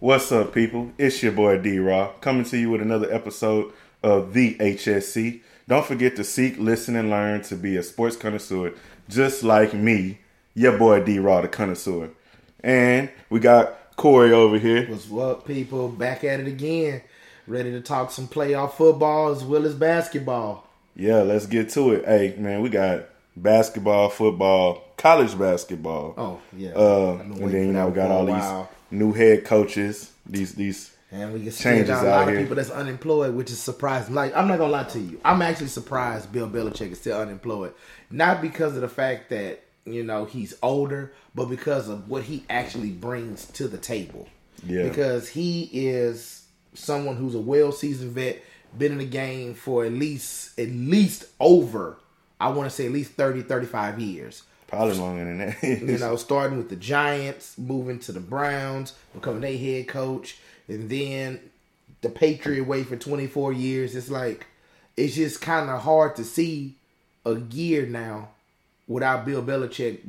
What's up, people? It's your boy D Raw coming to you with another episode of the HSC. Don't forget to seek, listen, and learn to be a sports connoisseur just like me, your boy D Raw, the connoisseur. And we got Corey over here. What's up, people? Back at it again. Ready to talk some playoff football as well as basketball. Yeah, let's get to it. Hey, man, we got basketball, football, college basketball. Oh, yeah. Uh, and then you know we got all these. New head coaches. These these And we can see Changes a lot of here. people that's unemployed, which is surprising. Like, I'm not gonna lie to you. I'm actually surprised Bill Belichick is still unemployed. Not because of the fact that, you know, he's older, but because of what he actually brings to the table. Yeah. Because he is someone who's a well seasoned vet, been in the game for at least at least over, I want to say at least 30, 35 years. Probably longer than that. You know, starting with the Giants, moving to the Browns, becoming a head coach, and then the Patriot way for 24 years. It's like, it's just kind of hard to see a year now without Bill Belichick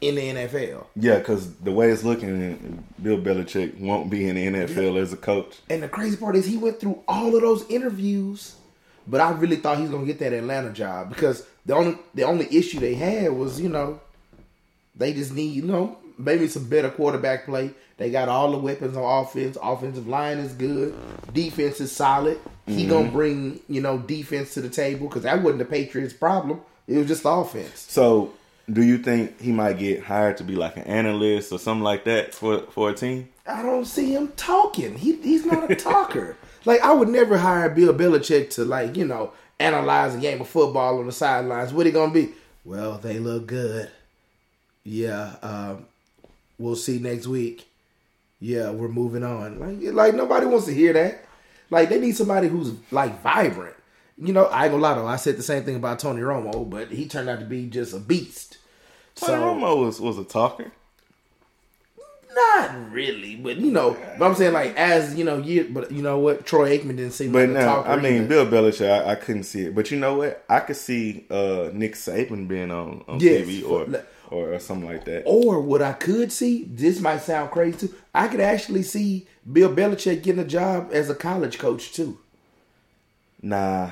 in the NFL. Yeah, because the way it's looking, Bill Belichick won't be in the NFL as a coach. And the crazy part is he went through all of those interviews, but I really thought he was gonna get that Atlanta job because the only the only issue they had was you know they just need you know maybe some better quarterback play. They got all the weapons on offense. Offensive line is good. Defense is solid. He mm-hmm. gonna bring you know defense to the table because that wasn't the Patriots' problem. It was just offense. So, do you think he might get hired to be like an analyst or something like that for for a team? I don't see him talking. He he's not a talker. like I would never hire Bill Belichick to like you know analyze a game of football on the sidelines. What he gonna be? Well, they look good. Yeah, um, we'll see next week. Yeah, we're moving on. Like like nobody wants to hear that. Like they need somebody who's like vibrant. You know, I ain't gonna lie though. I said the same thing about Tony Romo, but he turned out to be just a beast. Tony Romo was was a talker. Not really, but you know, but I'm saying like as you know, you but you know what, Troy Aikman didn't seem But like a now. I mean, either. Bill Belichick, I, I couldn't see it. But you know what? I could see uh, Nick Saban being on, on Yes, TV or, or or something like that. or what I could see, this might sound crazy too. I could actually see Bill Belichick getting a job as a college coach too. Nah,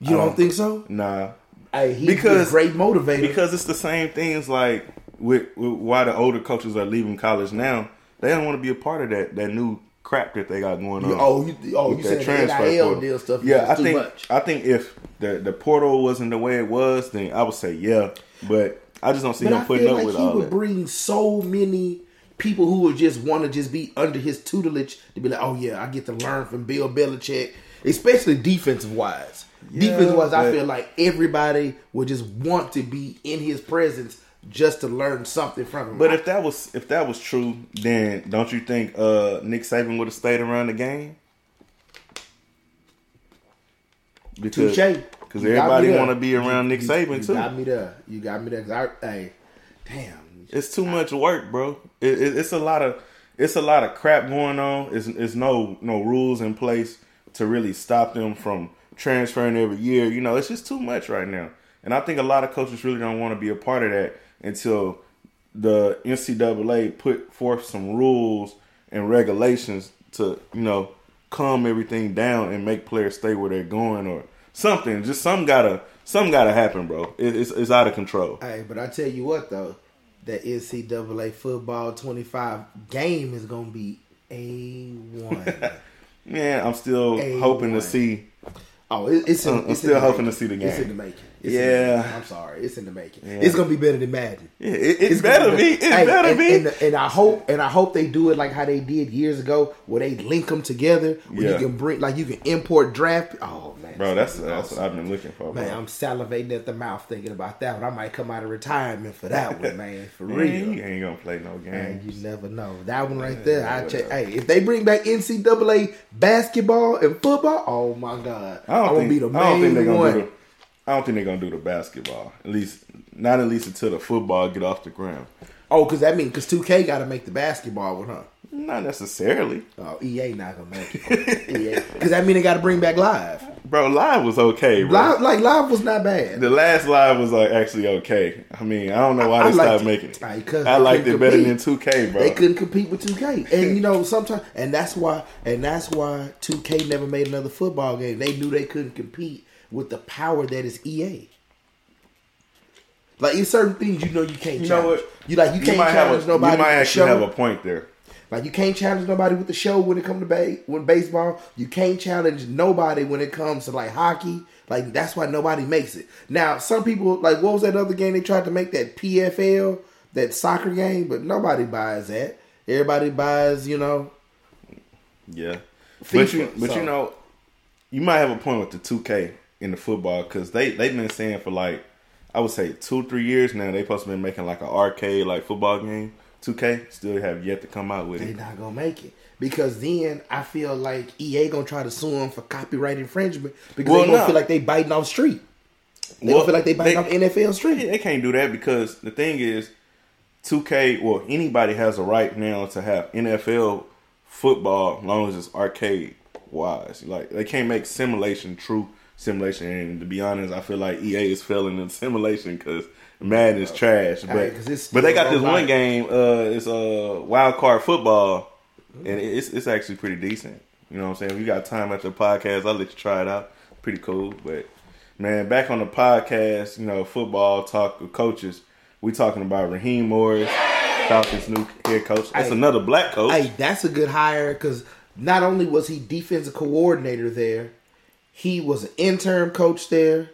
You I don't, think so? Nah, Hey, he's Because- a great motivator. because it's the same things like with, with why the older coaches are leaving college now. They don't want to be a part of that that new crap that they got going on. Oh, you, oh, you saying the NIL portal. deal stuff? Yeah, I too think much. I think if the the portal wasn't the way it was, then I would say yeah. But I just don't see But him I putting up like with he all would that. bring so many people who would just want to just be under his tutelage to be like, oh yeah, I get to learn from Bill Belichick, especially defensive wise. defensive wise, I feel like everybody would just want to be in his presence just to learn something from him. But if that was if that was true, then don't you think uh, Nick Saban would have stayed around the game? Because because everybody want to be around Nick you, Saban you too. got me there. You got me there. I, hey, damn. It's too much work, bro. It, it, it's a lot of it's a lot of crap going on. It's, it's no no rules in place to really stop them from transferring every year. You know, it's just too much right now. And I think a lot of coaches really don't want to be a part of that until the NCAA put forth some rules and regulations to you know calm everything down and make players stay where they're going or something. Just some gotta some gotta happen, bro. It, it's it's out of control. Hey, but I tell you what though, that NCAA football twenty five game is gonna be a one. Man, I'm still A1. hoping to see. Oh, it's in, I'm- I'm in still hoping making. to see the game. It's in the making. It's Yeah. I'm sorry, it's in the making. It's gonna be better than Madden. Yeah, it, it's, gonna better be. It's Hey, better and, be. And, and I hope and I hope they do it like how they did years ago, where they link them together, where Yeah. you can bring like you can import draft. Oh man, bro, that's gonna that's awesome. what I've been looking for, bro. Man, I'm salivating at the mouth thinking about that one. I might come out of retirement for that one, man. For Man, real. you ain't gonna play no Man, game. you never know. That one right there, I check. Hey, if they bring back NCAA basketball and football, oh my god, I gonna think. be the I don't think they're main one. I don't think they're gonna do the basketball. At least, not at least until the football get off the ground. Oh, because that means because 2K got to make the basketball one, huh? Not necessarily. Oh, EA not gonna make it. Because that mean they got to bring back live. bro, live was okay, bro. Live, like live was not bad. The last live was like actually okay. I mean, I don't know why I they liked stopped making it. Like, I liked it better than 2K, bro. They couldn't compete with 2K, and you know sometimes, and that's why, and that's why 2K never made another football game. They knew they couldn't compete with the power that is EA. Like in certain things, you know you can't. You know challenge. what? You like you can't might have challenge a, nobody. You might actually have a point there. Like you can't challenge nobody with the show when it comes to ba- when baseball. You can't challenge nobody when it comes to like hockey. Like that's why nobody makes it. Now some people like what was that other game they tried to make that PFL that soccer game, but nobody buys that. Everybody buys you know. Yeah, but you, but so- you know, you might have a point with the 2K in the football because they they've been saying for like I would say two three years now they supposed to be making like an arcade like football game. 2K still have yet to come out with They it. not gonna make it because then I feel like EA gonna try to sue them for copyright infringement because Well, they gonna no. feel like they biting off street. They Well, gonna feel like they biting they- off NFL street. They, they can't do that because the thing is, 2K, well, anybody has a right now to have NFL football as long as it's arcade wise. Like, they can't make simulation true simulation. And to be honest, I feel like EA is failing in simulation because Madden is trash. But, Right, but they got this one game, uh, it's uh, wild card football, and it's, it's actually pretty decent. You know what I'm saying? If you got time after the podcast, I'll let you try it out. Pretty cool. But man, back on the podcast, you know, football talk with coaches. We talking about Raheem Morris, Falcons' new head coach. That's Hey. another black coach. Hey, that's a good hire because not only was he defensive coordinator there, he was an interim coach there.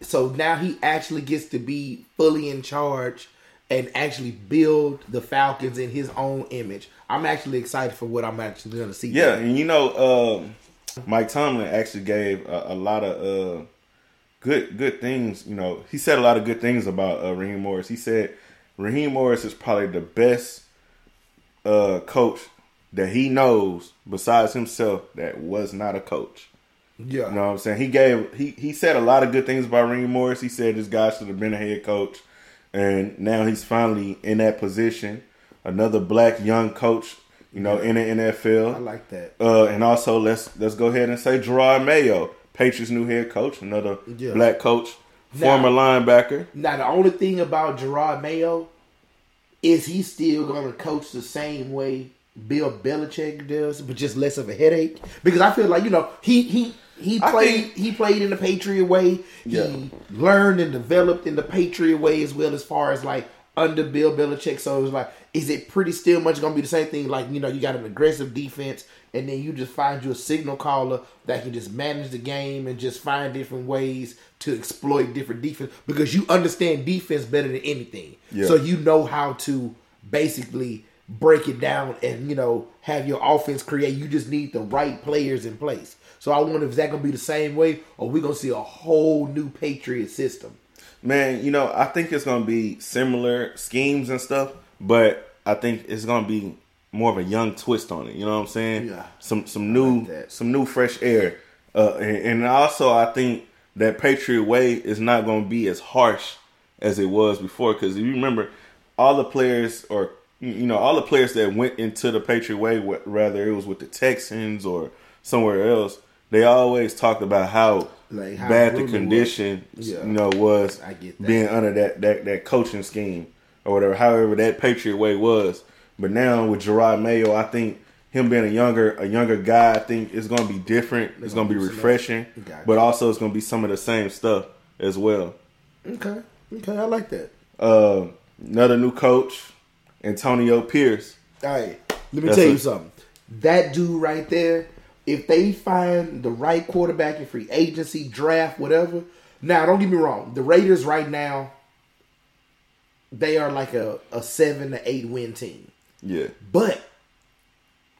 So now he actually gets to be fully in charge and actually build the Falcons in his own image. I'm actually excited for what I'm actually going to see. Yeah, there. and you know, um, Mike Tomlin actually gave a, a lot of uh, good good things. You know, he said a lot of good things about uh, Raheem Morris. He said Raheem Morris is probably the best uh, coach that he knows besides himself that was not a coach. Yeah. You know what I'm saying? He gave he he said a lot of good things about Raheem Morris. He said this guy should have been a head coach, and now he's finally in that position. Another black young coach, you know, in the NFL. I like that. Uh, and also let's let's go ahead and say Jerod Mayo, Patriots' new head coach, another Yeah. black coach, Now- former linebacker. Now the only thing about Jerod Mayo is he still gonna coach the same way Bill Belichick does, but just less of a headache. Because I feel like you know he he he played think- he played in the Patriot way. Yeah. He learned and developed in the Patriot way as well as far as like under Bill Belichick. So it was like, is it pretty still much gonna be the same thing? Like you know you got an aggressive defense. And then you just find you a signal caller that can just manage the game and just find different ways to exploit different defense because you understand defense better than anything. Yeah. So you know how to basically break it down and you know have your offense create. You just need the right players in place. So I wonder if that gonna be the same way, or we gonna see a whole new Patriot system. Man, you know, I think it's gonna be similar schemes and stuff, but I think it's gonna be more of a young twist on it. You know what I'm saying? Yeah. Some some new that. some new fresh air. Uh, and, and also, I think that Patriot way is not gonna be as harsh as it was before. Because if you remember, all the players or you know all the players that went into the Patriot way, wh- whether it was with the Texans or somewhere else, they always talked about how. Like how bad the brutal was. condition, Yeah. you know, was I get that. being under that, that that coaching scheme or whatever, however that Patriot way was. But now with Jerod Mayo, I think him being a younger a younger guy, I think it's gonna be different. It's gonna be refreshing, Gotcha. but also it's gonna be some of the same stuff as well. Okay, okay, I like that. Uh, another new coach, Antonio Pierce. All right, let me That's tell you a- something. That dude right there, if they find the right quarterback in free agency, draft, whatever. Now, don't get me wrong. The Raiders right now, they are like a, a seven to eight win team. Yeah, But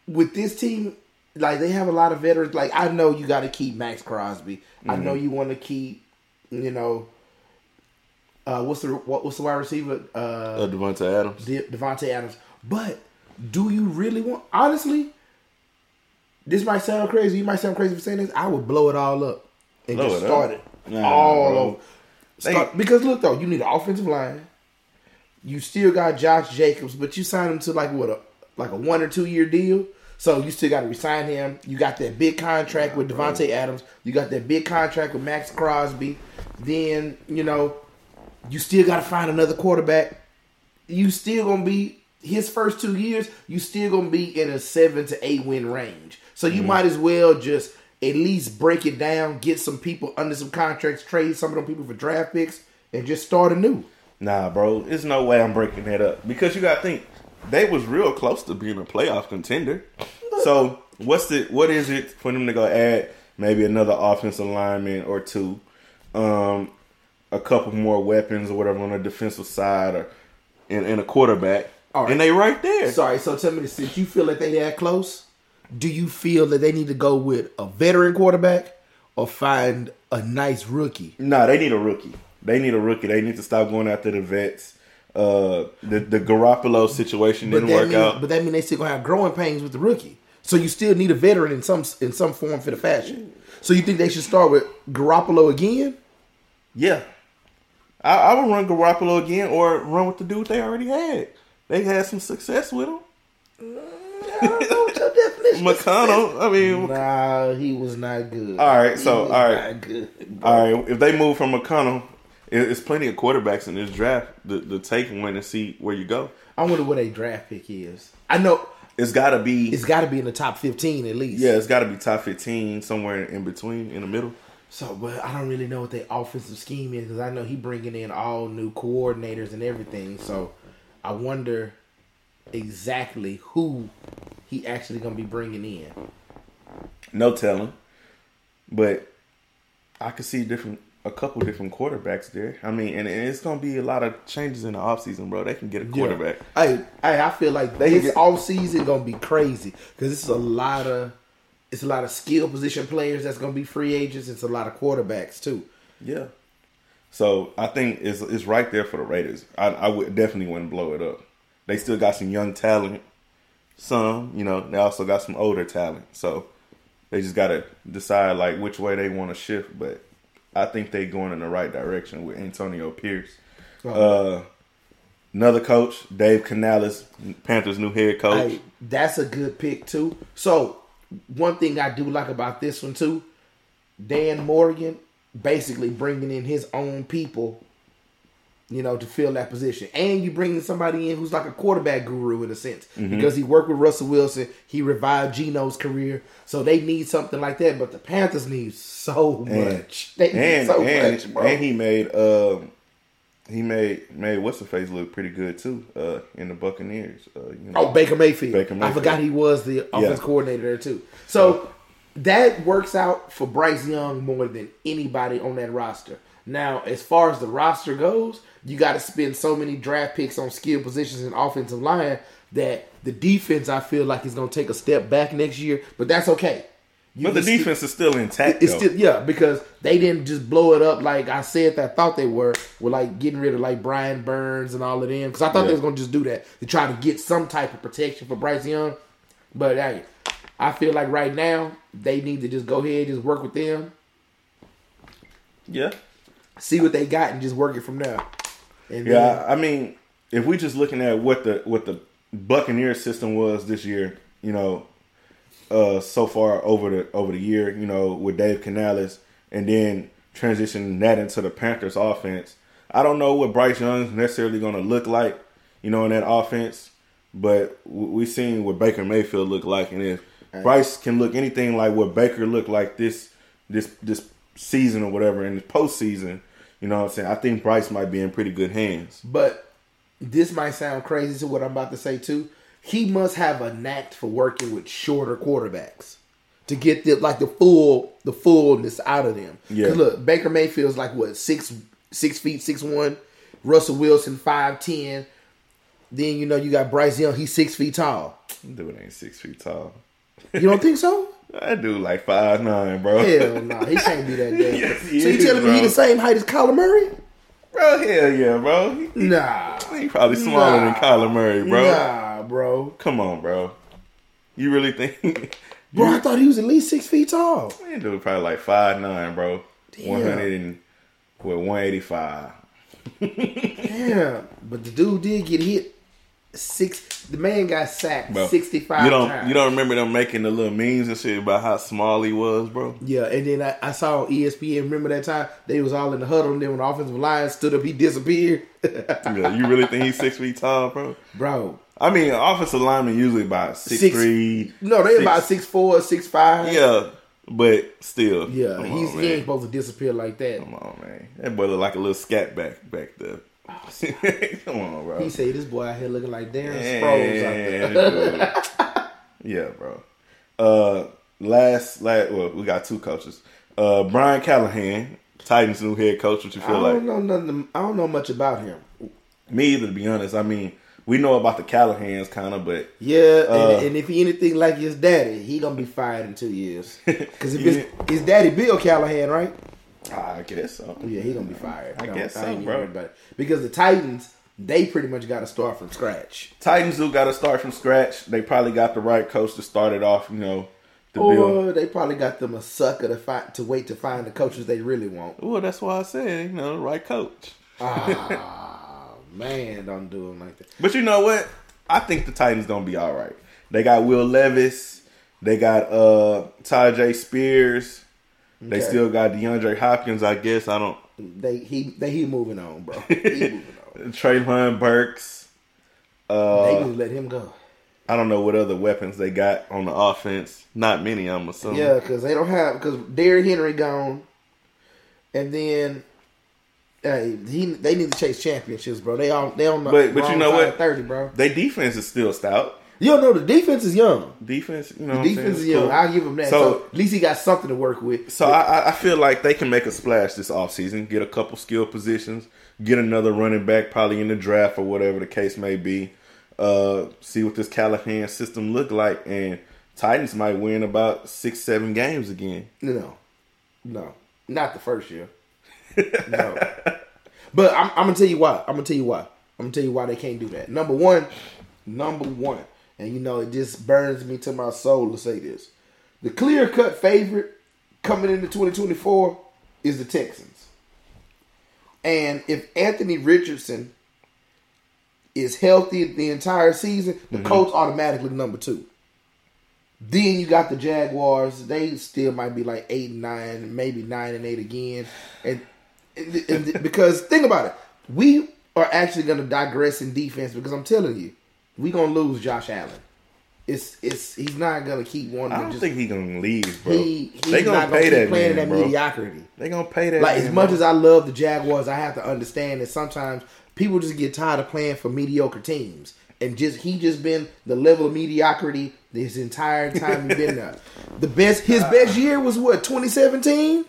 with this team, like they have a lot of veterans. Like I know you got to keep Maxx Crosby. I know you want to keep, you know, uh, what's the what, what's the wide receiver? Uh, uh, Davante Adams. De- Davante Adams. But do you really want? Honestly, this might sound crazy. You might sound crazy for saying this. I would blow it all up and Blow just start it Nah, all bro. over. Start, because look though, you need an offensive line. You still got Josh Jacobs, but you signed him to like what a like a one or two year deal. So you still got to resign him. You got that big contract with Davante Adams. You got that big contract with Maxx Crosby. Then you know you still got to find another quarterback. You still gonna be his first two years. You still gonna be in a seven to eight win range. So you might as well just at least break it down, get some people under some contracts, trade some of them people for draft picks, and just start anew. Nah, bro, there's no way I'm breaking that up because you got to think they was real close to being a playoff contender. So what's the what is it for them to go add maybe another offensive lineman or two, um, a couple more weapons or whatever on the defensive side or and, and a quarterback, All right. and they right there. Sorry, so tell me this: since you feel like they that close, do you feel that they need to go with a veteran quarterback or find a nice rookie? Nah, they need a rookie. They need a rookie. They need to stop going after the vets. Uh, the the Garoppolo situation didn't work mean, out. But that means they still gonna have growing pains with the rookie. So you still need a veteran in some in some form for the fashion. So you think they should start with Garoppolo again? Yeah. I, I would run Garoppolo again or run with the dude they already had. They had some success with him. I don't your definition. McConnell, I mean, Nah, he was not good. All right, He so, was all right. not good. all right, if they move from McConnell, it's plenty of quarterbacks in this draft to, to take one and see where you go. I wonder what a draft pick is. I know It's got to be, it's got to be in the top fifteen at least. yeah, it's got to be top 15, somewhere in between, in the middle. So, but I don't really know what their offensive scheme is because I know he bringing in all new coordinators and everything. So, I wonder exactly who he actually gonna be bringing in. No telling. But I could see different a couple different quarterbacks there. I mean, and, and it's gonna be a lot of changes in the offseason, bro. They can get a quarterback. Hey, hey, I feel like They off season gonna be crazy because it's a lot of it's a lot of skill position players that's gonna be free agents. It's a lot of quarterbacks too. Yeah. So I think it's it's right there for the Raiders. I, I would definitely wouldn't blow it up. They still got some young talent. Some, you know, they also got some older talent. So they just gotta decide like which way they want to shift. But I think they going in the right direction with Antonio Pierce. Uh, another coach, Dave Canales, Panthers' new head coach. Hey, that's a good pick too. So one thing I do like about this one too, Dan Morgan basically bringing in his own people, you know, to fill that position, and you bringing somebody in who's like a quarterback guru in a sense Mm-hmm. because he worked with Russell Wilson, he revived Geno's career, so they need something like that. But the Panthers need so much. They need and so and, much, bro. and he made um he made made what's the face look pretty good too uh in the Buccaneers. Uh, you know. Oh, Baker Mayfield. Baker I forgot he was the offense Yeah. coordinator there too. So that works out for Bryce Young more than anybody on that roster. Now, as far as the roster goes, you got to spend so many draft picks on skill positions and offensive line that the defense I feel like is going to take a step back next year. But that's okay. You but the defense is still intact. it's though. still yeah because they didn't just blow it up like I said that I thought they were with like getting rid of like Brian Burns and all of them because I thought they was gonna just do that to try to get some type of protection for Bryce Young, but hey, I feel like right now they need to just go ahead and just work with them, yeah. See what they got, and just work it from there. And then- Yeah, I mean, if we're just looking at what the what the Buccaneer system was this year, you know, uh so far over the over the year, you know, with Dave Canales and then transitioning that into the Panthers offense. I don't know what Bryce Young's necessarily going to look like, you know, in that offense, but w- we seen what Baker Mayfield look like and if Bryce can look anything like what Baker looked like this this this season or whatever in the postseason, you know what I'm saying? I think Bryce might be in pretty good hands. But this might sound crazy to what I'm about to say too. He must have a knack for working with shorter quarterbacks to get the like the full the fullness out of them. Yeah. look, Baker Mayfield's like what six six feet six one. Russell Wilson five ten. Then you know you got Bryce Young. He's six feet tall. Dude ain't six feet tall. You don't think so? That dude like five nine, bro. Hell no, he can't be that damn. Yes, so you is, telling me he the same height as Kyler Murray? Bro, hell yeah, bro. He, Nah, he probably smaller than Nah. Kyler Murray, bro. Nah, bro. Come on, bro. You really think Bro, I thought he was at least six feet tall. man dude probably like five nine, bro. One hundred and what one eighty five. Yeah, but the dude did get hit six. The man got sacked Bro, sixty five You don't times. you don't remember them making the little memes and shit about how small he was, bro? Yeah, and then I, I saw on ESPN. Remember that time they was all in the huddle, and then when the offensive line stood up, he disappeared. Yeah, you really think he's six feet tall, bro? Bro, I mean, offensive lineman usually about six, Six- three. no, they six- about six four, six five. Yeah, but still, yeah. He's on, he ain't supposed to disappear like that. Come on, man. That boy look like a little scat back back there. Come on, bro. He say this boy out here looking like Darren Sproles out there. Yeah, bro. Uh, last, last, well, we got two coaches. Uh, Brian Callahan, Titans' new head coach. What you I feel don't like? know nothing. I don't know much about him. Me either, to be honest. I mean, we know about the Callahans, kind of, but Yeah, Uh, and, and if he anything like his daddy, he gonna be fired in two years. Because if Yeah. his daddy, Bill Callahan, right? I guess so. Yeah, he gonna be fired. I Don't- guess so, ain't bro. worried about it. Because the Titans, they pretty much got to start from scratch. Titans do got to start from scratch. They probably got the right coach to start it off. You know, build. Or they probably got them a sucker to find to wait to find the coaches they really want. Well, that's why I said, you know, the right coach. Ah, man, don't do them like that. But you know what? I think the Titans gonna be all right. They got Will Levis. They got uh Tyjae Spears. They still got DeAndre Hopkins. I guess I don't. They he they he moving on, bro. He moving on. Treylon Burks. they Uh, need to let him go. I don't know what other weapons they got on the offense. Not many, I'm assuming. Yeah, because they don't have because Derrick Henry gone, and then hey, he they need to chase championships, bro. They on they on the But- but you know what? thirty, bro. Their defense is still stout. You don't know the defense is young. Defense, you know, The defense is young. cool. I'll give them that. So- So, at least he got something to work with. So I, I- I feel like they can make a splash this offseason, get a couple skill positions, get another running back probably in the draft or whatever the case may be. Uh, see what this Callahan system look like, and Titans might win about six, seven games again. No, no, not the first year. No, but I'm, I'm gonna tell you why. I'm gonna tell you why. I'm gonna tell you why they can't do that. Number one, number one, and you know it just burns me to my soul to say this: the clear cut favorite coming into 2024 is the Texans, and if Anthony Richardson is healthy the entire season, the mm-hmm. coach automatically number two. Then you got the Jaguars. They still might be like eight and nine, maybe nine and eight again. And, and, and because think about it, we are actually going to digress in defense because I'm telling you, we gonna lose Josh Allen. It's it's he's not gonna keep one. I to don't just, think he gonna leave, bro. he he's they gonna not gonna pay that playing man, that bro. mediocrity. They gonna pay that. Like man, as much bro. as I love the Jaguars, I have to understand that sometimes people just get tired of playing for mediocre teams. And just he just been the level of mediocrity this entire time he's been there. The best his uh, best year was what, 2017?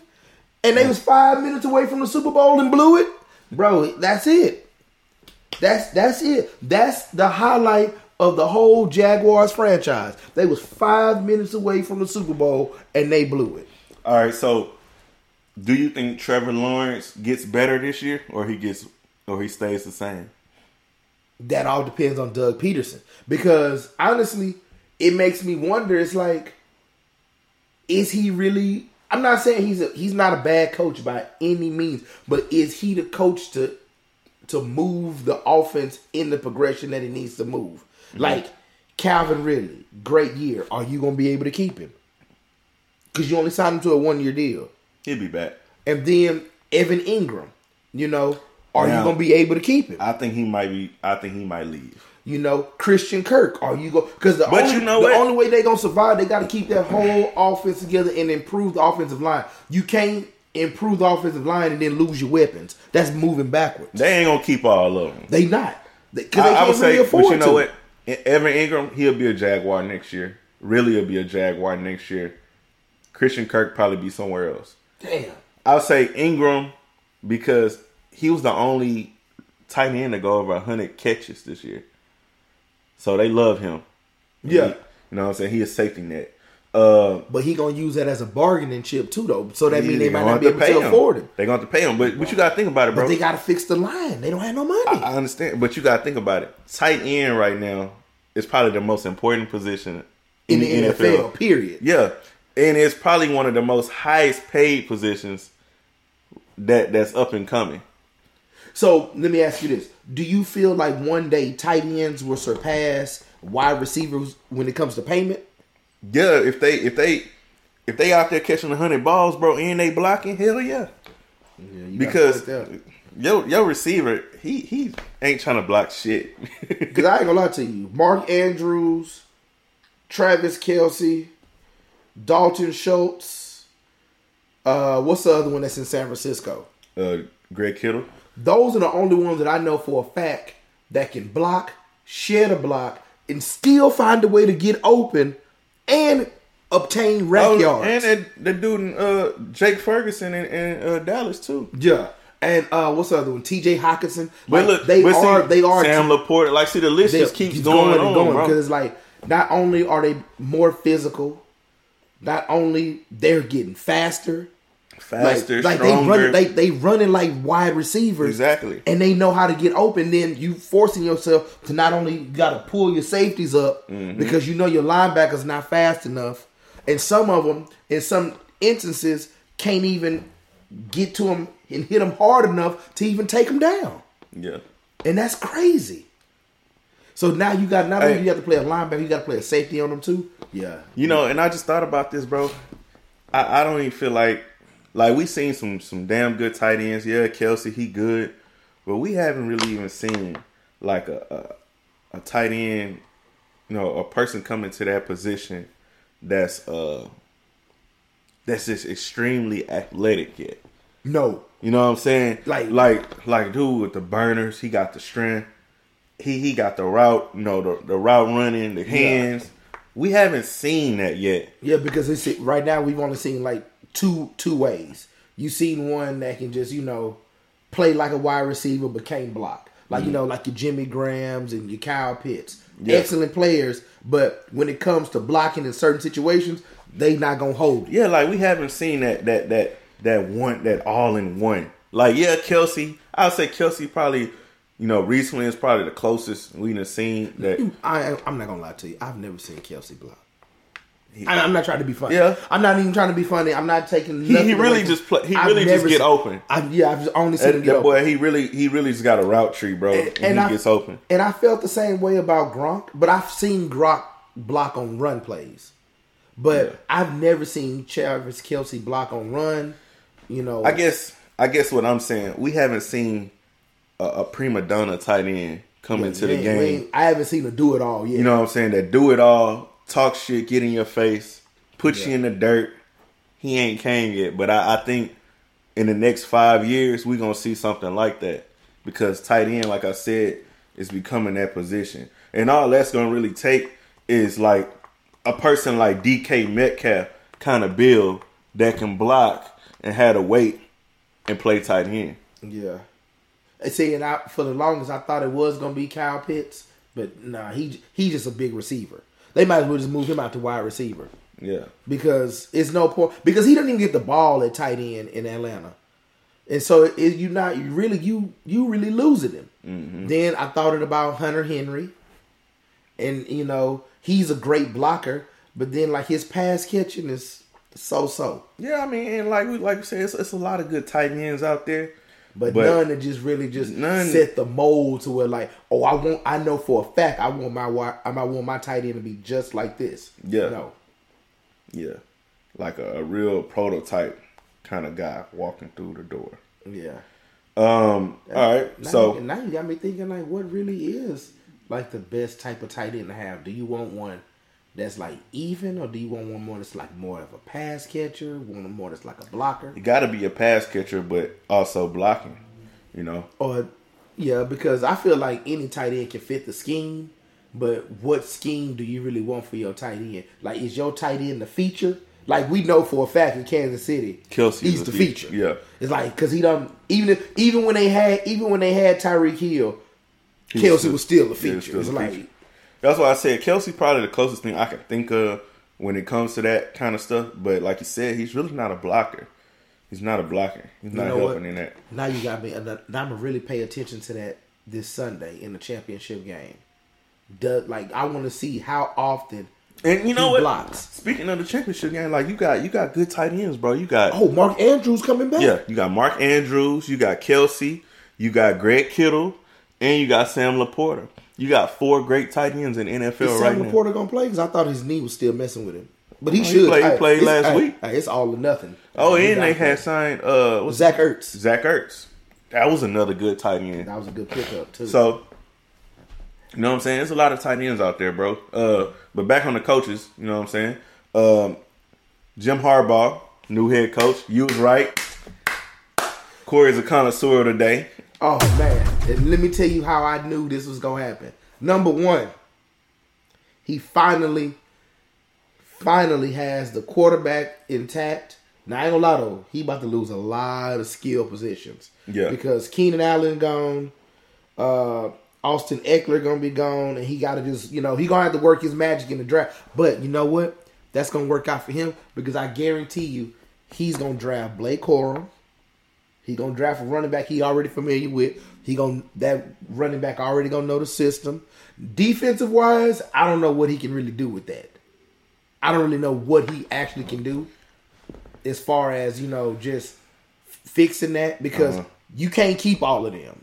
And they was five minutes away from the Super Bowl and blew it? Bro, that's it. That's that's it. That's the highlight of the whole Jaguars franchise. They was five minutes away from the Super Bowl and they blew it. All right, so do you think Trevor Lawrence gets better this year, or he gets, or he stays the same? that all depends on Doug Pederson. Because honestly, it makes me wonder. It's like, is he really? I'm not saying he's a he's not a bad coach by any means, but is he the coach to to move the offense in the progression that it needs to move? Mhm. Like Calvin Ridley, great year. Are you going to be able to keep him? Because you only signed him to a one year deal, He'll be back. and then Evan Engram. You know, are Now- you going to be able to keep him? I think he might be. I think he might leave. You know, Christian Kirk. Are you go? Because the But only, you know the what? only way they gonna survive, they got to keep that whole offense together and improve the offensive line. You can't improve the offensive line and then lose your weapons. That's moving backwards. They ain't gonna keep all of them. They not they I, I can't would really say, afford but you know to. what? Evan Engram, he'll be a Jaguar next year. Really, he'll be a Jaguar next year. Christian Kirk probably be somewhere else. Damn. I'll say Engram because he was the only tight end to go over hundred catches this year. So they love him. Yeah. He- you know what I'm saying? He is safety net. Uh, But he gonna use that as a bargaining chip too, though. So that means they might not be able to him. afford him. They're going to have to pay him. But, but you got to think about it, bro. But they got to fix the line. They don't have no money. I understand, but you got to think about it. Tight end right now is probably the most important position in the NFL, period. Yeah, and it's probably one of the most highest paid positions that that's up and coming. So let me ask you this: Do you feel like one day tight ends will surpass wide receivers when it comes to payment? Yeah, if they if they if they out there catching hundred balls, bro, and they blocking, hell yeah. Yeah, you Because yo your receiver, he he ain't trying to block shit. Because I ain't gonna lie to you, Mark Andrews, Travis Kelce, Dalton Schultz. Uh, what's the other one that's in San Francisco? uh, Greg Kittle. Those are the only ones that I know for a fact that can block, shed a block, and still find a way to get open and obtain rack Oh, yards. and that, the dude in, uh, Jake Ferguson in, in uh, Dallas too. yeah. And uh, what's the other one? T.J. Hockenson. But Like, look, they but see, are. they are. Sam LaPorta. Like, see, the list just keeps keeps going, and going because it's like not only are they more physical, not only they're getting faster, Faster, like, like they stronger. run, they they running like wide receivers, Exactly. and they know how to get open. Then you forcing yourself to not only got to pull your safeties up Mm-hmm. because you know your linebackers not fast enough, and some of them in some instances can't even get to them and hit them hard enough to even take them down, yeah. and that's crazy. So now you got not only Hey. you have to play a linebacker, you got to play a safety on them too. Yeah, You know, and I just thought about this, bro. I, I don't even feel like like we seen some some damn good tight ends. Yeah, Kelce, he good, but we haven't really even seen like a a, a tight end, you know, a person coming to that position that's uh that's just extremely athletic yet. no, You know what I'm saying? Like- like like dude with the burners, he got the strength. He he got the route, you know, the, the route running, the hands. We haven't seen that yet. Yeah, because it's right now we've only seen like two two ways. You've seen one that can just you know play like a wide receiver but can't block, like you mm-hmm. know like your Jimmy Grahams and your Kyle Pitts, Yeah. excellent players. But when it comes to blocking in certain situations, they not gonna hold you. Yeah, like we haven't seen that that that that one that all in one. Like yeah, Kelce. I would say Kelce probably, you know, recently is probably the closest we've seen that. I I'm not gonna lie to you. I've never seen Kelce block. I'm not trying to be funny. Yeah. I'm not even trying to be funny. I'm not taking. He, he really just play. He I've really just get seen- open. I, yeah, I've only seen him That, get that open. boy, he really he really just got a route tree, bro, and, he I, gets open. And I felt the same way about Gronk, but I've seen Gronk block on run plays. But Yeah. I've never seen Travis Kelce block on run. You know, I guess I guess what I'm saying, we haven't seen a, a prima donna tight end come into we the game. I haven't seen him do it all yet. You know what I'm saying? That do it all, talk shit, get in your face, put you in the dirt. He ain't came yet, but I, I think in the next five years we gonna see something like that because tight end, like I said, is becoming that position, and all that's gonna really take is like a person like DK Metcalf kind of build that can block and had to wait and play tight end. Yeah. See, and I, for the longest, I thought it was going to be Kyle Pitts, but nah, he he's just a big receiver. They might as well just move him out to wide receiver Yeah. because it's no point because he doesn't even get the ball at tight end in Atlanta, and so it, you not you really you you really losing him. Mm-hmm. Then I thought it about Hunter Henry, and you know he's a great blocker, but then like his pass catching is so so. Yeah, I mean, and like we like we said, it's, it's a lot of good tight ends out there. But, But- none that just really just None- set the mold to where like, oh, I want, I know for a fact I want my, I might want my tight end to be just like this. Yeah. no, Yeah, like a, a real prototype kind of guy walking through the door. yeah. Um. All right. Now, So now you got me thinking like, what really is like the best type of tight end to have? Do you want one that's like even, or do you want one more that's like more of a pass catcher, one more that's like a blocker, you got to be a pass catcher, but also blocking. You know. or yeah? Because I feel like any tight end can fit the scheme. But what scheme do you really want for your tight end? Like, is your tight end the feature? Like we know for a fact in Kansas City, Kelce's he's the feature. feature. Yeah. it's like because he done even if, even when they had even when they had Tyreek Hill, Kelce was still a feature. it's like feature. That's why I said Kelce probably the closest thing I can think of when it comes to that kind of stuff. But like you said, he's really not a blocker. He's not a blocker. He's not know what? in that. now you got me. Now I'm gonna really pay attention to that this Sunday in the championship game. Does like I want to see how often. And you know He what? blocks. Speaking of the championship game, like you got you got good tight ends, bro. You got Oh, Mark Andrews coming back. Yeah, you got Mark Andrews, you got Kelce, You got Greg Kittle, and you got Sam LaPorta. You got four great tight ends in NFL Is right Sam now. LaPorta gonna play? Because I thought his knee was still messing with him. But he Oh, he should. played- he played last hey, week. hey, it's all or nothing. Oh, He and they had signed uh what's Zach Ertz. Zach Ertz. That was another good tight end. That was a good pickup too. So, you know what I'm saying? There's a lot of tight ends out there, bro. Uh, but back on the coaches, you know what I'm saying? Um, Jim Harbaugh, new head coach. You was right. Corey's a connoisseur today. Oh man, and let me tell you how I knew this was gonna happen. Number one, he finally, finally has the quarterback intact. Now I ain't gonna lie though, he about to lose a lot of skill positions. Yeah. because Keenan Allen gone, uh, Austin Ekeler gonna be gone, and he got to just you know he gonna have to work his magic in the draft. But you know what? That's gonna work out for him because I guarantee you, he's gonna draft Blake Corum. He gonna draft a running back he already familiar with. He gonna that running back already gonna know the system. Defensive wise, I don't know what he can really do with that. I don't really know what he actually can do as far as you know just fixing that because Uh-huh. you can't keep all of them.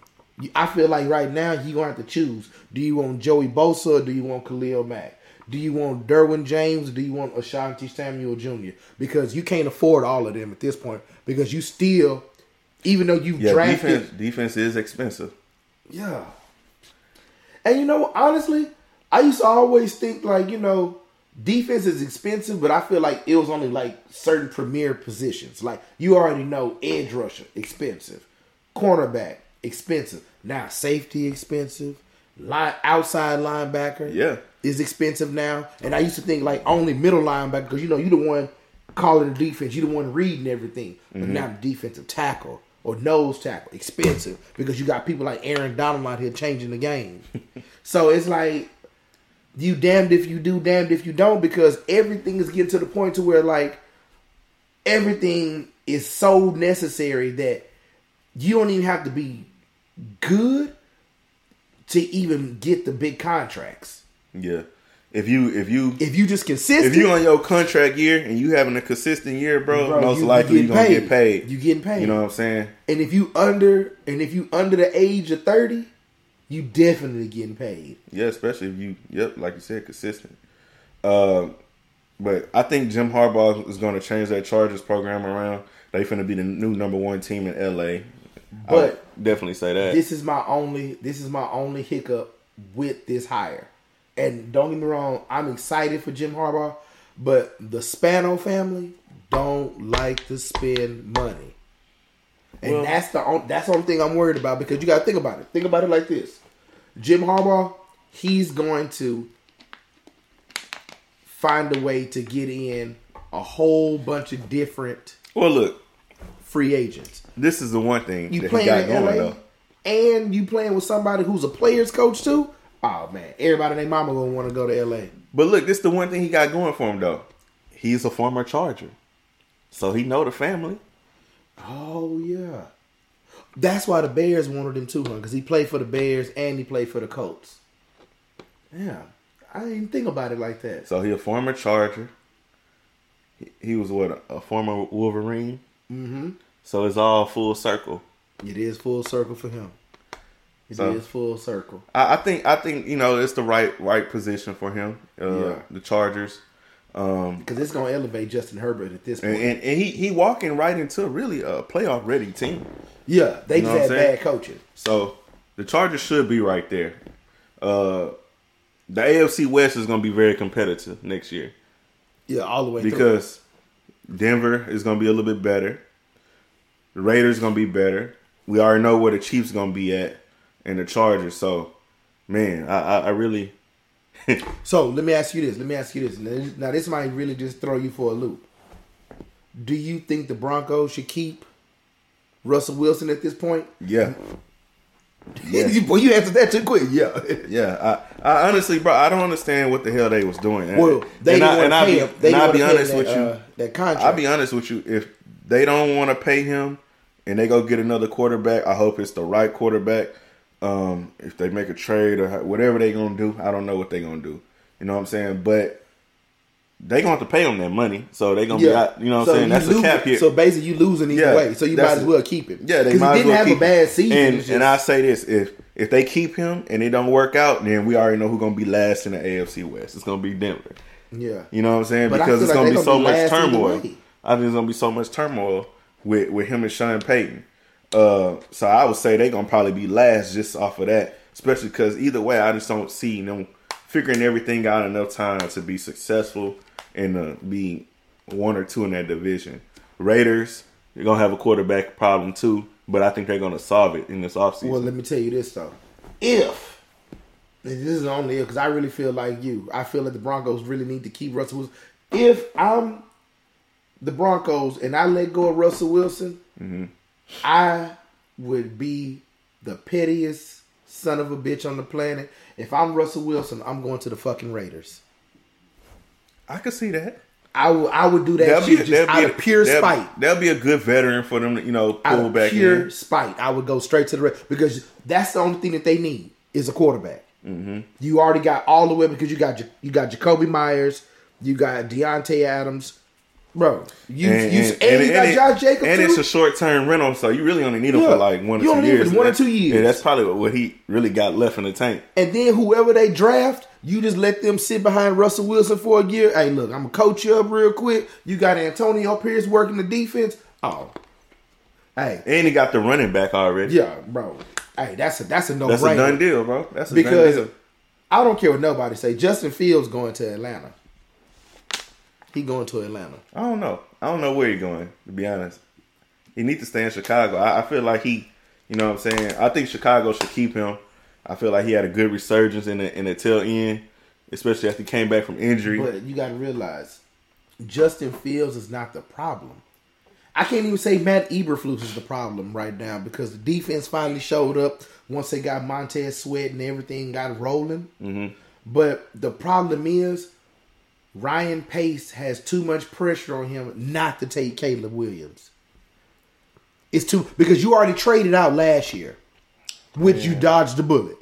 I feel like right now you gonna have to choose. Do you want Joey Bosa or do you want Khalil Mack? Do you want Derwin James or do you want Asante Samuel Jr.? Because you can't afford all of them at this point because you still, even though you've Yeah, drafted, defense defense is expensive. yeah. And you know, honestly, I used to always think like, you know, defense is expensive, but I feel like it was only like certain premier positions. Like you already know edge rusher, expensive. Cornerback, expensive. Now safety expensive. Line outside linebacker Yeah. is expensive now. And I used to think like only middle linebacker because you know you the one calling the defense, you the one reading everything. But mm-hmm. now the defensive tackle or nose tackle expensive because you got people like Aaron Donald out here changing the game. so it's like you damned if you do, damned if you don't because everything is getting to the point to where like everything is so necessary that you don't even have to be good to even get the big contracts. Yeah. If you if you If you just consistent, if you on your contract year and you having a consistent year, bro, Bro, most you- you likely you're gonna paid. get paid. You getting paid. You know what I'm saying? and if you under and if you under the age of thirty, you definitely getting paid. Yeah, especially if you, yep, like you said, consistent. Um, but I think Jim Harbaugh is going to change that Chargers program around. They finna be the new number one team in LA. But definitely say that. This is my only this is my only hiccup with this hire. And don't get me wrong, I'm excited for Jim Harbaugh, but the Spanos family don't like to spend money. And Well- that's the on, that's the only thing I'm worried about because you got to think about it. Think about it like this: Jim Harbaugh, he's going to find a way to get in a whole bunch of different well, look, free agents. this is the one thing You that he playing got in going LA though. and you playing with somebody who's a player's coach too. Oh man, everybody and their mama gonna want to go to LA. But look, this is the one thing he got going for him though. He's a former Charger, so he know the family. Oh yeah, that's why the Bears wanted him too, huh? Because he played for the Bears and he played for the Colts. Yeah, I didn't even think about it like that. So he a former Charger. He, he was what a former Wolverine. Mm-hmm. So it's all full circle. It is full circle for him. It is So- full circle. I, I think I think you know it's the right right position for him. Uh, Yeah. The Chargers, um, Because it's gonna elevate Justin Herbert at this point. and, and, and he he walking right into really a playoff ready team. yeah, they You just had bad coaching. So the Chargers should be right there. Uh, the AFC West is going to be very competitive next year Yeah, all the way through. because Denver is going to be a little bit better. The Raiders going to be better. We already know where the Chiefs going to be at, and the Chargers. So, man, I, I, I really. So let me ask you this. Let me ask you this. Now, this might really just throw you for a loop. Do you think the Broncos should keep Russell Wilson at this point? Yeah. Yeah. Boy, you answered that too quick. Yeah. Yeah, I, I honestly, bro, I don't understand what the hell they was doing. Well, they and I, and I'll be, and I'll be honest him with you. uh, that contract. I'll be honest with you. If they don't want to pay him and they go get another quarterback, I hope it's the right quarterback. Um, if they make a trade or whatever they gonna do, I don't know what they gonna do. You know what I'm saying? But they gonna have to pay him that money, so they gonna Yeah. be out. You know what So I'm saying? That's lose- a cap here. So basically, you losing either Yeah, way. So you might as well keep him. Yeah, they might he didn't well have keep a bad season. And, It's and I say this: if if they keep him and it don't work out, then we already know who's gonna be last in the AFC West. It's gonna be Denver. yeah, You know what I'm saying? But because it's like gonna be gonna so be much turmoil. I think it's gonna be so much turmoil with with him and Sean Payton. Uh, so I would say they're gonna probably be last just off of that, especially because either way, I just don't see them figuring everything out enough time to be successful and uh, be one or two in that division. Raiders, they're gonna have a quarterback problem too, but I think they're gonna solve it in this offseason. Well, let me tell you this though. If this is only if because I really feel like you, I feel like the Broncos really need to keep Russell Wilson. If I'm the Broncos and I let go of Russell Wilson, I would be the pettiest son of a bitch on the planet. If I'm Russell Wilson, I'm going to the fucking Raiders. I could see that. I would I would do that That'll shit just out a- of pure that'll- spite. That'd be a good veteran for them to, you know, out pull of back pure in. spite, I would go straight to the Raiders because that's the only thing that they need is a quarterback. Mm-hmm. You already got all the way because you got you got Jakobi Meyers, you got Davante Adams, bro. You And, you and- and, you got and it- Josh Jacobs And too. it's a short term rental, so you really only need him Yeah. for like one or You two only need him years. one or two years. Yeah, that's probably what he really got left in the tank. and then whoever they draft, you just let them sit behind Russell Wilson for a year. Hey, look, I'm gonna coach you up real quick. You got Antonio Pierce working the defense. Oh, hey, And he got the running back already. yeah, bro. Hey, that's a that's a no That's brainer. a done deal, bro. That's a because done deal. I don't care what nobody say. Justin Fields going to Atlanta. He going to Atlanta. I don't know. I don't know where he's going, to be honest. He needs to stay in Chicago. I, I feel like he, you know what I'm saying? I think Chicago should keep him. I feel like he had a good resurgence in the in the tail end, especially after he came back from injury. But you got to realize, Justin Fields is not the problem. I can't even say Matt Eberflus is the problem right now because the defense finally showed up once they got Montez Sweat and everything got rolling. Mm-hmm. But the problem is, Ryan Pace has too much pressure on him not to take Caleb Williams. It's too because you already traded out last year, which you dodged the bullet.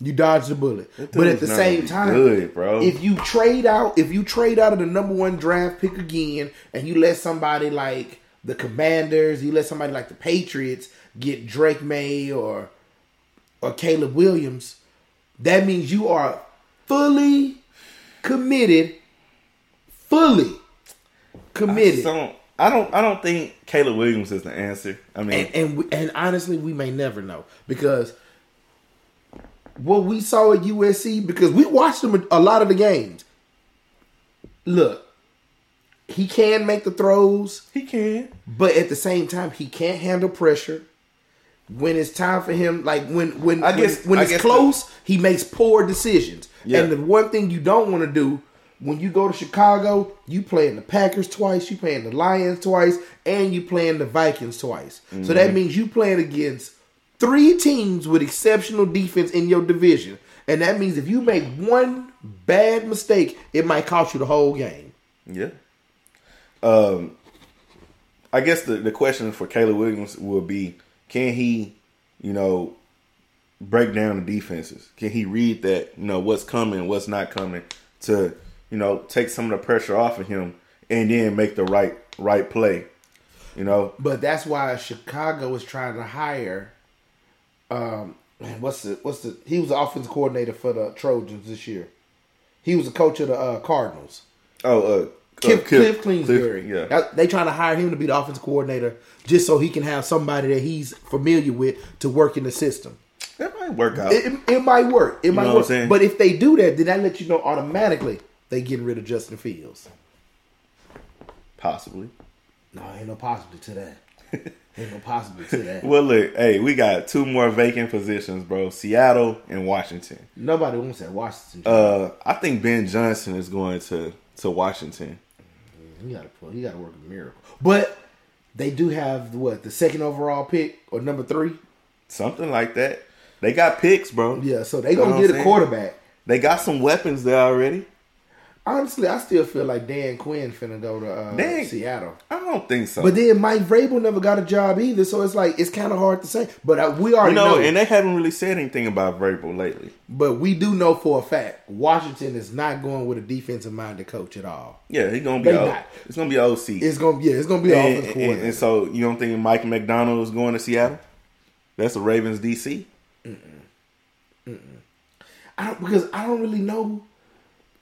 You dodged the bullet, but at the same time, good, if you trade out, if you trade out of the number one draft pick again, and you let somebody like the Commanders, you let somebody like the Patriots get Drake Maye or or Caleb Williams, that means you are fully committed, fully committed. just don't. I don't. I don't think Caleb Williams is the answer. I mean, and and, we, and honestly, we may never know because what we saw at USC because we watched him a lot of the games. Look, he can make the throws, he can. but at the same time, he can't handle pressure. When it's time for him, like when when I guess- when, when I it's close, he makes poor decisions. Yeah. And the one thing you don't want to do when you go to Chicago, you playing the Packers twice, you playing the Lions twice, and you playing the Vikings twice. So Mm-hmm. that means you playing against three teams with exceptional defense in your division. And that means if you make one bad mistake, it might cost you the whole game. Yeah. Um, I guess the the question for Caleb Williams will be: Can he, you know, break down the defenses? Can he read that? You know, what's coming, what's not coming, to you know take some of the pressure off of him, and then make the right right play. You know, But that's why Chicago is trying to hire. Um, man, what's the what's the? He was the offensive coordinator for the Trojans this year. He was the coach of the uh, Cardinals. oh, uh, Cliff, uh, Cliff, Kingsbury. yeah. That- they trying to hire him to be the offensive coordinator just so he can have somebody that he's familiar with to work in the system. that might work out. It, it, it might work. It might know what I'm work. saying? But if they do that, then that lets you know automatically they getting rid of Justin Fields. Possibly. No, ain't no possibility to that. ain't no possibility to that. Well, look, hey, we got two more vacant positions, bro. Seattle and Washington. Nobody wants that Washington. Uh, I think Ben Johnson is going to to Washington. You gotta pull. You gotta work a miracle. But they do have what the second overall pick or number three. Something like that. They got picks, bro. Yeah, so they know gonna get a quarterback. They got some weapons there already. Honestly, I still feel like Dan Quinn finna go to uh, Dan- Seattle. I don't think so. But then Mike Vrabel never got a job either, so it's like it's kind of hard to say. But uh, we already you know, know, and they haven't really said anything about Vrabel lately. but we do know for a fact Washington is not going with a defensive minded coach at all. Yeah, he's gonna be. They not. it's gonna be OC. It's gonna yeah, it's gonna be an and, offensive and- coordinator. and so you don't think Mike Macdonald is going to Seattle? That's the Ravens DC. I don't, because I don't really know.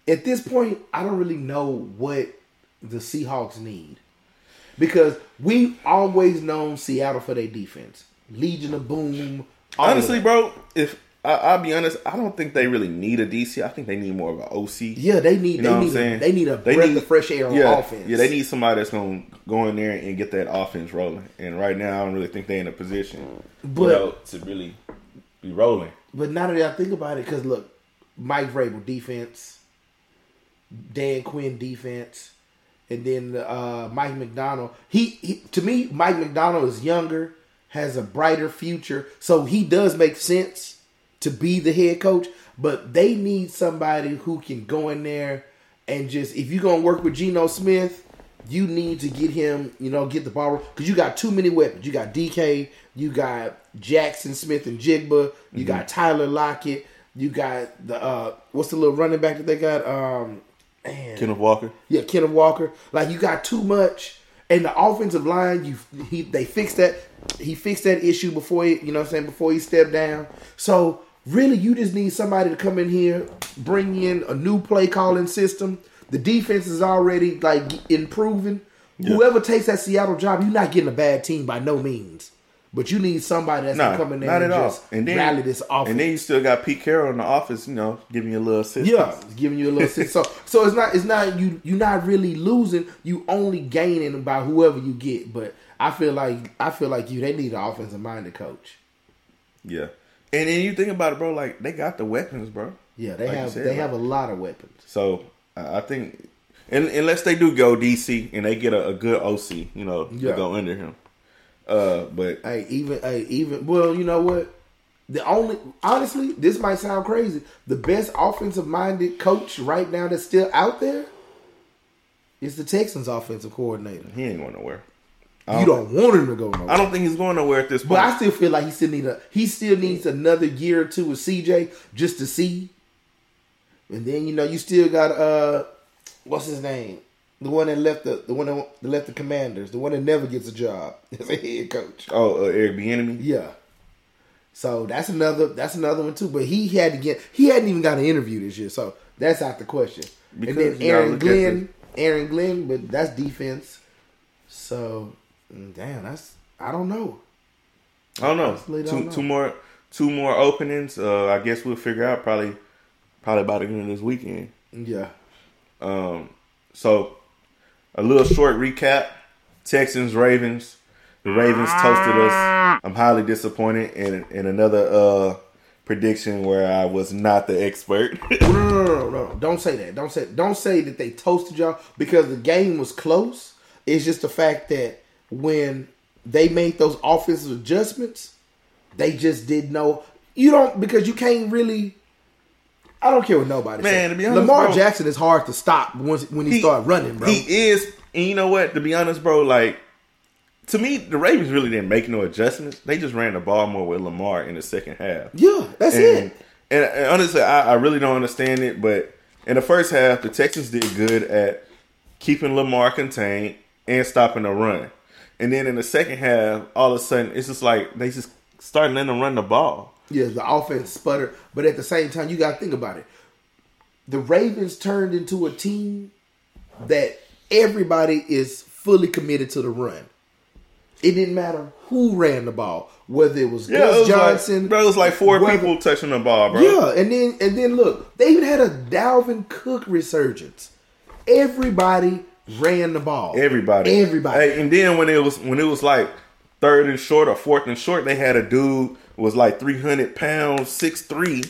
At this point, I don't really know what the Seahawks need because we've always known Seattle for their defense, Legion of Boom. all of Honestly, bro, if I, I'll be honest, I don't think they really need a DC. I think they need more of an OC. yeah, they need You they know what I'm need a, saying? they need a They breath need- of fresh air on yeah, offense. Yeah, they need somebody that's gonna go in there and get that offense rolling. And right now, I don't really think they're in a position, But- you know, to really be rolling. But now that I think about it, because look, Mike Vrabel defense, Dan Quinn defense, and then uh, Mike Macdonald. He, he to me, Mike Macdonald is younger, has a brighter future, so he does make sense to be the head coach. But they need somebody who can go in there and just if you're gonna work with Geno Smith, you need to get him, you know, get the ball because you got too many weapons. You got DK, you got Jaxon Smith-Njigba, you got Tyler Lockett, you got the uh what's the little running back that they got? Um man. Kenneth Walker. Yeah, Kenneth Walker. Like you got too much, and the offensive line, you he they fixed that. He fixed that issue before he, you know, what I'm saying before he stepped down. So really, you just need somebody to come in here, bring in a new play calling system. The defense is already like improving. Whoever takes that Seattle job, you're not getting a bad team by no means. But you need somebody that's gonna in there not and at all. just And then rally this offense. And then you still got Pete Carroll in the office, you know, giving you a little assistance. Yeah, giving you a little sense. So so it's not it's not you you're not really losing. You only gaining by whoever you get. But I feel like I feel like you they need an offensive minded coach. Yeah. And then you think about it, bro. Like they got the weapons, bro. Yeah, they Like have said, they have a lot of weapons. So I I think, and unless they do go DC and they get a, a good OC, you know, Yeah. to go under him. Uh, but Hey, even hey, even well, you know what? The only honestly, this might sound crazy. The best offensive minded coach right now that's still out there is the Texans offensive coordinator. he ain't going nowhere. You don't want him to go nowhere. I don't think he's going nowhere at this point. But I still feel like he still need a he still needs another year or two with CJ just to see. And then you know you still got uh what's his name? The one that left the the one that left the Commanders, the one that never gets a job as a head coach. oh, uh, Eric Bieniemy. Yeah. So that's another that's another one too. But he had to get he hadn't even got an interview this year, so that's out the question. Because and then Aaron Glenn, Aaron Glenn, but that's defense. So mm, damn, that's I don't know. I don't know. Honestly, Two, don't know. two more, two more openings. Uh, I guess we'll figure out probably, probably by the end of this weekend. Yeah. Um, so a little short recap: Texans, Ravens. The Ravens toasted us. I'm highly disappointed in in another uh prediction where I was not the expert. No, no, no, no, no. Don't say that. Don't say don't say that they toasted y'all because the game was close. It's just the fact that when they made those offensive adjustments, they just didn't know. You don't because you can't really. I don't care what nobody Man, says. to be honest, Lamar bro, Jackson is hard to stop once when he, start running, bro. He is, and you know what? To be honest, bro, like to me, the Ravens really didn't make no adjustments. They just ran the ball more with Lamar in the second half. yeah, that's and, it. And, and honestly, I, I really don't understand it. But in the first half, the Texans did good at keeping Lamar contained and stopping the run. And then in the second half, all of a sudden, it's just like they just started letting them run the ball. Yeah, the offense sputtered, but at the same time, you got to think about it. The Ravens turned into a team that everybody is fully committed to the run. It didn't matter who ran the ball, whether it was Yeah, Gus it was Johnson, like, bro, it was like four whether- people touching the ball, bro. Yeah, and then and then look, they even had a Dalvin Cook resurgence. Everybody ran the ball. Everybody, everybody. Hey, and then when it was when it was like third and short or fourth and short, they had a dude was like three hundred pounds, six three,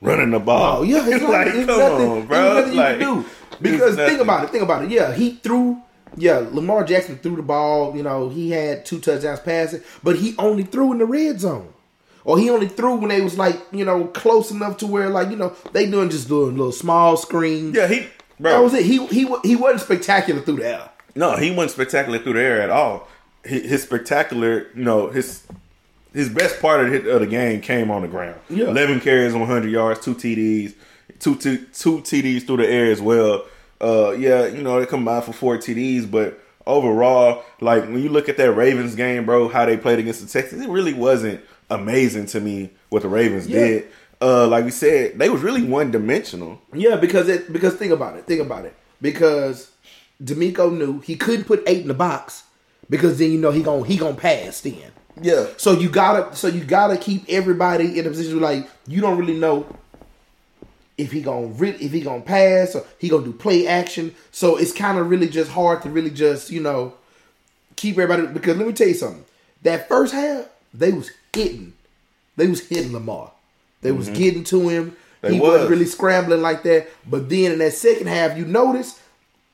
running the ball. Oh yeah, it's like, like it's come nothing, on, bro. nothing like you can do. Because think about it, think about it. Yeah, he threw. Yeah, Lamar Jackson threw the ball. You know, he had two touchdowns passing, but he only threw in the red zone, or he only threw when they was like you know close enough to where like you know they doing just doing little small screens. Yeah, he Bro. That was it. He he he wasn't spectacular through the air. No, he wasn't spectacular through the air at all. His, spectacular, you know, his his best part of the, of the game came on the ground. Yeah. eleven carries, one hundred yards, two TDs, two, two two TDs through the air as well. Uh, yeah, you know they combined for four TDs, but overall, like when you look at that Ravens game, bro, how they played against the Texans, it really wasn't amazing to me what the Ravens Yeah. did. Uh, like we said, they was really one dimensional. Yeah, because it because think about it. Think about it. Because DeMeco knew he couldn't put eight in the box because then you know he gon' he gonna pass then. Yeah, So you gotta so you gotta keep everybody in a position where, like you don't really know if he gonna re- if he gonna pass or he gonna do play action. So it's kind of really just hard to really just you know keep everybody because let me tell you something. That first half they was hitting, they was hitting Lamar. They was getting to him. Mm-hmm. They he was. wasn't really scrambling like that. But then in that second half, you notice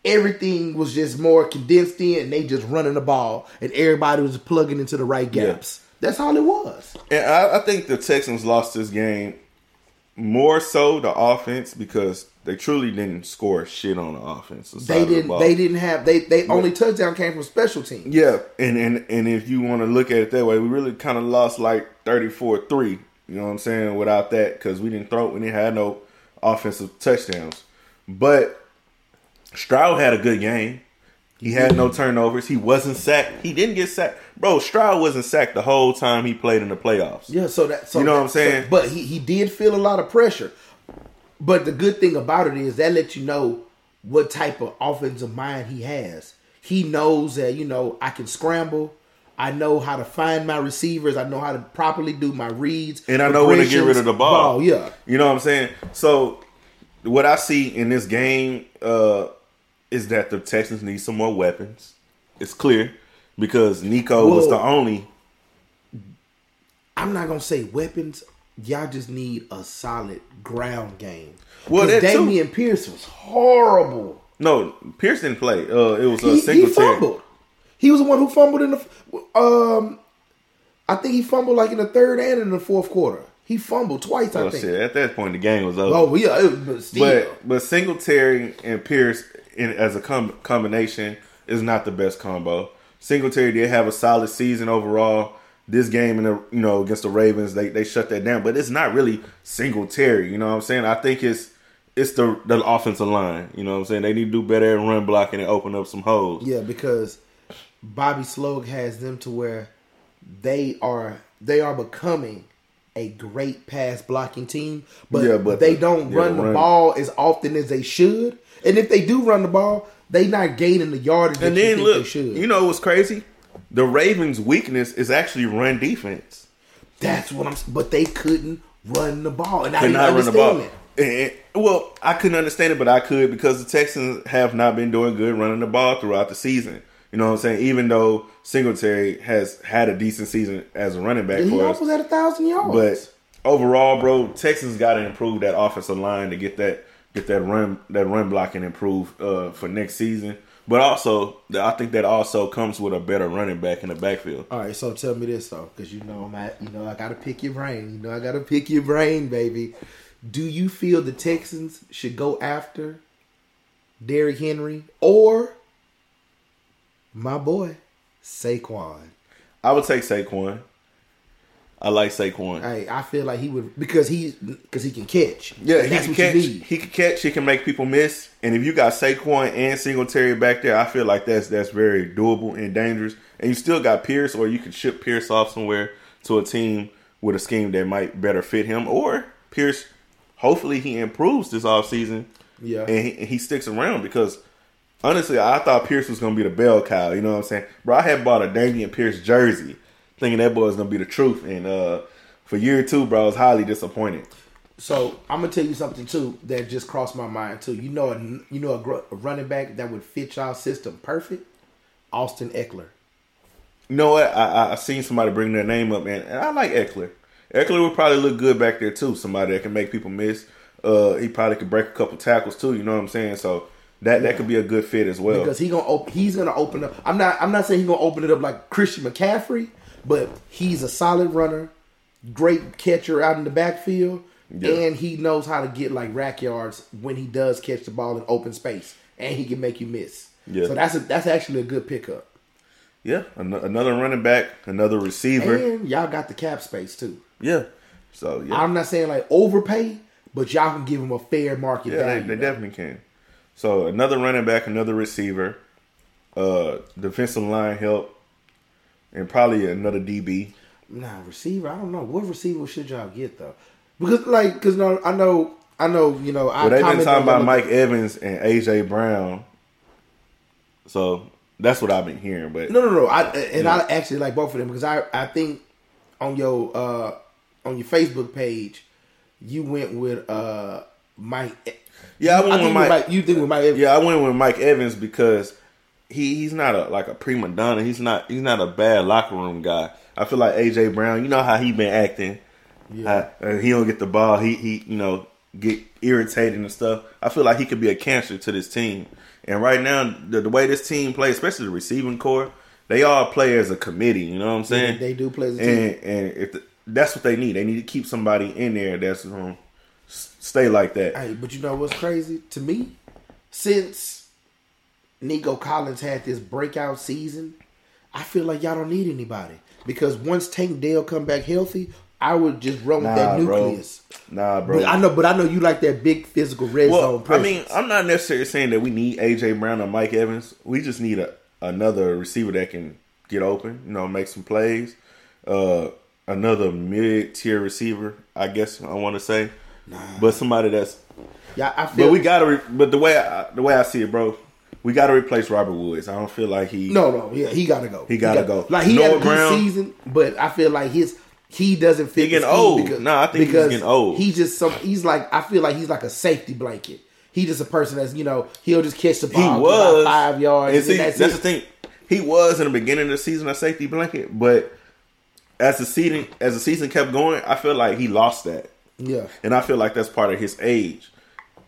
everything was just more condensed in, and they just running the ball, and everybody was plugging into the right gaps. That's all it was. And I, I think the Texans lost this game more so the offense because they truly didn't score shit on the offense. the They didn't. ball. They didn't have. They they only touchdown came from special teams. Yeah, and and and if you want to look at it that way, we really kind of lost like 34-3. You know what I'm saying? Without that, because we didn't throw, we didn't have no offensive touchdowns. But Stroud had a good game. He had no turnovers. He wasn't sacked. He didn't get sacked, bro. Stroud wasn't sacked the whole time he played in the playoffs. Yeah. So that. So You know what I'm saying? so- but he he did feel a lot of pressure. But the good thing about it is that lets you know what type of offensive mind he has. He knows that you know I can scramble. I know how to find my receivers. I know how to properly do my reads. And I know when to get rid of the ball. yeah. You know what I'm saying? So what I see in this game uh, is that the Texans need some more weapons. It's clear because Nico was the only. I'm not gonna say weapons. Y'all just need a solid ground game. Well, that too. Dameon Pierce was horrible. No, Pierce didn't play. Uh, it was a He, he fumbled. He was the one who fumbled in the. Um, I think he fumbled like in the third and in the fourth quarter. He fumbled twice. I Oh think. shit! At that point, the game was over. Oh yeah, it, but still. but but Singletary and Pierce in, as a com- combination is not the best combo. Singletary did have a solid season overall. This game in the you know against the Ravens, they they shut that down. But it's not really Singletary. You know what I'm saying? I think it's it's the the offensive line. You know what I'm saying? They need to do better at run blocking and open up some holes. Yeah, because Bobby Slowik has them to where they are they are becoming a great pass blocking team, but, Yeah, but they the- don't yeah, run the run- ball as often as they should. And if they do run the ball, they not gaining the yardage that And you then think they look, should. you know what's crazy? The Ravens' weakness is actually run defense. That's what I'm. But they couldn't run the ball, and I could didn't not run the understand ball. it. And- and- well, I couldn't understand it, but I could because the Texans have not been doing good running the ball throughout the season. You know what I'm saying? Even though Singletary has had a decent season as a running back he for us, had a thousand yards. but overall, bro, Texans got to improve that offensive line to get that get that run that run blocking improved uh, for next season. But also, I think that also comes with a better running back in the backfield. All right, so tell me this though, because you know I'm at, you know I gotta pick your brain. You know I gotta pick your brain, baby. Do you feel the Texans should go after Derrick Henry or my boy Saquon? I would take Saquon. I like Saquon. Hey, I feel like he would because he because he can catch. Yeah, he can catch. He can catch. He can make people miss. And if you got Saquon and Singletary back there, I feel like that's that's very doable and dangerous. And you still got Pierce, or you could ship Pierce off somewhere to a team with a scheme that might better fit him. Or Pierce, hopefully he improves this offseason. Yeah. and he, and he sticks around because honestly, I thought Pierce was gonna be the bell cow. You know what I'm saying, bro? I had bought a Dameon Pierce jersey, thinking that boy was gonna be the truth. And uh for year two, bro, I was highly disappointed. So I'm gonna tell you something too that just crossed my mind too. You know, a, you know a, gr- a running back that would fit y'all system perfect. Austin Ekeler. You know what? I, I I seen somebody bring their name up, man, and I like Ekeler. Ekeler would probably look good back there too. Somebody that can make people miss. Uh, he probably could break a couple tackles too. You know what I'm saying? So that that could be a good fit as well. because he gonna op- he's gonna open up. I'm not I'm not saying he's gonna open it up like Christian McCaffrey, but he's a solid runner, great catcher out in the backfield. Yeah. and he knows how to get like rack yards when he does catch the ball in open space, and he can make you miss. Yeah. So that's a, that's actually a good pickup. Yeah, an- another running back, another receiver. And y'all got the cap space too. yeah. So yeah, I'm not saying like overpay, but y'all can give him a fair market yeah, they, value. they though. definitely can. So another running back, another receiver, uh, defensive line help, and probably another DB. Nah, receiver. I don't know what receiver should y'all get though, because like because no, I know I know you know. I Well, they've been talking about Mike Evans and AJ Brown. So that's what I've been hearing. But No, no, no. I and Yeah. I actually like both of them because I I think on your uh on your Facebook page you went with uh Mike. Yeah, I went I with Mike. Mike. You think with Mike? Yeah, I went with Mike Evans because he he's not a like a prima donna. He's not he's not a bad locker room guy. I feel like AJ Brown. You know how he been acting. Yeah. Uh, uh, he don't get the ball. He he you know get irritated and stuff. I feel like he could be a cancer to this team. And right now, the, the way this team plays, especially the receiving corps, they all play as a committee. You know what I'm saying? They do play as a team. and and if the, that's what they need, they need to keep somebody in there that's to stay like that. Hey, but you know what's crazy to me? Since Nico Collins had this breakout season, I feel like y'all don't need anybody because once Tank Dell come back healthy, I would just run with that Nah, bro. nucleus. Nah, bro. But I know, but I know you like that big physical red zone. Well, I mean, I'm not necessarily saying that we need AJ Brown or Mike Evans. We just need a another receiver that can get open, you know, make some plays. Uh, another mid tier receiver, I guess I want to say, but somebody that's. yeah, I feel. But we gotta. Re- but the way I, the way I see it, bro, we gotta replace Robert Woods. I don't feel like he. no, no, yeah, he gotta go. He gotta go. Like he Noah had a good Brown- season, but I feel like his he doesn't fit. He getting old. Because, Nah, I think he's getting old. He's just some. He's like I feel like he's like a safety blanket. He just a person that's you know he'll just catch the he ball, get was about five yards, And and, that's, that's, the thing. He was in the beginning of the season a safety blanket, but as the season as the season kept going, I feel like he lost that, Yeah, and I feel like that's part of his age.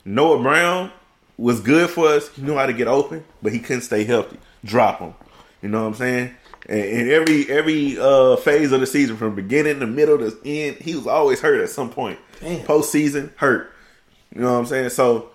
Noah Brown was good for us. He knew how to get open, but he couldn't stay healthy. Drop him. You know what I'm saying? And, and every every uh, phase of the season, from beginning to middle to end, he was always hurt at some point. Damn. Postseason hurt. You know what I'm saying? So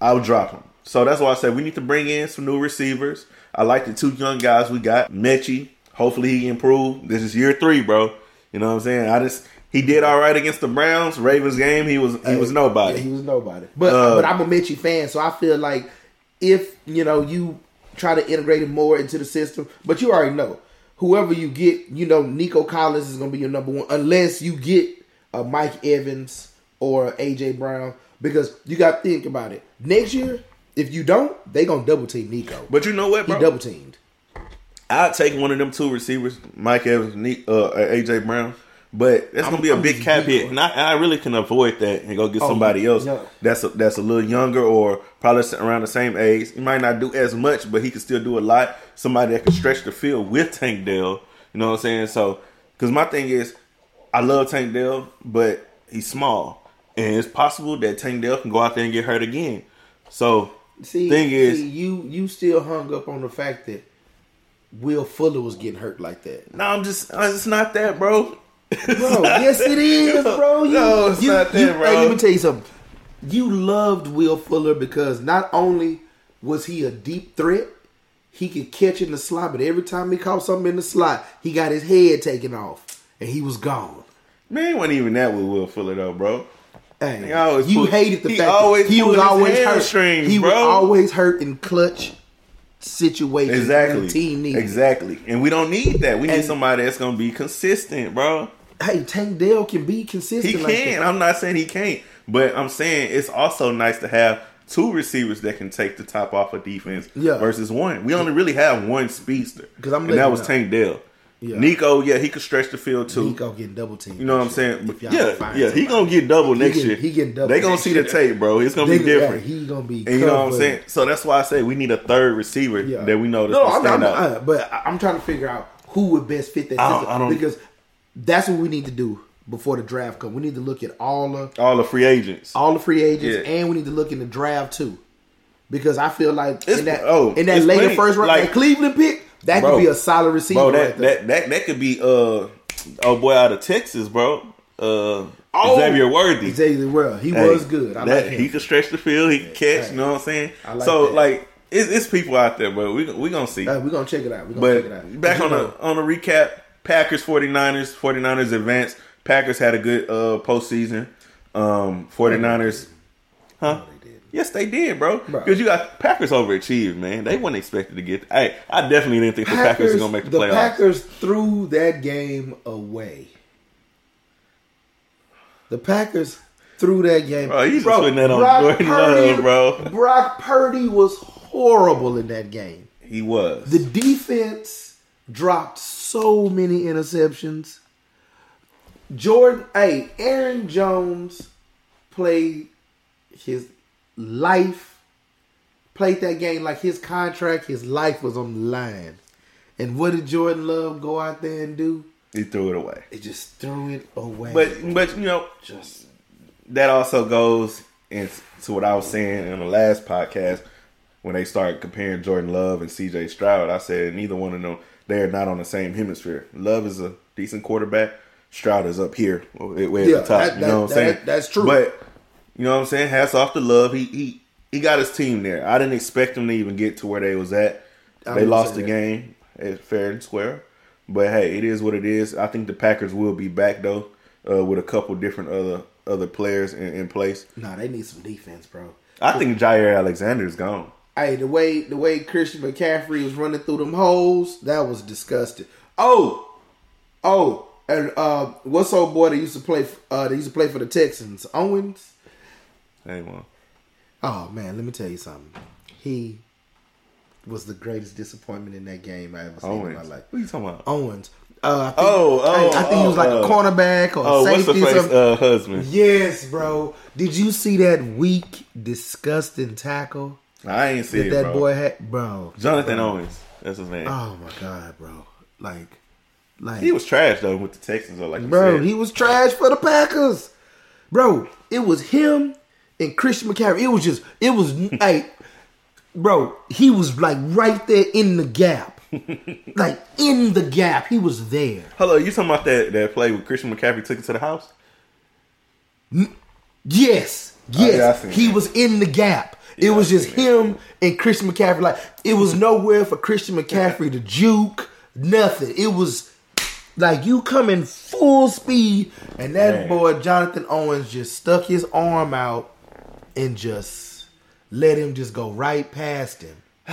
I would drop him. So that's why I said we need to bring in some new receivers. I like the two young guys we got. Metchie, hopefully he improve. This is year three, bro. You know what I'm saying? I just he did all right against the Browns. Ravens game, he was he was nobody. Yeah, he was nobody. But Uh, but I'm a Metchie fan, so I feel like if you know you try to integrate him more into the system, but you already know whoever you get, you know Nico Collins is going to be your number one, unless you get a Mike Evans or AJ Brown, because you got to think about it. Next year, if you don't, they gonna double team Nico. but you know what, He double teamed. I'd take one of them two receivers, Mike Evans, uh, AJ Brown. But that's gonna I'm- be a big cap hit, and I, and I really can avoid that and go get Oh, somebody else yeah. that's a, that's a little younger or probably around the same age. He might not do as much, but he can still do a lot. Somebody that can stretch the field with Tank Dell. You know what I'm saying? So, because my thing is, I love Tank Dell, but he's small, and it's possible that Tank Dell can go out there and get hurt again. So, See, thing is, see, you you still hung up on the fact that Will Fuller was getting hurt like that. no, I'm just, uh, it's not that, bro. Bro, yes it is, bro. You, No, it's you, not that, you- bro. Hey, let me tell you something. You loved Will Fuller because not only was he a deep threat, he could catch in the slot, but every time he caught something in the slot, he got his head taken off and he was gone. Man, it wasn't even that with Will Fuller though, bro. Hey, He you pull- hated the he fact that he was always hurt. He was always hurt in clutch situations. Exactly. team needed. it. Exactly. And we don't need that. We need somebody that's gonna be consistent, bro. Hey, Tank Dell can be consistent. He like can. that. I'm not saying he can't, but I'm saying it's also nice to have two receivers that can take the top off of defense Yeah. versus one. We only really have one speedster. 'Cause I'm and that was. Tank Dell. Yeah. Nico, yeah, he could stretch the field too. Nico getting double teamed. You know what I'm saying? But yeah, find yeah, he gonna get double next getting- year. he getting double They gonna next see the tape, bro. It's gonna They- be different. yeah, he gonna be. and you know what I'm saying? So that's why I say we need a third receiver Yeah. that we know No, I'm, stand I'm, out. uh, but I- I'm trying to figure out who would best fit that I system I don't- because that's what we need to do before the draft comes. We need to look at all the All the free agents. all the free agents, Yeah. and we need to look in the draft too, because I feel like It's- in that oh, in that later plenty. first round, Like- that Cleveland pick, that Bro. could be a solid receiver Bro, that, there. that that that could be uh oh boy out of Texas, bro. Uh Oh, Xavier Worthy. Xavier well, he Hey, was good. I that- like him. He could stretch the field. He could catch. You know what I'm saying? I like so that. like, it's, it's people out there, but we we gonna see. Hey, we're gonna check it out. We're gonna check it out. But back on know, the on the recap, Packers 49ers, 49ers advanced. Packers had a good uh postseason. Um 49ers Huh? they. Yes, they did, bro. Bro. Because you got Packers overachieved, man. They weren't expected to get. Hey, I definitely didn't think the Packers were gonna make the, the playoffs. The Packers threw that game away. The Packers threw that game. Bro, you just putting that on Brock Jordan Love, bro. Brock Purdy was horrible in that game. He was. The defense dropped so many interceptions. Jordan, hey, Aaron Jones played his life, played that game like his contract, his life was on the line. And what did Jordan Love go out there and do? he threw it away. He just threw it away. But but you know just that also goes into what I was saying in the last podcast when they started comparing Jordan Love and CJ Stroud. I said neither one of them they're not on the same hemisphere. Love is a decent quarterback. Stroud is up here, way Yeah, at the top. that- you know what I'm that- saying? that- that's true. But you know what I'm saying? Hats off to Love. He he he got his team there. I didn't expect them to even get to where they was at. I They lost the that. game eh, fair and square. But hey, it is what it is. I think the Packers will be back though, uh, with a couple different other other players in, in place. nah, they need some defense, bro. I think Jaire Alexander's gone. Hey, the way the way Christian McCaffrey was running through them holes, that was disgusting. Oh, oh, and uh, what's old boy that used to play? Uh, that used to play for the Texans, Owens. Hey, man. Oh man, let me tell you something. He was the greatest disappointment in that game I ever seen in my life. What are you talking about? Owens. Uh, I think, Oh, oh, I, I think he was like oh, a uh, cornerback or Oh, what's safety. the or face? Uh, husband. yes, bro. Did you see that weak, disgusting tackle I ain't see that it, that bro. boy had, bro? Jonathan Owens. That's his name. Oh my god, bro! Like, like, he was trash though with the Texans, though. Like bro, he was trash for the Packers, bro. It was him and Christian McCaffrey. It was just, it was, hey, bro. He was like right there in the gap, like in the gap. He was there. Hello, you talking about that that play with Christian McCaffrey took it to the house? Yes, Oh, yeah, yes, he that. was in the gap. It was just him and Christian McCaffrey. Like it was nowhere for Christian McCaffrey to juke. Nothing. It was like you coming full speed, and that Man. boy Jonathan Owens just stuck his arm out and just let him just go right past him.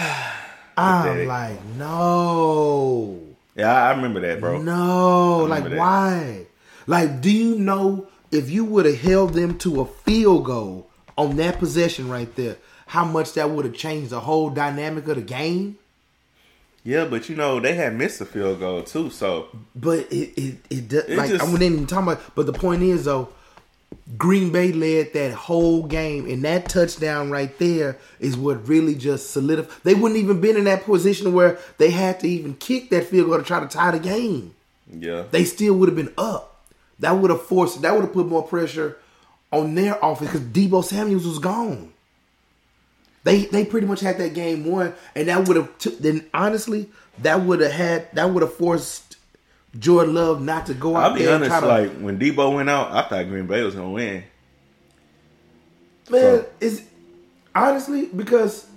I'm like, no. Yeah, I, I remember that, bro. No, like that. why? Like, do you know if you would have held them to a field goal on that possession right there, how much that would have changed the whole dynamic of the game? Yeah, but you know they had missed a field goal too, so But it it it, does, It like just- I wasn't even talking about. But the point is though, Green Bay led that whole game, and that touchdown right there is what really just solidified. They wouldn't even been in that position where they had to even kick that field goal to try to tie the game. yeah. they still would have been up. That would have forced. That would have put more pressure on their offense because Deebo Samuels was gone. They they pretty much had that game won, and that would have. T- then honestly, that would have had. That would have forced Jordan Love not to go out I'll be honest, try to, like when Deebo went out, I thought Green Bay was gonna win. man, so- is honestly because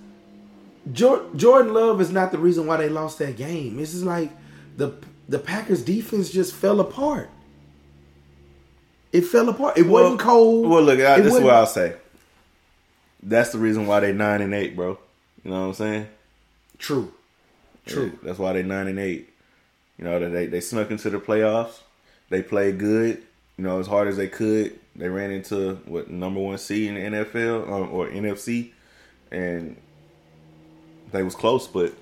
Jor- Jordan Love is not the reason why they lost that game. It's just like the the Packers defense just fell apart. It fell apart. It wasn't cold. Well, look, I, this is what I'll say. That's the reason why they nine and eight, bro. You know what I'm saying? True. True. Yeah, that's why they nine and eight. You know, they they snuck into the playoffs. They played good. You know, as hard as they could. They ran into what number one seed in the NFL um, or NFC, and they was close, but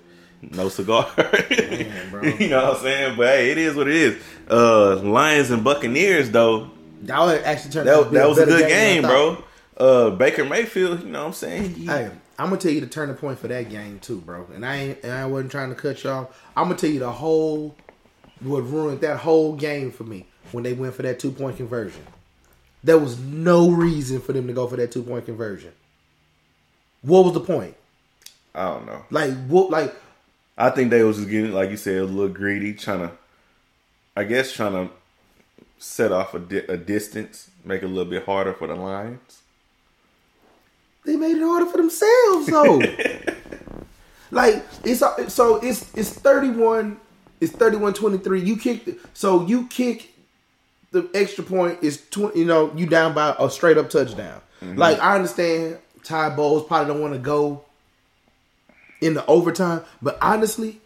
no cigar. you know what I'm saying? But hey, it is what it is. Uh, Lions and Buccaneers, though. That would actually turned That, that was a good game, I bro. Uh, Baker Mayfield, you know what I'm saying? He- Hey, I'm gonna tell you the turning point for that game too, bro. And I ain't, and I wasn't trying to cut you off. I'm gonna tell you the whole what ruined that whole game for me when they went for that two point conversion. There was no reason for them to go for that two point conversion. What was the point? I don't know. Like what? Like I think they was just getting, like you said, a little greedy, trying to, I guess, trying to set off a, di- a distance, make it a little bit harder for the Lions. They made it harder for themselves though. like it's uh, so it's it's 31 it's 31-23. You kick the, so you kick the extra point is 20 you know, you down by a straight up touchdown. Mm-hmm. Like I understand Ty Bowles probably don't want to go in the overtime, but honestly,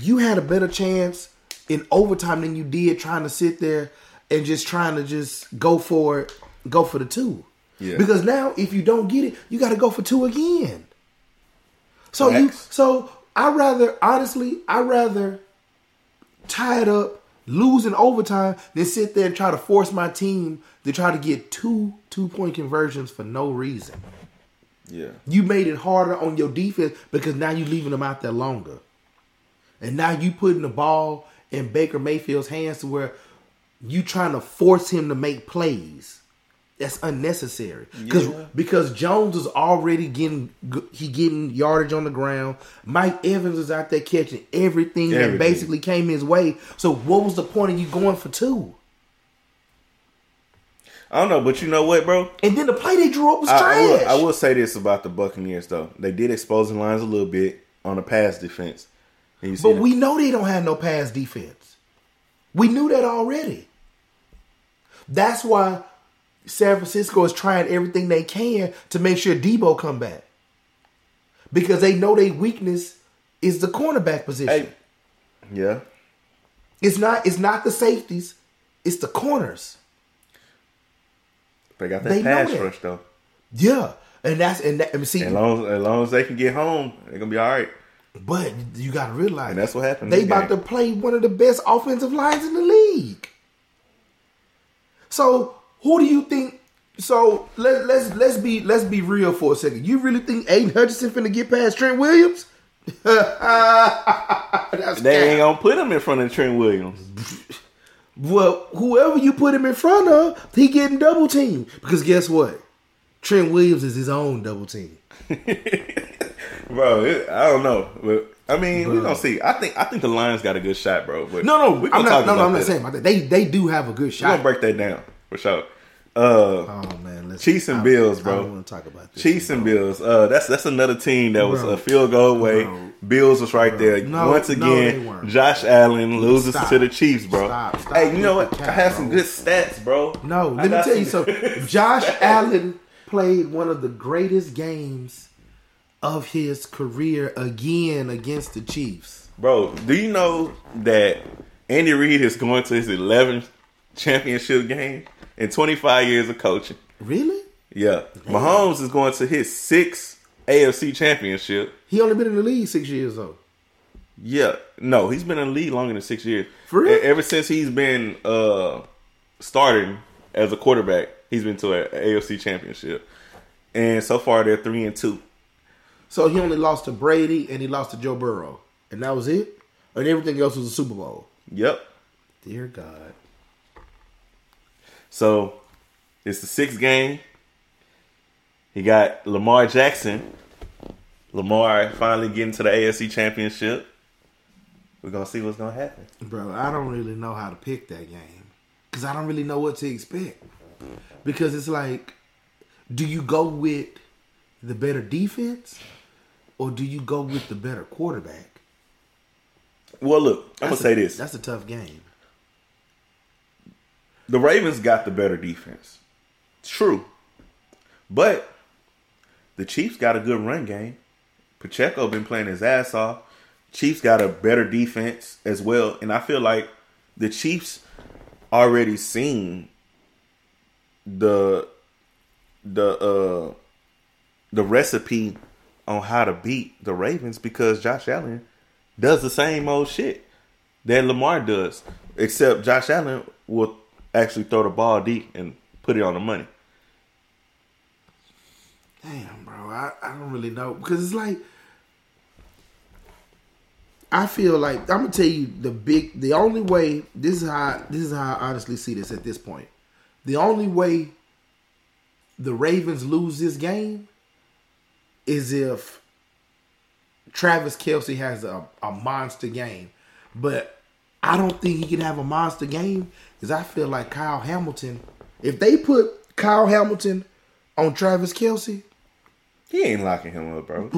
you had a better chance in overtime than you did trying to sit there and just trying to just go for it, go for the two. Yeah. Because now if you don't get it, you got to go for two again. So you so I rather honestly, I rather tie it up, lose in overtime, than sit there and try to force my team to try to get two two point conversions for no reason. Yeah. You made it harder on your defense because now you're leaving them out there longer. And now you putting the ball in Baker Mayfield's hands to where you trying to force him to make plays. That's unnecessary. Because Yeah. because Jones is already getting he getting yardage on the ground. Mike Evans is out there catching everything, that basically came his way. So what was the point of you going for two? I don't know, but you know what, bro? And then the play they drew up was I, I, trash. will, I will say this about the Buccaneers, though. They did expose the Lions a little bit on the pass defense. You But we know they don't have no pass defense. We knew that already. That's why San Francisco is trying everything they can to make sure Deebo come back. Because they know their weakness is the cornerback position. Hey, yeah. It's not it's not the safeties, it's the corners. They got that They pass that. rush, though. Yeah. And that's and that and see As long as, as long as they can get home, they're going to be all right. but you gotta realize And that's what happened They about game. to play one of the best offensive lines in the league. So who do you think? So let, let's let's be let's be real for a second. You really think Aidan Hutchinson finna get past Trent Williams? That's They ain't to put him in front of Trent Williams. Well, whoever you put him in front of, he getting double teamed. Because guess what? Trent Williams is his own double team. Bro, it, I don't know. But, I mean, we're going to see. I think I think the Lions got a good shot, bro. But No, no, we I'm not. No, no, I'm not that. saying about that. They they do have a good shot. going to break that down, for sure. Uh, Oh man, let's, Chiefs and I- Bills, I bro. don't want to talk about this. Chiefs and Bills. Uh, that's that's another team that was Bro. a field goal away. Bro. Bills was right there No, once again. weren't. Josh Allen loses Stop. to the Chiefs, bro. Stop, stop hey, you know what? the I have some good stats, bro. No, let me tell you something. Josh Allen played one of the greatest games of his career again against the Chiefs. Bro, do you know that Andy Reid is going to his 11th championship game in 25 years of coaching? Really? Yeah. Mahomes is going to his sixth AFC championship. He only been in the league six years though. Yeah, no, he's been in the league longer than six years. For real? Ever since he's been uh starting as a quarterback, he's been to an AFC championship, and so far they're three and two. So he only lost to Brady and he lost to Joe Burrow, and that was it. And everything else was a Super Bowl. Yep. Dear God. So it's the sixth game. He got Lamar Jackson. Lamar finally getting to the AFC championship. We're gonna see what's gonna happen. Bro, I don't really know how to pick that game because I don't really know what to expect. Because it's like, do you go with the better defense or do you go with the better quarterback? Well, look, I'm gonna That's say this: That's a tough game. The Ravens got the better defense. True. But the Chiefs got a good run game. Pacheco been playing his ass off. Chiefs got a better defense as well. And I feel like the Chiefs already seen the the uh the recipe on how to beat the Ravens because Josh Allen does the same old shit that Lamar does. Except Josh Allen will actually throw the ball deep and put it on the money. Damn, bro. I, I don't really know because it's like I feel like I'm gonna tell you the big the only way this is how this is how I honestly see this at this point. The only way the Ravens lose this game is if Travis Kelce has a, a monster game. But I don't think he can have a monster game because I feel like Kyle Hamilton. If they put Kyle Hamilton on Travis Kelce, He ain't locking him up, bro.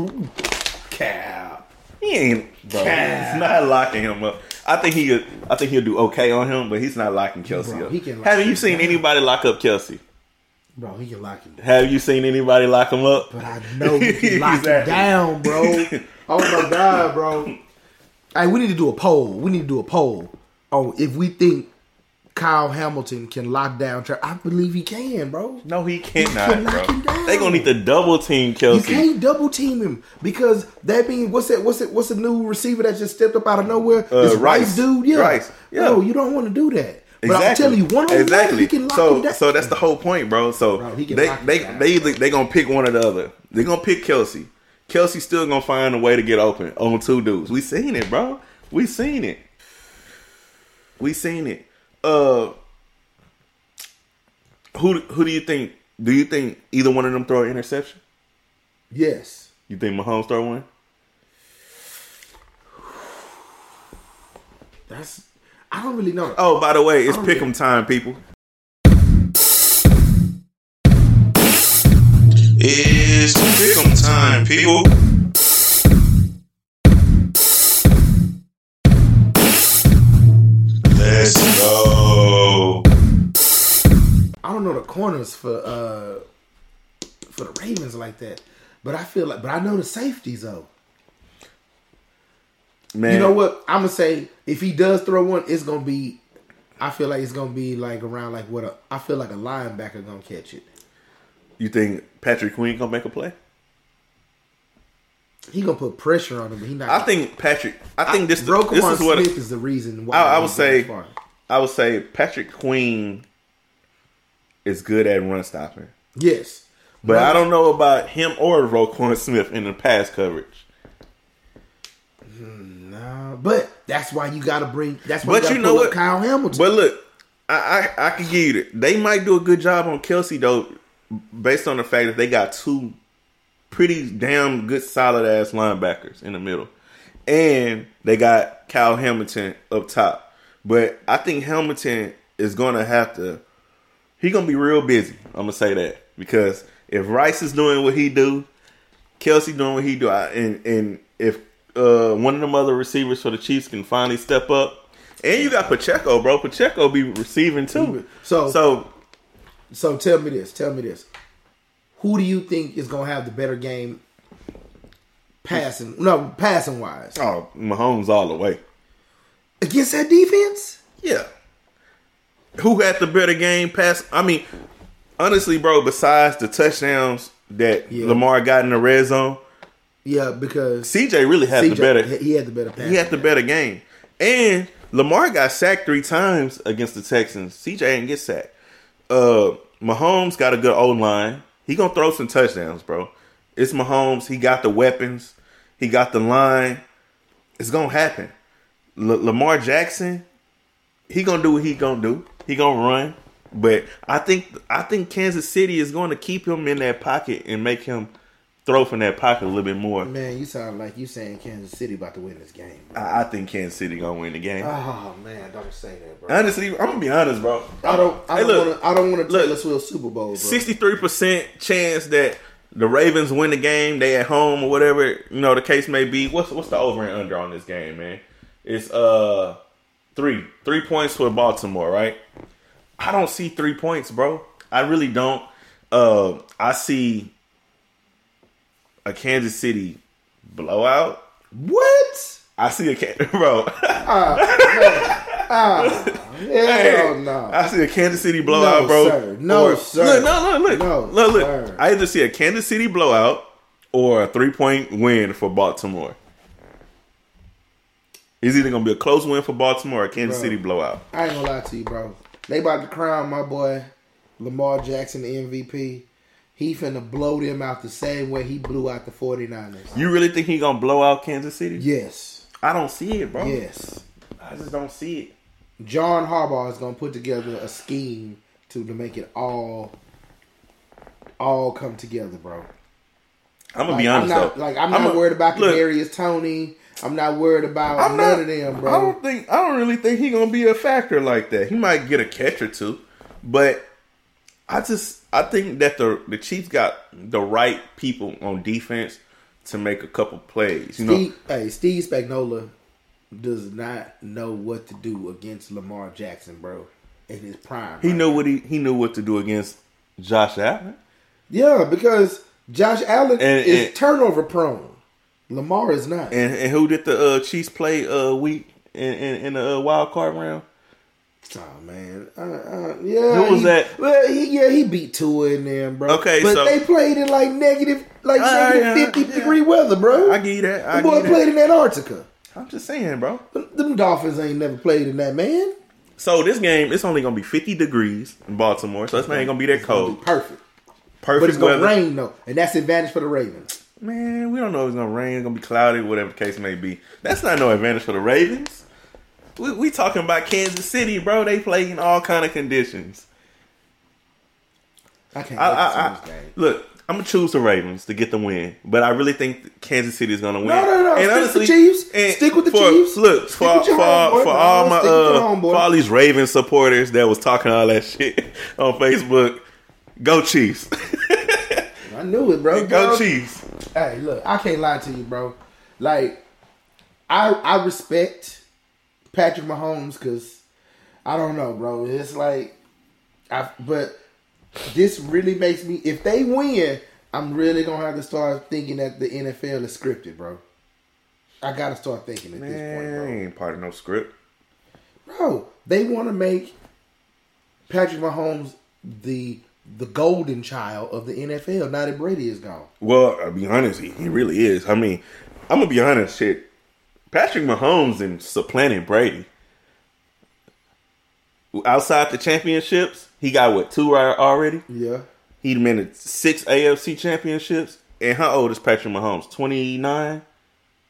Cal. He ain't, bro. Cat. He's not locking him up. I think he, I think he'll do okay on him, but he's not locking Kelce Bro, up. he can lock Have you seen down. anybody lock up Kelce? Bro, he can lock him. Have you seen anybody lock him up? But I know he can lock him down, bro. Oh my god, bro. Hey, we need to do a poll. We need to do a poll on if we think Kyle Hamilton can lock down. Tra- I believe he can, bro. No, he cannot, can knock him bro. down. They gonna need to double team Kelce. You Kelce. can't double team him because that means what's that? What's it? What's the new receiver that just stepped up out of nowhere? Uh, this Rice. Rice dude, yeah. Rice, yeah. No, you don't want to do that. But I'm telling you, one on exactly. one, he can lock so, him down. so that's the whole point, bro. So Bro, he can they they down. they they gonna pick one or the other. They gonna pick Kelce. Kelce still gonna find a way to get open on two dudes. We seen it, bro. We seen it. We seen it. Uh, who who do you think? Do you think either one of them throw an interception? yes. You think Mahomes throw one? That's I don't really know. Oh, by the way, it's I don't pick 'em time, people. It's pick 'em time, people. The corners for uh for the Ravens like that. But I feel like but I know the safeties though. Man, You know what? I'm gonna say if he does throw one, it's gonna be I feel like it's gonna be like around like what a I feel like a linebacker gonna catch it. You think Patrick Queen gonna make a play? He gonna put pressure on him, but he not I think Patrick. I think this. Roquan this is what Smith is the reason why I, I would say. I would say Patrick Queen is good at run stopping. Yes. But I don't know about him or Roquan Smith in the pass coverage. Mm, nah, but that's why you gotta bring that's why But you, you know what? Kyle Hamilton. But look, I, I I can give you that. They might do a good job on Kelce though, based on the fact that they got two pretty damn good solid ass linebackers in the middle. And they got Kyle Hamilton up top. But I think Hamilton is gonna have to he gonna be real busy. I'm gonna say that. Because if Rice is doing what he do, Kelce doing what he do, I, and and if uh, one of them other receivers for the Chiefs can finally step up, and you got Pacheco, bro. Pacheco be receiving too. So- so So tell me this. Tell me this. Who do you think is gonna have the better game passing? No, passing wise oh, Mahomes all the way. against that defense. Yeah. Who had the better game pass? I mean, honestly, bro. Besides the touchdowns that Yeah. Lamar got in the red zone, Yeah, because CJ really had the better. he had the better pass. He had the better game. And Lamar got sacked three times against the Texans. CJ didn't get sacked. Uh Mahomes got a good O line. He gonna throw some touchdowns, bro. It's Mahomes. He got the weapons. He got the line. It's gonna happen. L- Lamar Jackson, he gonna do what he gonna do. He gonna run. But I think I think Kansas City is going to keep him in that pocket and make him throw from that pocket a little bit more. Man, you sound like you saying Kansas City about to win this game. I, I think Kansas City gonna win the game. Oh man, don't say that, bro. Honestly, I'm gonna be honest, bro. I don't. I Hey, don't want to. I don't want to look. Taylor Swift Super Bowl. Sixty-three percent chance that the Ravens win the game. They at home or whatever you know the case may be. What's what's the over and under on this game, man? It's uh three three points for Baltimore, right? I don't see three points, bro. I really don't. Uh, I see a Kansas City blowout. What? I see a Can- bro. Hell no. I see a Kansas City blowout, No, bro. sir. No, Or- sir. Look, no, look, look, No, look, look. sir. I either see a Kansas City blowout or a three point win for Baltimore. It's either gonna be a close win for Baltimore or a Kansas Bro. City blowout. I ain't gonna lie to you, bro. They about to crown my boy Lamar Jackson the MVP. He finna blow them out the same way he blew out the 49ers. You really think he gonna blow out Kansas City? Yes. I don't see it, bro. Yes. I just don't see it. John Harbaugh is gonna put together a scheme to, to make it all all come together, bro. I'm gonna Like, be honest I'm not, though. Like I'm not a- worried about Kadarius Toney. I'm not worried about I'm none not, of them, bro. I don't think I don't really think he gonna be a factor like that. He might get a catch or two, but I just I think that the the Chiefs got the right people on defense to make a couple plays. You know, hey, Steve Spagnuolo does not know what to do against Lamar Jackson, bro. In his prime, he right knew now. what he he knew what to do against Josh Allen. Yeah, because Josh Allen And- is and- turnover prone. Lamar is not. And, and who did the uh, Chiefs play uh, week in, in, in the uh, wild card round? Oh man, uh, uh, yeah. Who was he- that? Well, he, yeah, he beat Tua in there, bro. Okay, but so- they played in like negative, like Uh, negative fifty yeah. degree weather, bro. I get you that. I the boy played that. in Antarctica. I'm just saying, bro. Them, them Dolphins ain't never played in that, man. So this game, it's only gonna be 50 degrees in Baltimore, so this ain't gonna be that It's gonna be cold. perfect, Perfect but it's gonna rain though, and that's advantage for the Ravens. Man, we don't know if it's gonna rain, it's gonna be cloudy, whatever the case may be. That's not no advantage for the Ravens. We, we talking about Kansas City, bro. They play in all kind of conditions. I can't I, wait to see I, I, game. look, I'm gonna choose the Ravens to get the win, but I really think Kansas City is gonna win. No, no, no. And Stick with the Chiefs. and Stick with the for- Chiefs. Look, Stick for for, homeboy, for all my Stick with your uh, homeboy. for all these Ravens supporters that was talking all that shit on Facebook, go Chiefs, knew it, bro. go Chiefs. Hey, look, I can't lie to you, bro. Like, I I respect Patrick Mahomes because I don't know, bro. It's like, I but this really makes me. If they win, I'm really gonna have to start thinking that the NFL is scripted, bro. I gotta start thinking at this point, bro. ain't part of no script. Bro, they want to make Patrick Mahomes the the golden child of the NFL. Now that Brady is gone. Well, I'll be honest, he, he really is. I mean, I'm gonna be honest, shit. Patrick Mahomes and supplanted Brady. Outside the championships, he got what two right already? Yeah. He'd in six AFC championships. And how old is Patrick Mahomes? Twenty nine.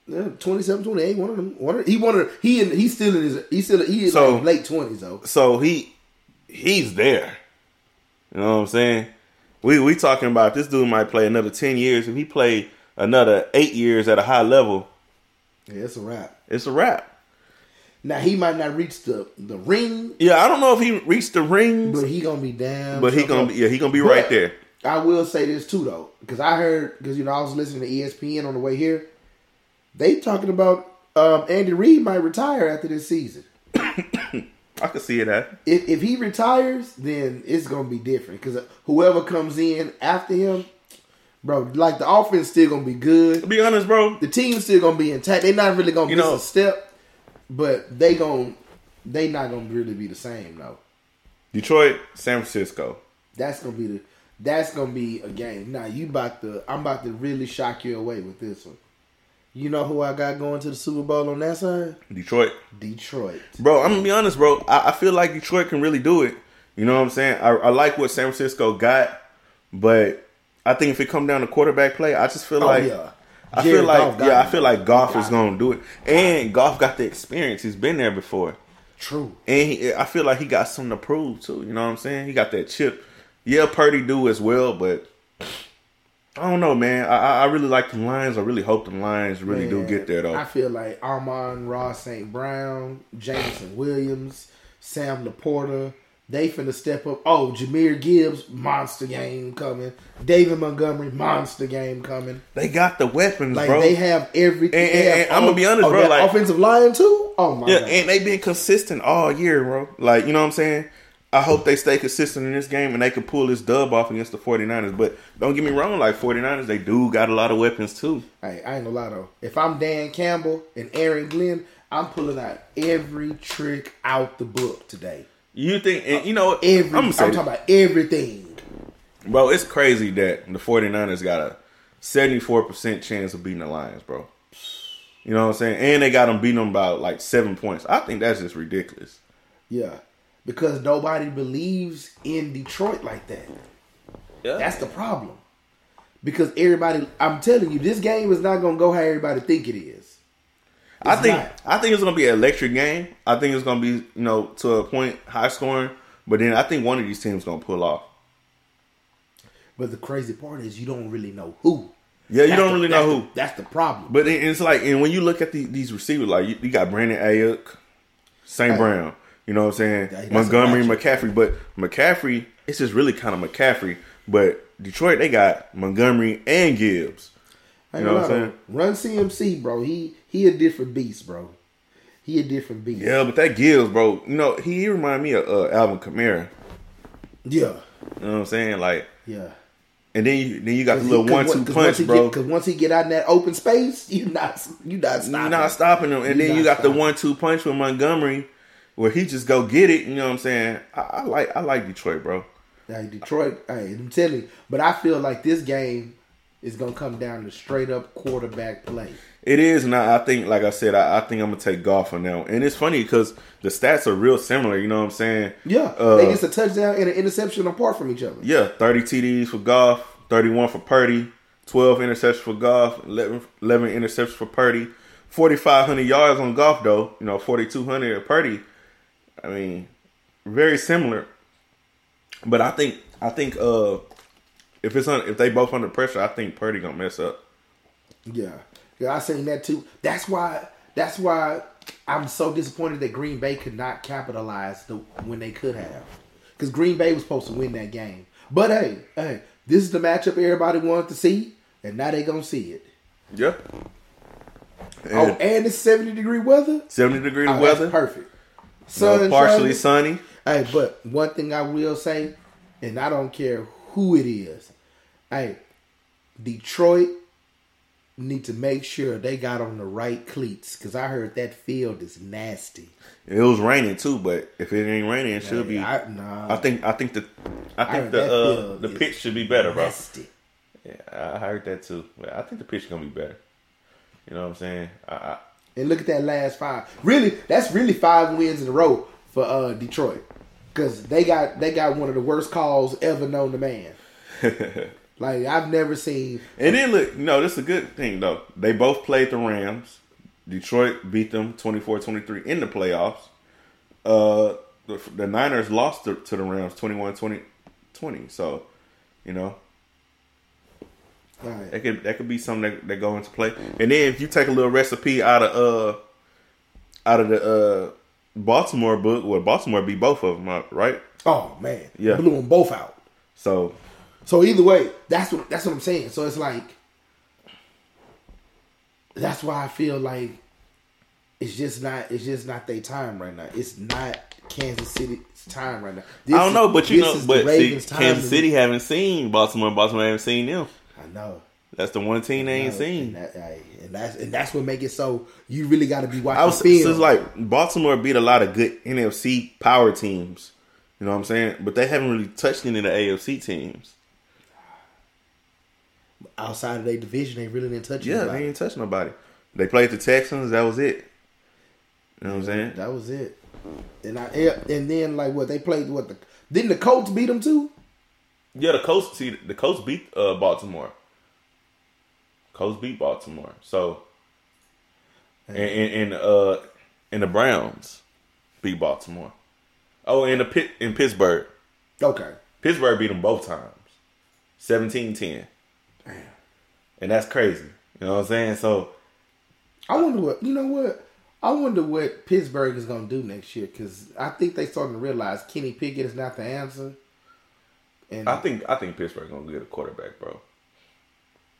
Yeah, 27, 28, one of them. One of, he one of he in, he's still in his he's still he is So- like late twenties though. So he he's there. You know what I'm saying? We we talking about this dude might play another ten years. If he play another eight years at a high level, Yeah, it's a wrap. it's a wrap. Now he might not reach the the ring, Yeah, I don't know if he reached the ring, but he gonna be down. but he gonna be yeah he gonna be right there. I will say this too though, because I heard because you know I was listening to ESPN on the way here. They talking about um, Andy Reid might retire after this season. I could see it that. If if he retires, then it's gonna be different because whoever comes in after him, bro, like the offense still gonna be good. To be honest, bro, the team's still gonna be intact. They're not really gonna You miss know- a step, but they gonna they not gonna really be the same though. Detroit, San Francisco. That's gonna be the that's gonna be a game. Now you about to I'm about to really shock you away with this one. You know who I got going to the Super Bowl on that side? Detroit. Detroit. Bro, I'm gonna be honest, bro. I, I feel like Detroit can really do it. You know what I'm saying? I, I like what San Francisco got, but I think if it come down to quarterback play, I just feel Oh, like yeah. I Jared feel like yeah, I feel like Goff Got is gonna do it, and Goff got the experience. He's been there before, True. and he, I feel like he got something to prove too. You know what I'm saying? He got that chip. Yeah, Purdy do as well, but I don't know, man. I, I- really like the Lions. I really hope the Lions really do get there though. I feel like Amon-Ra St. Brown, Jameson Williams, Sam LaPorta, they finna step up. Oh, Jahmyr Gibbs, monster game coming. David Montgomery, monster game coming. they got the weapons, Like bro. they have everything. And- and- have and I'ma be honest, oh, bro, like- offensive line too. Oh my Yeah, god! and they've been consistent all year, bro. Like, you know what I'm saying? I hope they stay consistent in this game and they can pull this dub off against the 49ers. But don't get me wrong, like 49ers, they do got a lot of weapons too. Hey, I ain't gonna lie though. If I'm Dan Campbell and Aaron Glenn, I'm pulling out every trick out the book today. You think, and you know, Every, I'm I'm, talking about everything. bro, it's crazy that the 49ers got a 74% chance of beating the Lions, bro. You know what I'm saying? And they got them beating them by like seven points. I think that's just ridiculous. Yeah, because nobody believes in Detroit like that. Yeah. That's the problem. Because everybody, I'm telling you, this game is not gonna go how everybody think it is. I think not. I think it's gonna be an electric game. I think it's gonna be you know to a point high scoring, but then I think one of these teams gonna pull off. But the crazy part is you don't really know who. Yeah, you That's don't the- really know the- who. That's the problem. But it- it's like, and when you look at the, these receivers, like you, you got Brandon Aiyuk, St. Hey. Brown, you know what I'm saying? A Montgomery. McCaffrey. But McCaffrey, it's just really kind of McCaffrey. But Detroit, they got Montgomery and Gibbs. You know what I'm gonna Run CMC, bro. He he a different beast, bro. He a different beast. Yeah, but that Gibbs, bro, you know, he remind me of uh, Alvin Kamara. yeah, You know what I'm saying? Like, yeah. and then you then you got the little one two punch, he bro. Because once he get out in that open space, you not you not stopping. You're not stopping him. And You then you got the one two punch with Montgomery where he just go get it. You know what I'm saying? I, I like I like Detroit, bro. Hey, Detroit. Hey, I'm telling you. But I feel like this game is gonna come down to straight up quarterback play. It is not. I think, like I said, I, I think I'm gonna take Goff on now. And it's funny because the stats are real similar. You know what I'm saying? Yeah, Uh, they get a touchdown and an interception apart from each other. Yeah, 30 TDs for Goff, 31 for Purdy, 12 interceptions for Goff, 11, 11 interceptions for Purdy, 4,500 yards on Goff though. You know, 4,200 at Purdy. I mean, very similar. But I think I think uh if it's on if they both under pressure, I think Purdy gonna mess up. Yeah, yeah, I seen that too. That's why. That's why I'm so disappointed that Green Bay could not capitalize the when they could have, because Green Bay was supposed to win that game. But hey, hey, this is the matchup everybody wanted to see, and now they gonna see it. Yeah. Oh, And it's 70 degree weather. 70 degree Oh, that's weather. perfect. Sun partially shining. sunny. Hey, but one thing I will say, and I don't care who it is, hey, Detroit need to make sure they got on the right cleats because I heard that field is nasty. It was raining too, but if it ain't raining, it should be. I, nah, I think I think the I think heard the uh, the pitch should be better, bro. Yeah, I heard that too. I think the pitch is gonna be better. You know what I'm saying? I, I, And look at that last five. Really, that's really five wins in a row for uh, Detroit because they got they got one of the worst calls ever known to man. like I've never seen. and then look, no, this is a good thing though. They both played the Rams. Detroit beat them 24-23 in the playoffs. Uh, the, the Niners lost to, to the Rams 21-20. So, you know, right. that could that could be something that, that go into play. And then if you take a little recipe out of uh out of the uh Baltimore book, well, Baltimore beat both of them, up, right? Oh man, Yeah. blew them both out. So So either way, that's what that's what I'm saying. So it's like that's why I feel like it's just not it's just not their time right now. It's not Kansas City's time right now. This I don't know, but you know, but see, Kansas City haven't seen Baltimore. Baltimore haven't seen them. I know. That's the one team they ain't And, seen. that, hey, and that's and that's what make it so you really got to be watching I was so it's like Baltimore beat a lot of good NFC power teams. You know what I'm saying? But they haven't really touched any of the AFC teams. outside of their division, they really didn't touch. Yeah, anybody. they ain't touch nobody. They played the Texans. That was it. You know what I'm saying? That was it. And I and then like what they played what the didn't the Colts beat them too? Yeah, the Colts. See, the Colts beat uh, Baltimore. Colts beat Baltimore. So, and, and, and uh, and the Browns beat Baltimore. Oh, and the Pit in Pittsburgh. Okay. Pittsburgh beat them both times. 17-10. And that's crazy. You know what I'm saying? So I wonder what you know what I wonder what Pittsburgh is going to do next year because I think they starting to realize Kenny Pickett is not the answer. And I think I think Pittsburgh gonna get a quarterback, bro.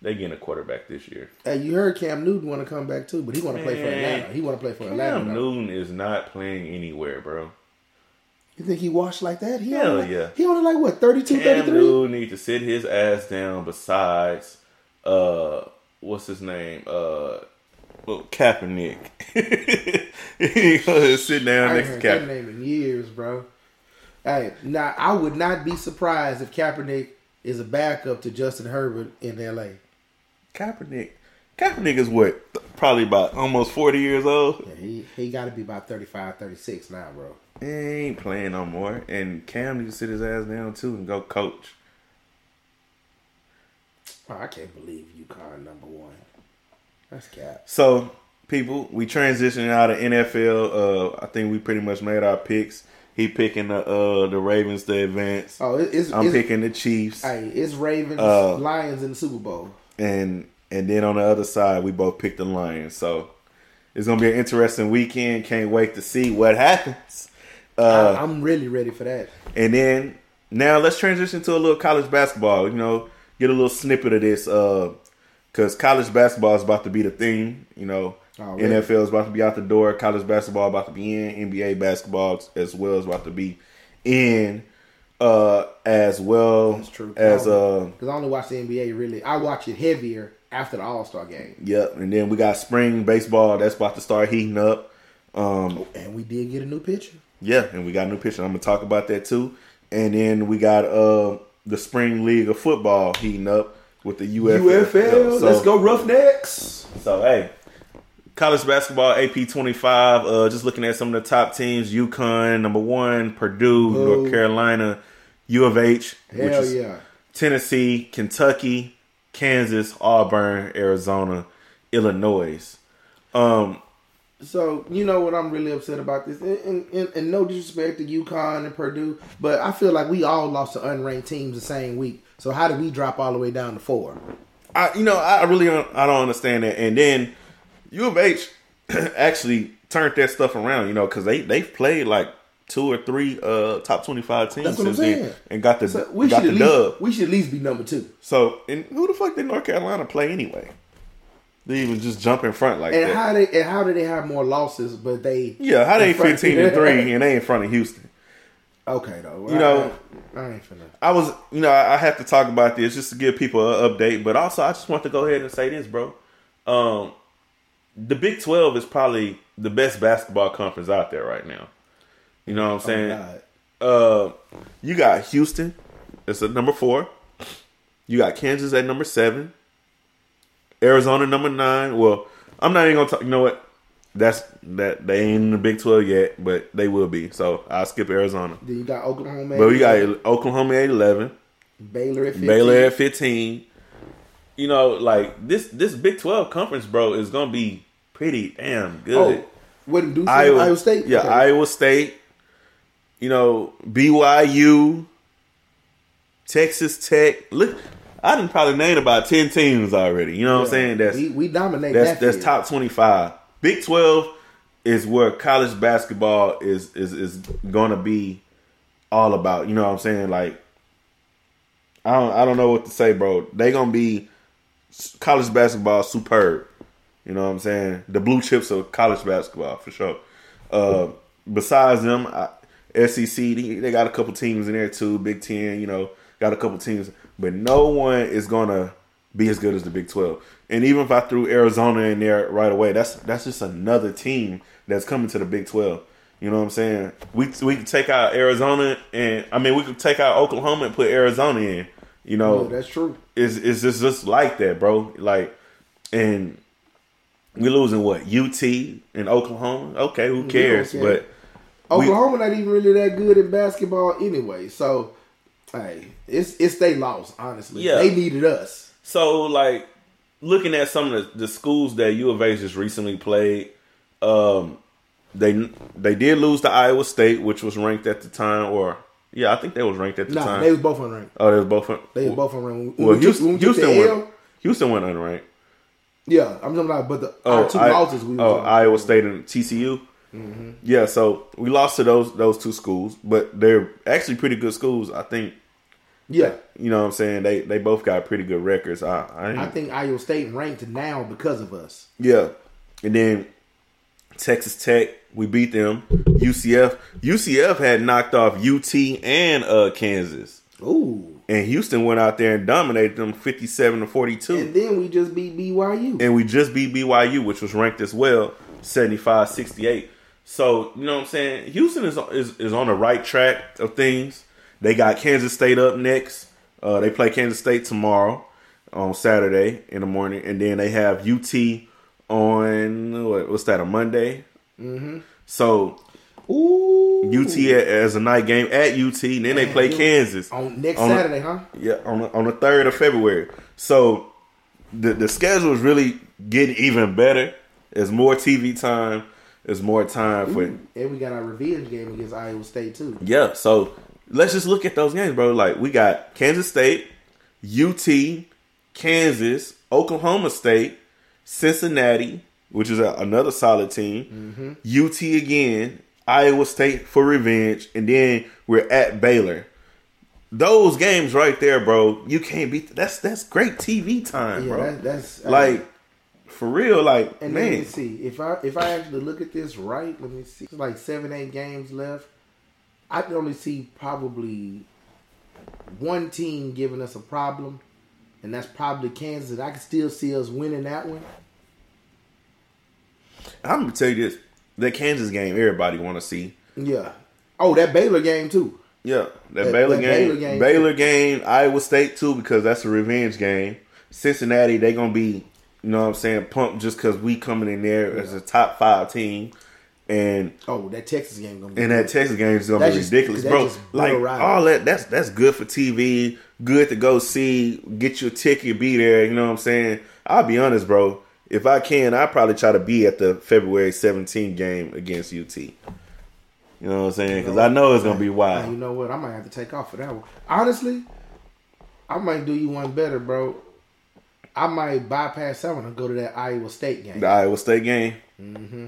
They getting a quarterback this year. hey, you heard Cam Newton want to come back too, but he want to play for. Atlanta. He want to play for Atlanta. Cam. Newton is not playing anywhere, bro. You think he washed like that? He Hell only like, yeah. He only like what 32, Cam 33? Newton need to sit his ass down. Besides, uh, what's his name? Uh, well, Kaepernick. he go ahead and sit down I next to heard that Kaepernick. name in years, bro. Hey, now I would not be surprised if Kaepernick is a backup to Justin Herbert in L.A. Kaepernick. Kaepernick is what? Probably about almost forty years old. Yeah, he he got to be about 35, 36 now, bro. He ain't playing no more. And Cam needs to sit his ass down too and go coach. Oh, I can't believe you calling number one. That's cap. So, people, we transitioning out of NFL. Uh, I think we pretty much made our picks. He picking the uh the Ravens to advance. Oh, it's I'm it's, picking the Chiefs. Hey, it's Ravens, Uh, Lions in the Super Bowl. and and then on the other side, we both picked the Lions. So it's gonna be an interesting weekend. Can't wait to see what happens. Uh, I, I'm really ready for that. and then now let's transition to a little college basketball. You know, get a little snippet of this because college basketball is about to be the thing. You know, Already. NFL is about to be out the door. College basketball about to be in. NBA basketball as well is about to be in. Uh, as well That's true. as uh, Because I only watch the NBA really. I watch it heavier after the All Star game. Yep, and then we got spring baseball that's about to start heating up. Um, And we did get a new pitcher. yeah, and we got a new pitcher. I'm gonna talk about that too. And then we got uh the spring league of football heating up with the UFL. UFL, So- let's go Roughnecks. So hey, college basketball AP 25. Uh, just looking at some of the top teams: UConn number one, Purdue, Boo. North Carolina, U of H, which Hell is yeah. Tennessee, Kentucky, Kansas, Auburn, Arizona, Illinois. Um, So you know what I'm really upset about this, and, and, and, and no disrespect to UConn and Purdue, but I feel like we all lost to unranked teams the same week. So how did we drop all the way down to four? I you know I really don't, I don't understand that. And then U of H actually turned that stuff around, you know, because they they've played like two or three uh top twenty five teams That's what I'm since then and got the So we got should the at least dub. we should at least be number two. So and who the fuck did North Carolina play anyway? They even just jump in front like And that. how they and how did they have more losses, but they yeah, how they fifteen and three and they in front of Houston. Okay though, You know- I, I ain't finna. I was, you know, I I have to talk about this just to give people an update, but also I just want to go ahead and say this, bro. Um, the Big Twelve is probably the best basketball conference out there right now. You know what I'm saying? God. uh, you got Houston, it's at number four. You got Kansas at number seven. Arizona number nine. Well, I'm not even gonna talk. You know what? That's that they ain't in the Big Twelve yet, but they will be. So I'll skip Arizona. Then you got Oklahoma. But we got Oklahoma at eleven. Baylor at 15. Baylor at 15. You know, like this this Big 12 conference, bro, is gonna be pretty damn oh, good. Oh, what did Duke say? Iowa, Iowa State? Yeah, Okay. Iowa State. You know, BYU, Texas Tech. Look, I didn't probably name about 10 teams already. You know what I'm saying? That's we, we dominate that's that that's top 25. Big 12 is where college basketball is is is going to be all about. You know what I'm saying? Like I don't I don't know what to say, bro. They going to be college basketball superb. You know what I'm saying? The blue chips of college basketball for sure. Uh, besides them, I, SEC they, they got a couple teams in there too. Big Ten, you know, got a couple teams, but no one is gonna be as good as the Big Twelve. And even if I threw Arizona in there right away, that's that's just another team that's coming to the Big Twelve. You know what I'm saying? We we could take out Arizona and I mean we could take out Oklahoma and put Arizona in. You know, Oh, that's true. it's it's just just like that, bro. Like, and we losing what UT and Oklahoma. Okay, who cares? care. But Oklahoma not even really that good in basketball anyway. So, hey, it's it's they lost. Honestly, Yeah. they needed us. so like looking at some of the, the schools that U of H just recently played, um, they they did lose to Iowa State, which was ranked at the time, or yeah, I think they was ranked at the Nah, time. they was both unranked. oh, they was both. un- They was both unranked. Well, we Houston, we Houston went. Houston went unranked. Yeah, I'm talking about, but the Oh, our two I- losses we oh. Iowa State and TCU. Mm-hmm. Yeah, so we lost to those those two schools, but they're actually pretty good schools. I think yeah, you know what I'm saying. They they both got pretty good records. I, I, I think Iowa State ranked now because of us. yeah, and then Texas Tech, we beat them. UCF, UCF had knocked off UT and uh Kansas, Ooh, and Houston went out there and dominated them 57 to 42. and then we just beat BYU. and we just beat BYU, which was ranked as well, 75 68. So, you know what I'm saying? Houston is, is is on the right track of things. They got Kansas State up next. Uh, they play Kansas State tomorrow on Saturday in the morning, and then they have UT on what, what's that? A Monday. Mm-hmm. So Ooh, UT as a night game at UT, and then they play Kansas on next on Saturday, huh? yeah, on the, on the third of February. So the the schedule is really getting even better. There's more TV time. There's more time for And we got our revenge game against Iowa State too. yeah. So let's just look at those games, bro. Like we got Kansas State, UT, Kansas, Oklahoma State, Cincinnati, which is a, another solid team, mm-hmm. UT again, Iowa State for revenge, and then we're at Baylor. Those games right there, bro, you can't beat. That's that's great TV time, Yeah, bro. that, that's uh, like for real, like And let me see if I if I actually look at this right. Let me see. It's like seven eight games left. I can only see probably one team giving us a problem, and that's probably Kansas. I can still see us winning that one. I'm gonna tell you this: that Kansas game, everybody want to see. Yeah. Oh, that Baylor game too. Yeah, that, That- Baylor, that game, Baylor Baylor game, game, Iowa State too, because that's a revenge game. Cincinnati, they gonna be, you know, what I'm saying, pumped just because we coming in there as a top five team, and Oh, that Texas game gonna be. and that Texas game is gonna That's be just- ridiculous, bro. Like all that, that's that's good for TV, good to go see, get your ticket, be there. You know what I'm saying? I'll be honest, bro. If I can, I probably try to be at the February 17 game against UT. You know what I'm saying? Because I know it's gonna be wild. you know what? I might have to take off for that one. Honestly, I might do you one better, bro. I might bypass that one and go to that Iowa State game. The Iowa State game. Mm-hmm.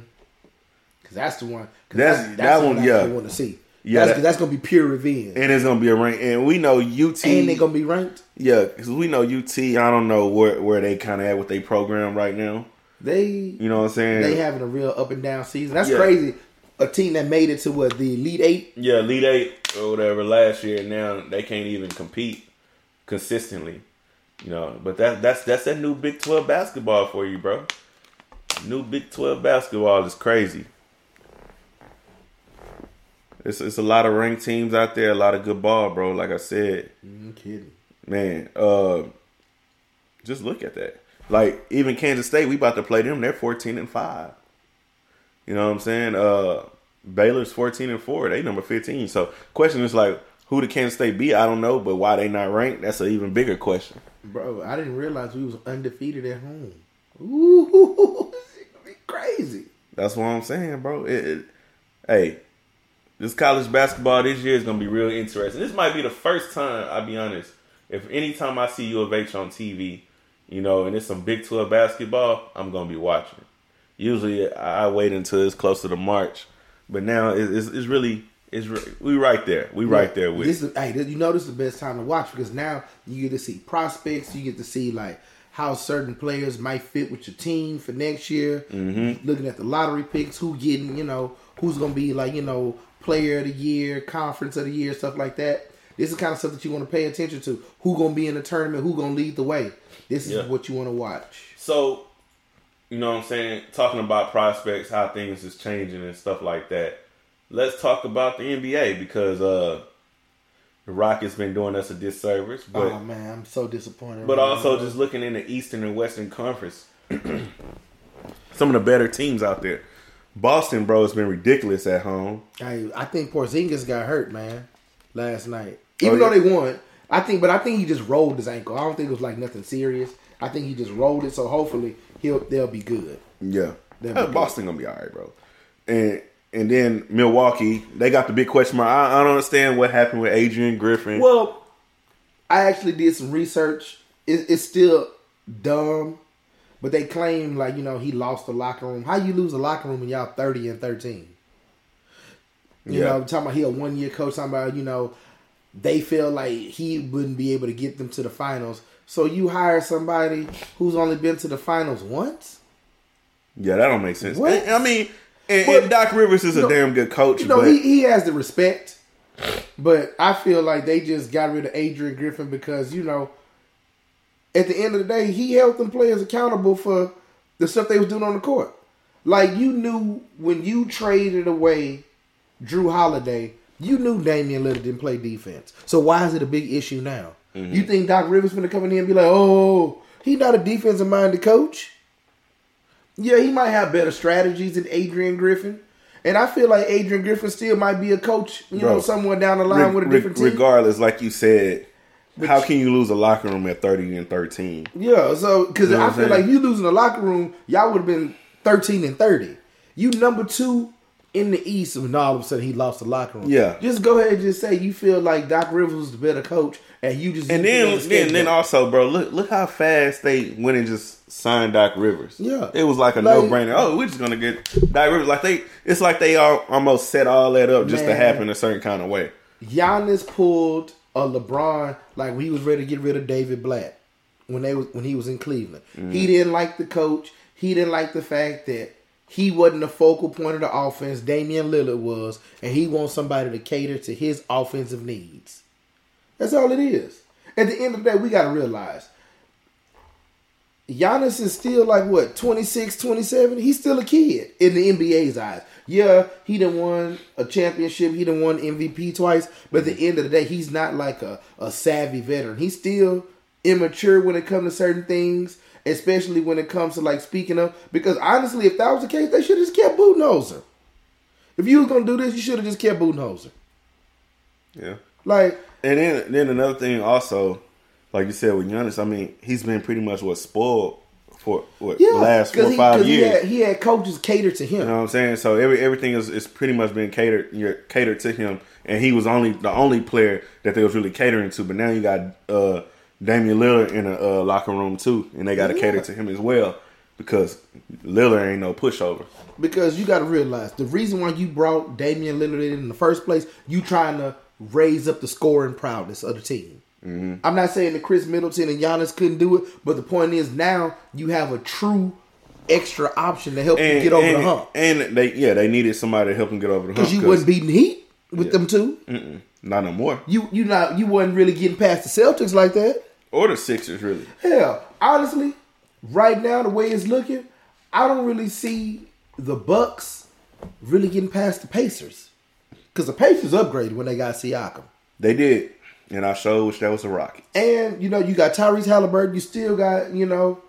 Cause that's the one. 'cause That's- that's, that the one, I yeah. actually want to see. Yeah, that's, that- that's gonna be pure revenge, and, it's gonna be a rank. And we know UT, And they gonna be ranked. yeah, because we know UT. I don't know where where they kind of at with their program right now. They You know what I'm saying? they having a real up and down season. That's Yeah. crazy. A team that made it to what the Elite Eight. yeah, lead eight or whatever last year. And now they can't even compete consistently. You know, but that that's that's that new Big Twelve basketball for you, bro. New Big Twelve basketball is crazy. It's it's a lot of ranked teams out there, a lot of good ball, bro. Like I said, I'm kidding. man, uh, just look at that. Like even Kansas State, we about to play them. They're fourteen and five. You know what I'm saying? Uh, Baylor's fourteen and four. They number fifteen. So question is like, who did Kansas State be? I don't know, but why they not ranked? That's an even bigger question. Bro, I didn't realize we was undefeated at home. Ooh, this gonna be crazy. That's what I'm saying, bro. It, it- hey, this college basketball this year is gonna be real interesting. This might be the first time, I'll be honest. If anytime I see U of H on TV, you know, and it's some Big 12 basketball, I'm gonna be watching. Usually, I wait until it's closer to March, but now it's, it's really it's we right there. We right there with. this. Is, hey, you know this is the best time to watch because now you get to see prospects. You get to see like how certain players might fit with your team for next year. Mm-hmm. Looking at the lottery picks, who getting you know who's gonna be like you know player of the year, conference of the year, stuff like that. This is the kind of stuff that you want to pay attention to. Who gonna be in the tournament? Who gonna lead the way? This is Yeah. what you want to watch. So, you know what I'm saying? Talking about prospects, how things is changing and stuff like that. Let's talk about the NBA because uh the Rockets been doing us a disservice, but oh man, I'm so disappointed. but right also now. just looking in the Eastern and Western Conference, some of the better teams out there. Boston, bro, has been ridiculous at home. I I think Porzingis got hurt, man, last night. Oh, Even yeah? though they won, I think, but I think he just rolled his ankle. I don't think it was like nothing serious. I think he just rolled it, so hopefully he'll they'll be good. Yeah, Uh, be Boston gonna be all right, bro. And and then Milwaukee, they got the big question mark. I, I don't understand what happened with Adrian Griffin. Well, I actually did some research. It, it's still dumb, but they claim like you know he lost the locker room. How you lose the locker room when y'all thirty and thirteen? You Yeah. know, I'm talking about he a one year coach. Talking about you know they feel like he wouldn't be able to get them to the finals. So you hire somebody who's only been to the finals once. Yeah, that don't make sense. What? I mean, and, But- and Doc Rivers is a know- damn good coach, You know, but he, he has the respect, but I feel like they just got rid of Adrian Griffin because, you know, at the end of the day, he held them players accountable for the stuff they was doing on the court. Like, you knew when you traded away Jrue Holiday, you knew Damian Lillard didn't play defense. So why is it a big issue now? Mm-hmm. You think Doc Rivers going to come in here and be like, oh, he not a defensive-minded coach? Yeah, he might have better strategies than Adrian Griffin. And I feel like Adrian Griffin still might be a coach, you Bro, know, somewhere down the line Re- with a re- different team. regardless, like you said, how can you lose a locker room at thirty and thirteen? Yeah, so because You know I feel saying? like you lose a locker room, y'all would have been thirteen and thirty. You number two in the East, and all of a sudden he lost the locker room. Yeah. just go ahead and just say you feel like Doc Rivers was the better coach, and you just And then, the then, then also, bro, look look how fast they went and just signed Doc Rivers. Yeah. it was like a Like- no brainer. Oh, we're just gonna get Doc Rivers. Like they, it's like they all almost set all that up just to happen a certain kind of way. Giannis pulled a LeBron like when he was ready to get rid of David Blatt when they was when he was in Cleveland. Mm-hmm. He didn't like the coach. He didn't like the fact that he wasn't the focal point of the offense. Damian Lillard was, and he wants somebody to cater to his offensive needs. That's all it is. At the end of the day, we got to realize Giannis is still like what 26, 27. He's still a kid in the NBA's eyes. Yeah, he done won a championship. He done won MVP twice. But at the mm-hmm. end of the day, he's not like a, a savvy veteran. He's still immature when it comes to certain things, especially when it comes to like speaking up. Because honestly, if that was the case, they should have just kept Budenholzer. If you was gonna do this, you should have just kept Budenholzer. Yeah. Like And then then another thing also, like you said with Giannis, I mean, he's been pretty much what spoiled for what yeah, last four or he, five he years. had, he had coaches cater to him. You know what I'm saying? So every everything is, is pretty much been catered you're catered to him, and he was only the only player that they was really catering to. But now you got uh, Damian Lillard in a uh, locker room too, and they got to Yeah. cater to him as well because Lillard ain't no pushover. Because you got to realize the reason why you brought Damian Lillard in in the first place, you trying to raise up the scoring prowess of the team. Mm-hmm. I'm not saying that Khris Middleton and Giannis couldn't do it, but the point is now you have a true extra option to help you get over and, the hump. And they yeah they needed somebody to help them get over the hump Because you wasn't beating Heat with them too. mm-mm, not no more You you not you wasn't really getting past the Celtics like that. or the Sixers really. Hell, honestly, right now the way it's looking, I don't really see the Bucks really getting past the Pacers. Because the Pacers upgraded when they got Siakam. They did, and I showed wish that was a Rocket. And, you know, you got Tyrese Halliburton. You still got, you know,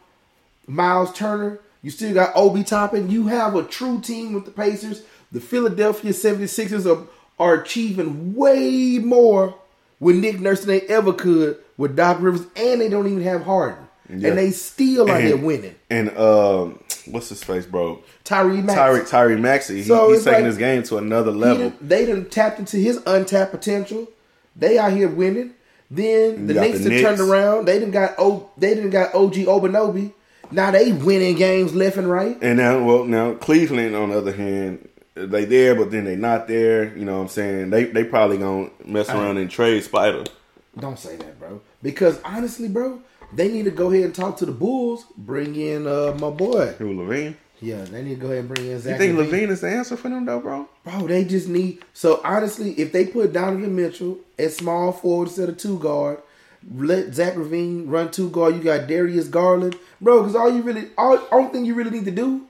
Miles Turner. You still got Obi Toppin. You have a true team with the Pacers. The Philadelphia 76ers are, are achieving way more with Nick Nurse than they ever could with Doc Rivers. And they don't even have Harden. Yeah. And they still And- winning. And um, what's his face, bro? Tyree Maxey. Tyree Tyree Maxey. He, So he's taking like- his game to another level. done- they done tapped into his untapped potential. They out here winning. Then the Knicks the turned around. They didn't got o, they didn't got OG Obanobi. Now they winning games left and right. And now, well, now Cleveland, on the other hand, they there, but then they not there. You know what I'm saying? They they probably gonna mess around and trade Spider. Don't say that, bro. Because honestly, bro, they need to go ahead and talk to the Bulls. Bring in uh my boy. Who LaVine? Yeah, they need to go ahead and bring in Zach. You think LaVine. LaVine is the answer for them though, bro? Bro, they just need. So honestly, if they put Donovan Mitchell at small forward instead of two guard, let Zach LaVine run two guard. You got Darius Garland, bro. Because all you really, all only thing you really need to do,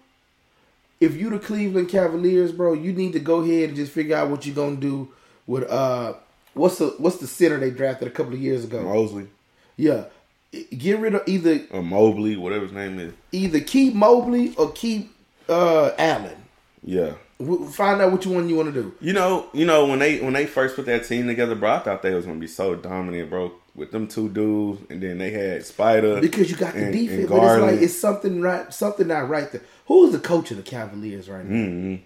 if you the Cleveland Cavaliers, bro, you need to go ahead and just figure out what you're gonna do with uh, what's the what's the center they drafted a couple of years ago? Mosley Yeah, get rid of either or Mobley, whatever his name is. either keep Mobley or keep uh Allen. Yeah. Find out which one you want to do. You know, you know when they when they first put that team together, bro, I thought they was gonna be so dominant, bro. With them two dudes, and then they had Spider because you got the and- defense, and but it's like it's something right, something not right there. Who is the coach of the Cavaliers right now? Mm-hmm.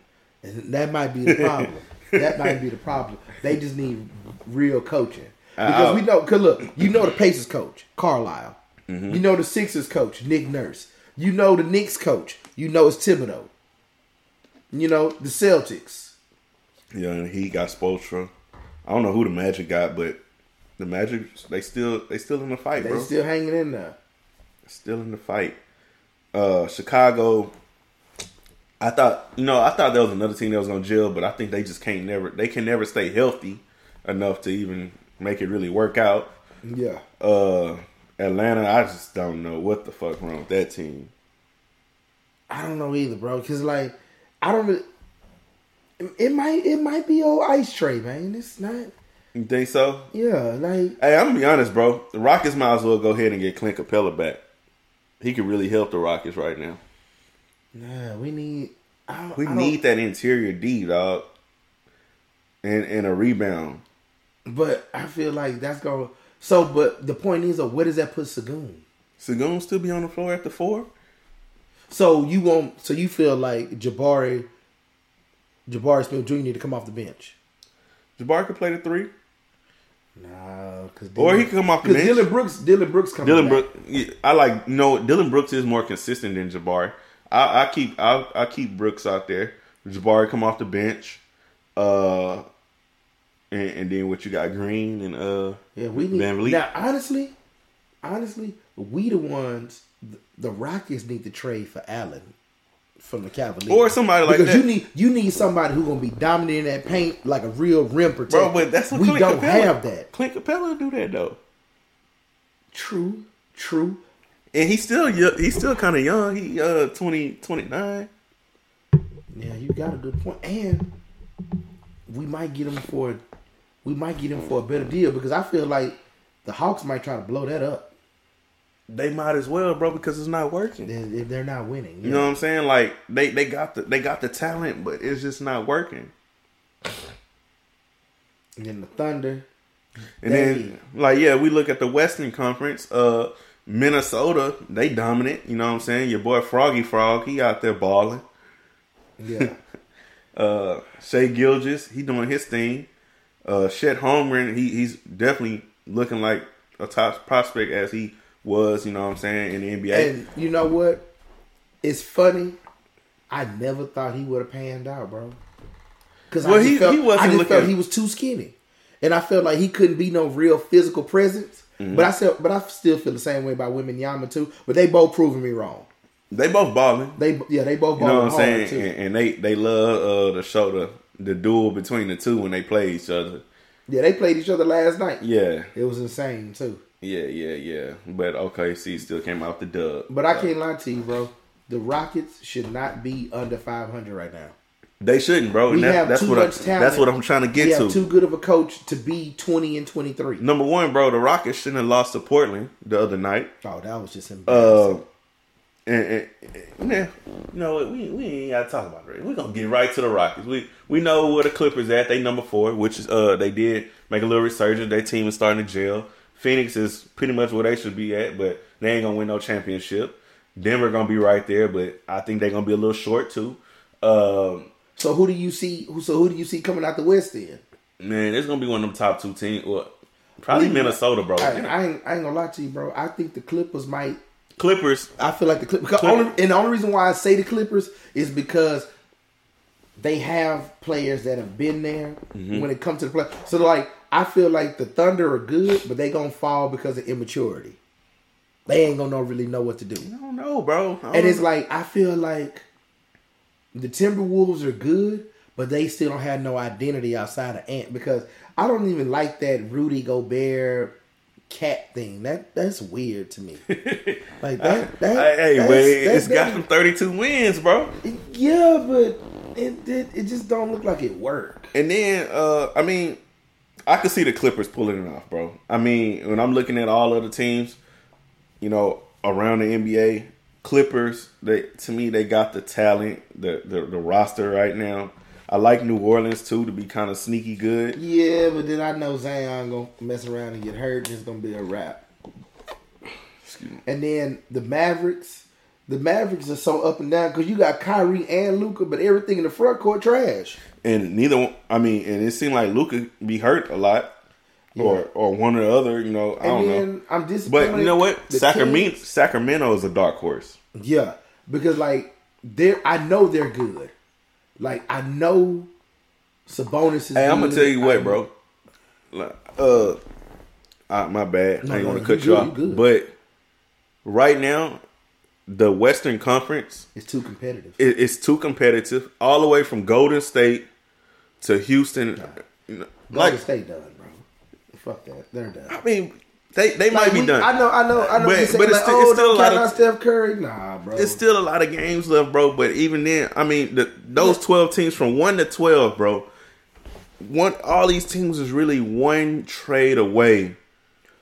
And that might be the problem. that might be the problem. They just need real coaching because I- we know. Cause look, you know the Pacers coach Carlisle. Mm-hmm. You know the Sixers coach Nick Nurse. You know the Knicks coach. You know it's Thibodeau. You know the Celtics. Yeah, and he got Spoelstra. I don't know who the Magic got, but the Magic they still they still in the fight, They bro. still hanging in there. still in the fight. Uh, Chicago. I thought you know I thought there was another team that was gonna jail, but I think they just can't never they can never stay healthy enough to even make it really work out. Yeah. Uh, Atlanta, I just don't know what the fuck wrong with that team. I don't know either, bro. Because like, I don't really. It might it might be old Ice Trae, man. It's not. You think so? Yeah, like Hey, I'm gonna be honest, bro. The Rockets might as well go ahead and get Clint Capela back. He could really help the Rockets right now. nah. We need. I don't, We need that interior D, dog, and and a rebound. But I feel like that's going. to So, but the point is, uh, where does that put Sengun? Sengun still be on the floor at the four. So you won't. So you feel like Jabari Jabari Smith Jr. need to come off the bench. Jabari could play the three, Nah, because or he could come off the because bench. Dillon Brooks, Dillon Brooks coming Dillon. Brooks, yeah, I like no. Dillon Brooks is more consistent than Jabari. I, I keep I, I keep Brooks out there. Jabari come off the bench, uh, and, and then what you got Green and uh Yeah, we need VanVleet. now. Honestly, honestly, we the ones. The, the Rockets need to trade for Allen from the Cavaliers, or somebody like because that. you need you need somebody who's gonna be dominating that paint like a real rim protector. Bro, but that's what we Clint don't Capela, have that. Clint Capela do that though, True, true. and he's still he's still kind of young. He uh 20, 29. Yeah, you got a good point, and we might get him for we might get him for a better deal because I feel like the Hawks might try to blow that up They might as well, bro, because it's not working. if if they're not winning. You know what I'm saying? Like they they got the they got the talent, but it's just not working. And then the Thunder. And They- then, like, yeah, we look at the Western Conference. Uh, Minnesota, they dominant. You know what I'm saying? Your boy Froggy Frog, he out there balling. Yeah. Uh, Shai Gilgeous, he doing his thing. Uh, Chet Holmgren, he he's definitely looking like a top prospect as he was. You know what I'm saying in the NBA. And you know what? It's funny. I never thought he would have panned out, bro. Because Well, I he- felt, he wasn't I just looking- felt he was too skinny, and I felt like he couldn't be no real physical presence. Mm-hmm. But I said, but I still feel the same way about Wembanyama too. But they both proving me wrong. they both balling. They yeah, they both You know balling what I'm saying? too. And, and they they love uh, to show the the duel between the two when they play each other. Yeah, they played each other last night. Yeah, It was insane too. yeah, yeah, yeah. But OKC still came out the dub. But I can't lie to you, bro. The Rockets should not be under 500 right now. They shouldn't, bro. We that, have that's too what much I, talent. that's what I'm trying to get We to. too good of a coach to be 20 and 23. Number one, bro, the Rockets shouldn't have lost to Portland the other night. Oh, that was just embarrassing. Uh, and, and, and yeah, you know what? We we ain't gotta talk about it. We're gonna get right to the Rockets. We we know where the Clippers at. They number four, which is uh they did make a little resurgence. Their team is starting to gel. Phoenix is pretty much where they should be at, but they ain't gonna win no championship. Denver gonna be right there, but I think they're gonna be a little short too. Um, so who do you see? Who so who do you see coming out the West then? man, it's gonna be one of them top two teams. Well, probably Minnesota, bro. I, I, ain't, I ain't gonna lie to you, bro. I think the Clippers might. Clippers. I feel like the Clippers. Because Clipper- only, and the only reason why I say the Clippers is because they have players that have been there Mm-hmm. when it comes to the play. So like, I feel like the Thunder are good, but they gonna fall because of immaturity. They ain't gonna really know what to do. I don't know, bro. And don't it's know. like I feel like the Timberwolves are good, but they still don't have no identity outside of Ant because I don't even like that Rudy Gobert cat thing. That that's weird to me. Like that. that hey, that's- but it's that- got them 32 wins, bro. Yeah, but it, it it just don't look like it worked. And then, uh, I mean, I could see the Clippers pulling it off, bro. I mean, when I'm looking at all other teams, you know, around the NBA, Clippers, they to me they got the talent, the the, the roster right now. I like New Orleans too to be kind of sneaky good. Yeah, but then I know Zion gonna mess around and get hurt. and It's gonna be a wrap. And then the Mavericks, the Mavericks are so up and down because you got Kyrie and Luka, but everything in the front court trash. And neither, one- I mean, and it seemed like Luka be hurt a lot, or or one or the other. You know, I And don't then know. I'm disappointed. But you know what? Sacramento, Kings- Sacramento is a dark horse. yeah, because like they're, I know they're good. Like I know Sabonis is. Hey, I'm gonna tell you what, bro. Like, Uh, uh, my bad. No, I ain't no, to cut you off, but right now, the Western Conference is too competitive. is, is too competitive, all the way from Golden State to Houston. Know, Golden like, State done, bro. Fuck that, they're done. I mean, they they might Like, be done. I know, I know, I know. But- but it's like, still- oh, it's still a lot of- Steph Curry. Nah, bro. It's still a lot of games left, bro. But even then, I mean, the, those twelve teams from one to twelve, bro. One, all these teams is really one trade away.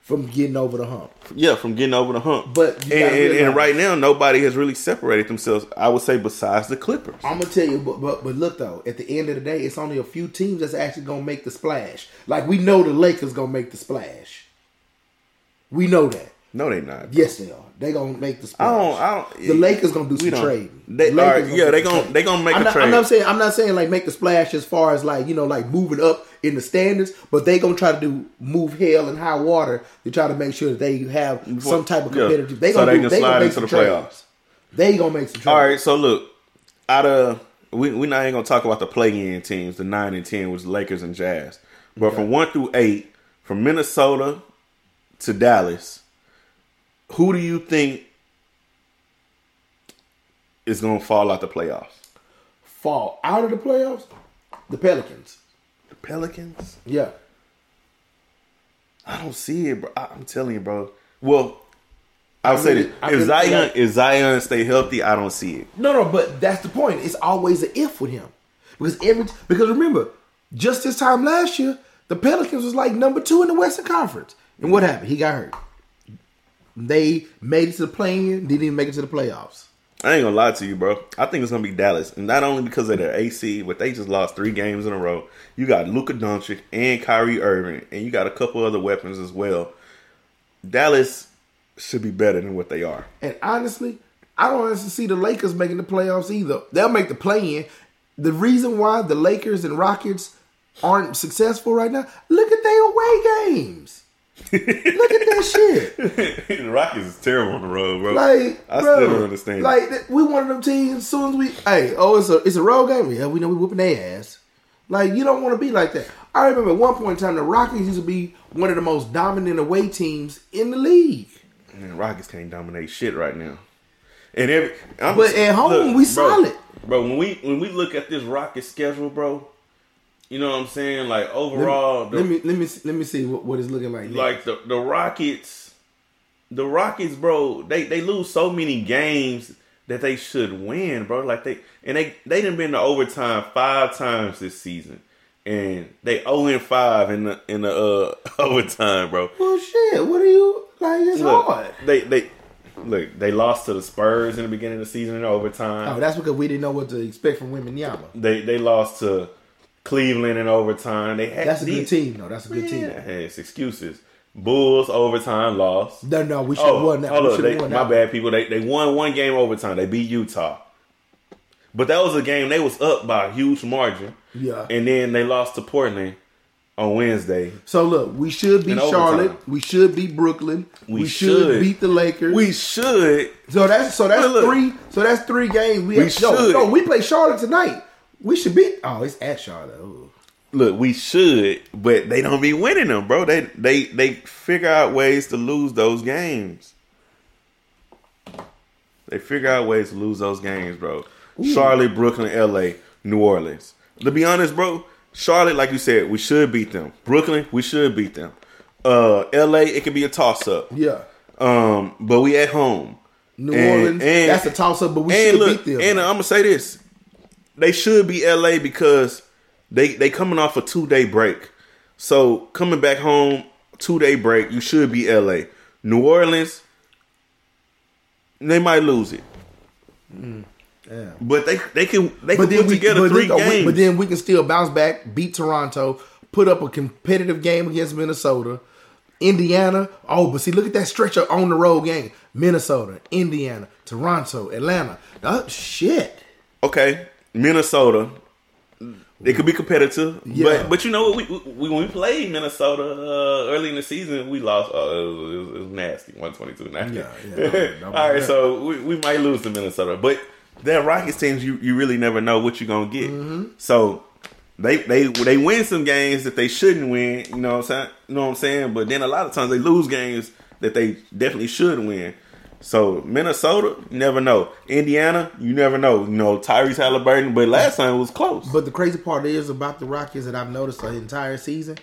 from getting over the hump. Yeah, from getting over the hump. But and, and, and right now, nobody has really separated themselves. I would say, besides the Clippers. I'm gonna tell you, but, but but look though, at the end of the day, it's only a few teams that's actually gonna make the splash. Like we know the Lakers gonna make the splash. We know that. No, they not. Yes, they are. They gonna make the splash. I don't. I don't. The Lakers gonna do some trading. They the are. Yeah, they gonna they gonna make I'm a not, trade. I'm not saying I'm not saying like make the splash as far as like you know like moving up in the standards, but they gonna try to do move hell and high water to try to make sure that they have some type of Yeah. competitive. They So gonna they do, can they slide gonna into the trades. playoffs. They gonna make some trades. All right, so look, out of we we not even gonna talk about the play-in teams, the nine and ten, which is Lakers and Jazz. But from one through eight, from Minnesota to Dallas, who do you think is gonna fall out the playoffs? Fall out of the playoffs. The Pelicans. The Pelicans? Yeah. I don't see it, bro. I, I'm telling you, bro. Well, I'll say really- this: I if really- Zion like- if Zion stay healthy, I don't see it. No, no, but that's the point. It's always an if with him because every because remember, just this time last year, the Pelicans was like number two in the Western Conference, and what happened? He got hurt. They made it to the play-in, didn't even make it to the playoffs. I ain't gonna lie to you, bro. I think it's gonna be Dallas, and not only because of their AC, but they just lost three games in a row. You got Luka Doncic and Kyrie Irving, and you got a couple other weapons as well. Dallas should be better than what they are. And honestly, I don't honestly see the Lakers making the playoffs either. They'll make the play-in. The reason why the Lakers and Rockets aren't successful right now, look at their away games. Look at that shit. the Rockets is terrible on the road, bro. Like, I bro, still don't understand. Like, we one of them teams. As soon as we, hey, oh, it's a it's a road game. Yeah, we know we whooping their ass. Like, you don't want to be like that. I remember at one point in time, the Rockets used to be one of the most dominant away teams in the league. Man, Rockets can't dominate shit right now. And every, I'm, But at home, we solid. bro. When we when we look at this Rockets schedule, bro, you know what I'm saying? Like overall, the- let me let me let me see what, what it's looking like. like the the Rockets, the Rockets, bro, they they lose so many games that they should win, bro. Like they and they they didn't been to overtime five times this season, and they zero and five in the in the uh, overtime, bro. well, shit. What are you like? It's Look, hard. they they look they lost to the Spurs in the beginning of the season in overtime. Oh, that's because we didn't know what to expect from Wembanyama. They they lost to Cleveland in overtime. They had That's a good team, though. That's a good Yeah, team. hey, it's excuses. Bulls overtime loss. No, no, we should have Oh, won that. hold we up, they, won my bad, people. They they won one game overtime. They beat Utah, but that was a game they was up by a huge margin. Yeah. and then they lost to Portland on Wednesday. So look, we should beat Charlotte. We should beat Brooklyn. We, We should. should. beat the Lakers. We should. so that's so that's Look, three. So that's three games. We, We have, no, should. no, we play Charlotte tonight. We should be. Oh, it's at Charlotte. Ooh. Look, we should, but they don't be winning them, bro. They they they figure out ways to lose those games. They figure out ways to lose those games, bro. Charlotte, Brooklyn, LA, New Orleans. To be honest, bro, Charlotte, like you said, we should beat them. Brooklyn, we should beat them. Uh, LA, it could be a toss up. Yeah. Um, but we at home. New And- Orleans. and- that's a toss up, but we should look, beat them. and I'm gonna say this: they should be LA because they they coming off a two day break. So coming back home, two day break, you should be LA. New Orleans, they might lose it, mm, yeah. but they they can they But can put we together three then, games. But then we can still bounce back, beat Toronto, put up a competitive game against Minnesota, Indiana. Oh, but see, look at that stretch of on the road game: Minnesota, Indiana, Toronto, Atlanta. Oh, shit. okay, Minnesota. It could be competitive, Yeah. but but you know what? We, we when we played Minnesota uh, early in the season, we lost. Uh, it, was, it, was, nasty, one twenty two. Yeah, yeah, All right, so we, we might lose to Minnesota, but that Rockets teams, you, you really never know what you're gonna get. Mm-hmm. So they they they win some games that they shouldn't win. You know what I'm saying? You know what I'm saying? But then a lot of times they lose games that they definitely should win. So Minnesota, you never know. Indiana, you never know. You know Tyrese Halliburton, but last time it was close. But the crazy part is about the Rockets that I've noticed the entire season,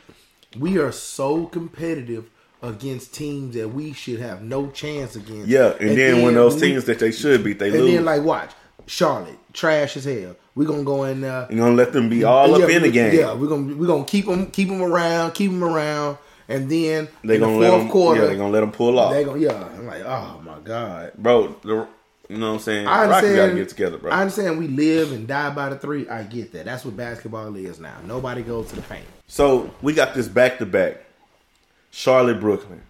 we are so competitive against teams that we should have no chance against. yeah, and, then, when those we- teams that they should beat, they and lose. And then like watch Charlotte, trash as hell. We're gonna go in there. you're gonna let them be all up in the game. Yeah, we're gonna we're gonna keep them keep them around, keep them around, and then They in gonna the let fourth them. quarter, yeah, they gonna let them pull off. they gonna yeah. I'm like, oh my god. bro. The, you know what I'm saying? I Rockets understand. got to get together, bro. I understand we live and die by the three. I get that. That's what basketball is now. Nobody goes to the paint. so we got this back to back. Charlotte, Brooklyn.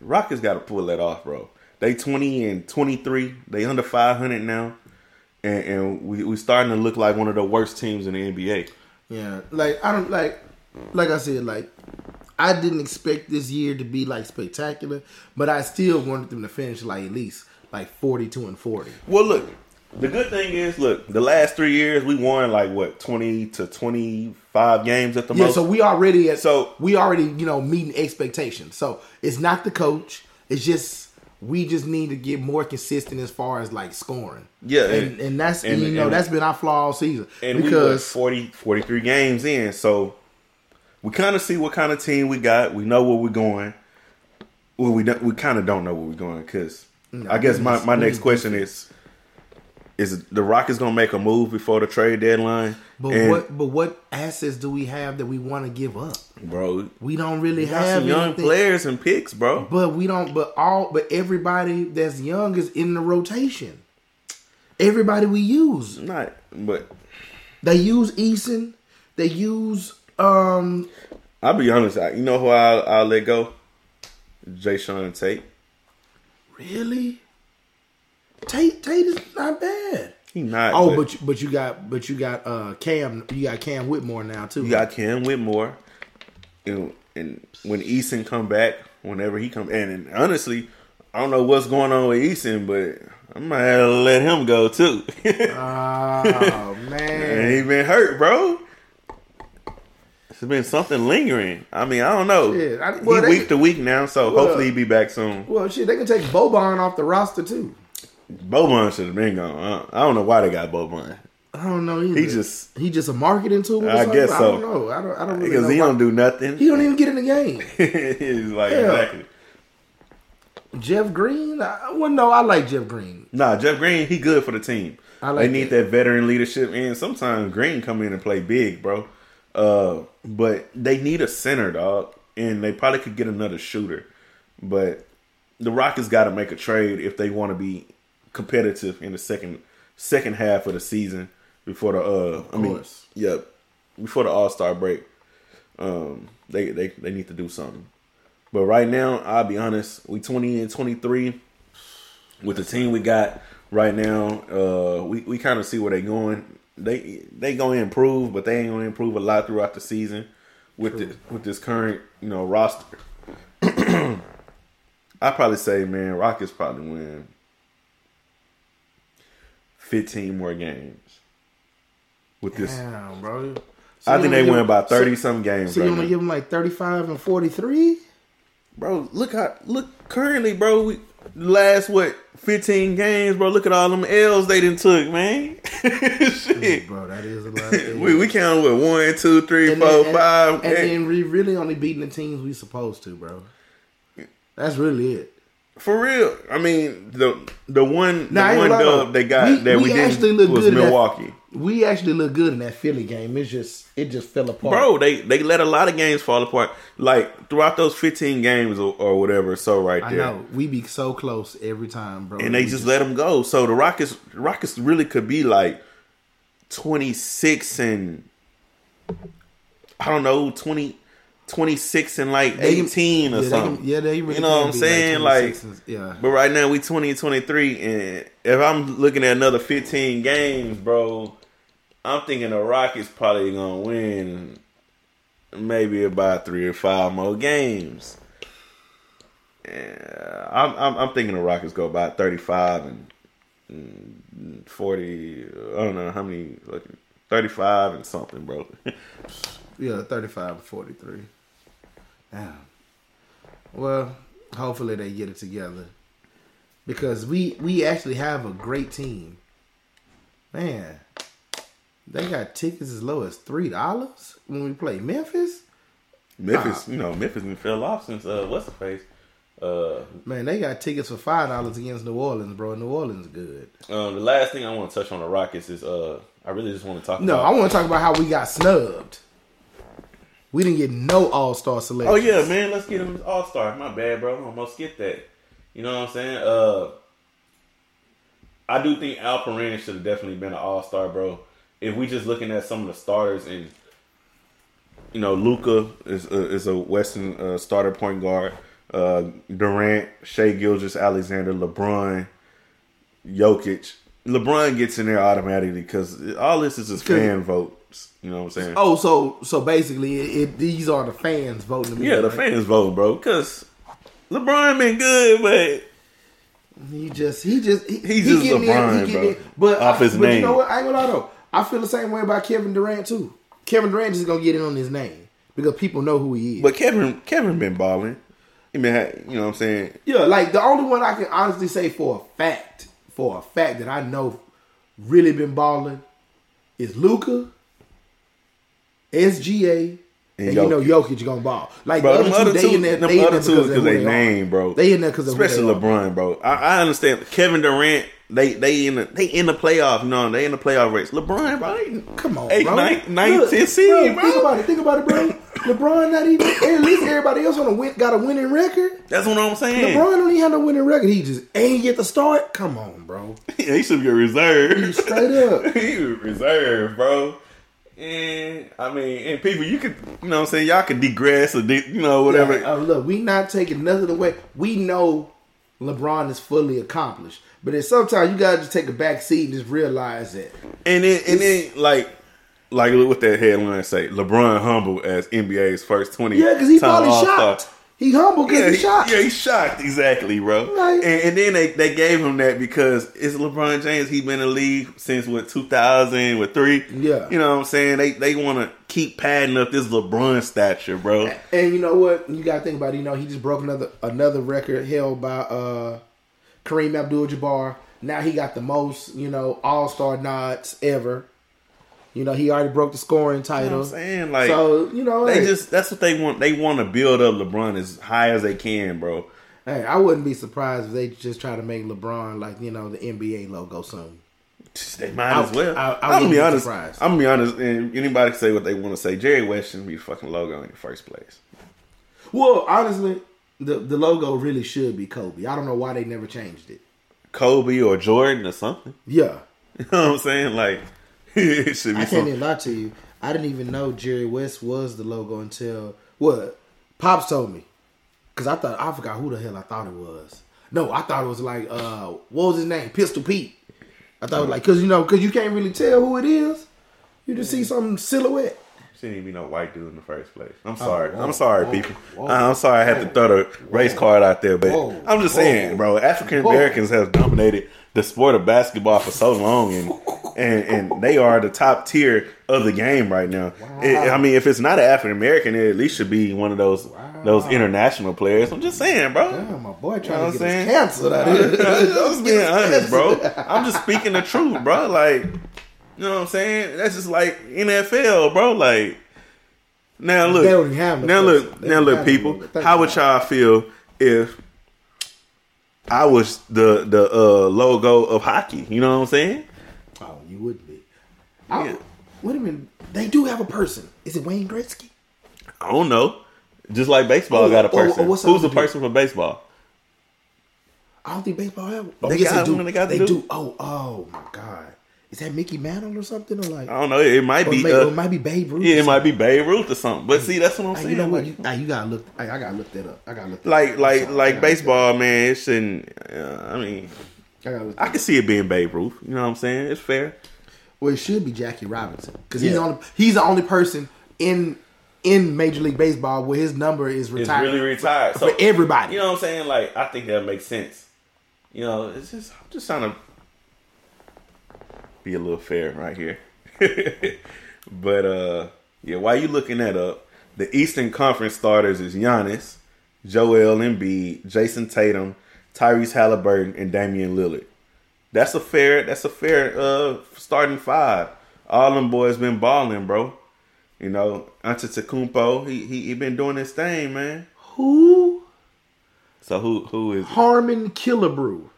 Rockets got to pull that off, bro. They twenty and twenty three. They under five hundred now, and, and we we starting to look like one of the worst teams in the NBA. Yeah, like I don't like, like I said, like I didn't expect this year to be like spectacular, but I still wanted them to finish like at least like forty two and forty. Well, look, the good thing is, look, the last three years we won like what twenty to twenty five games at the Yeah, most. so we already at, So- we already you know meeting expectations. So it's not the coach. It's just we just need to get more consistent as far as like scoring. Yeah, and, and- and, that's and- you know that's been our flaw all season and we because what, 40, 43 games in, so we kind of see what kind of team we got. We know where we're going. Well, we don't, we kind of don't know where we're going because I guess my, my next question is: Is the Rockets gonna make a move before the trade deadline? but And, what but what assets do we have that we want to give up? bro? We don't really We got have some young anything. players and picks, bro. But we don't. But all. But everybody that's young is in the rotation. Everybody we use. Not, but They use Eason. They use um. I'll be honest. I, you know who I'll, I'll let go? Jae'Sean and Tate. Really. Tate Tate is not bad. He not. Oh, but, but you, but you got but you got uh Cam. You got Cam Whitmore now too. you got Cam Whitmore. You know, and when Eason come back, whenever he come, and, and honestly, I don't know what's going on with Eason, but I might have to let him go too. Oh and man. he been hurt, bro. It's been something lingering. I mean, I don't know. Shit, I- well, he week to week now, so Well- hopefully he be back soon. Well, shit, they can take Boban off the roster too. Boban should have been gone. I- I don't know why they got Boban. I don't know either. He just he just a marketing tool. or I something? guess I so. don't know. I don't. I don't because know he why- don't do nothing. He don't even get in the game. He's like Hell. exactly. Jeff Green. I, well, no, I like Jeff Green. Nah, Jeff Green, he good for the team. I like they need that. that. veteran leadership, and sometimes Green come in and play big, bro. Uh, but they need a center, dog, and they probably could get another shooter. But the Rockets got to make a trade if they want to be competitive in the second second half of the season before the uh, I mean, yeah, before the All Star break. Um, they they they need to do something. But right now, I'll be honest, we twenty and twenty three with the team we got right now, uh, we, we kind of see where they going. They they gonna improve, but they ain't gonna improve a lot throughout the season with the, with this current you know roster. I probably say, man, Rockets probably win fifteen more games with this. Damn, bro. I think they win about so- thirty some games. So you right want to give them like thirty-five and forty-three? bro. Look how look currently, bro. We last what fifteen games, bro. Look at all them L's they didn't took, man. Shit. Bro, that is a lot. Of We we count with one, two, three, and four, then, and, five. and eh, then we really only beating the teams we supposed to, bro. That's really it. for real. I mean, the the one the I ain't one dub they got We- that we, we actually didn't look was good in that- Milwaukee. We actually look good in that Philly game. It's just it just fell apart. Bro, they they let a lot of games fall apart. Like throughout those fifteen games or, or whatever. So right I there, know we be so close every time, bro. and they We just let them go. So the Rockets Rockets really could be like twenty six and I don't know 20, 26 and like they eighteen or yeah, they something. can- yeah, they really You know what I'm saying? 26 Like, and- yeah. But right now we twenty and twenty three, and if I'm looking at another fifteen games, bro, I'm thinking the Rockets probably gonna win maybe about three or five more games. Yeah, I'm, I'm I'm thinking the Rockets go about thirty five and, and forty. I don't know how many, like thirty five and something, bro. Yeah, 35 and 43. Damn. Well, hopefully they get it together. Because we we actually have a great team. Man, they got tickets as low as $3 when we play Memphis. Memphis, you know, Memphis been fell off since uh, what's the face. Uh, Man, they got tickets for $5 against New Orleans, bro. New Orleans good. Um, the last thing I want to touch on the Rockets is uh, I really just want to talk. No, I want to talk about how we got snubbed. We didn't get no All Star selection. Oh yeah, man, let's get him All Star. My bad, bro. I almost skipped that. You know what I'm saying? Uh, I do think Alperen should have definitely been an All Star, bro. If we just looking at some of the starters and you know, Luka is uh, is a Western uh, starter point guard. uh, Durant, Shai Gilgeous, Alexander, LeBron, Jokic. LeBron gets in there automatically because all this is just fan votes. You know what I'm saying? Oh, so so basically, it, it, these are the fans voting. yeah, the right? fans voting, bro. Because LeBron been good, but He just he just he, He's he just LeBron, in, he bro. in. But Off I, his but name. you know what? I ain't gonna lie though. I feel the same way about Kevin Durant too. Kevin Durant is gonna get in on his name because people know who he is. but Kevin Kevin been balling. You know what I'm saying? yeah, like the only one I can honestly say for a fact, for a fact that I know really been balling is Luka, SGA. And, And you know Jokic. Gonna ball. Like Bro, the them other other two, they in there, they in there because because they they name, bro. They in there because Especially they are. LeBron, bro. I, I understand Kevin Durant. They they in the they in the playoff. No, they in the playoff race. LeBron, bro. Come on, Eight, bro. nine- nine, Look, ten seed, bro. Think about it. Think about it, bro. LeBron not even. At least everybody else on the win, got a winning record. That's what I'm saying. LeBron don't even have no winning record. He just ain't get the start. Come on, bro. he should be a reserve. Straight up. he was reserve, bro. And I mean, and people, you could, you know, what I'm saying y'all could digress or di- you know whatever. Uh, look, we not taking nothing away. We know LeBron is fully accomplished, but then sometimes you gotta just take a back seat and just realize it. And then and then like like look what that headline say. LeBron humble as NBA's first twenty. Yeah, because he probably All-Star. shocked. He humble because Yeah, he he, shocked. yeah, he's shocked. Exactly, bro. Right. And, and then they, they gave him that because it's LeBron James. He been in the league since what 2000 with three. Yeah. you know what I'm saying. They they want to keep padding up this LeBron stature, bro. And you know what? You gotta think about it. You know, he just broke another another record held by uh Kareem Abdul Jabbar. Now he got the most, you know, all star nods ever. You know, he already broke the scoring You know title. what I'm saying? Like so, you know, they hey, just that's what they want. They want to build up LeBron as high as they can, bro. hey, I wouldn't be surprised if they just try to make LeBron like, you know, the NBA logo soon. They might I- as well. I- I I, am gonna be honest. surprised. I'm gonna be honest. And anybody can say what they want to say. Jerry West shouldn't be fucking logo in the first place. Well, honestly, the the logo really should be Kobe. I don't know why they never changed it. Kobe or Jordan or something. Yeah. You know what I'm saying? Like it should be I can't something. even lie to you. I didn't even know Jerry West was the logo until what Pops told me. Cause I thought I forgot who the hell I thought it was. No, I thought it was like uh, what was his name? Pistol Pete. I thought it was like because you know because you can't really tell who it is. You just see some silhouette. Shouldn't even be no white dude in the first place. I'm oh, sorry. Oh, whoa, I'm sorry, whoa, people. whoa, I'm sorry I had to throw the race card out there, but I'm just saying, bro. African Americans have dominated the sport of basketball for so long, and and, and they are the top tier of the game right now. It- I mean, if it's not an African American, it at least should be one of those those international players. I'm just saying, bro. Damn, my boy You know trying to get saying? canceled out here. I'm just being honest, bro. I'm just speaking the truth, bro. Like, you know what I'm saying? That's just like NFL, bro. Like, now look, They now person. look, They now look, people. How would y'all feel if I was the the uh, logo of hockey? You know what I'm saying? Oh, you wouldn't be. I, Yeah. Wait a minute. They do have a person. Is it Wayne Gretzky? I don't know. Just like baseball Oh, got a oh, oh, person. Who's the person for baseball? I don't think baseball have. Oh, They yes, got do. they got they the do. Oh, oh my God! Is that Mickey Mantle or something or like? I don't know. It might be. may- uh, it might be Babe Ruth. yeah, it might be Babe Ruth or something. But see, that's what I'm Hey, saying. you know what? Like- You, hey, you gotta look. Hey, I gotta look that up. I gotta look. That like up. like I'm sorry. I like baseball, man. It shouldn't. Uh, I mean. I. I can see it being Babe Ruth. You know what I'm saying? It's fair. Well, it should be Jackie Robinson because he's the only he's the only person in in Major League Baseball where his number is retired. It's retired. really retired for everybody. You know what I'm saying? Like I think that makes sense. You know, it's just I'm just trying to be a little fair right here. but uh, yeah, while you looking that up, the Eastern Conference starters is Giannis, Joel Embiid, Jayson Tatum, Tyrese Halliburton, and Damian Lillard. That's a fair. That's a fair uh starting five. All them boys been balling, bro. You know, Antetokounmpo, he he he been doing his thing, man. Who? So who who is Harmon Killebrew.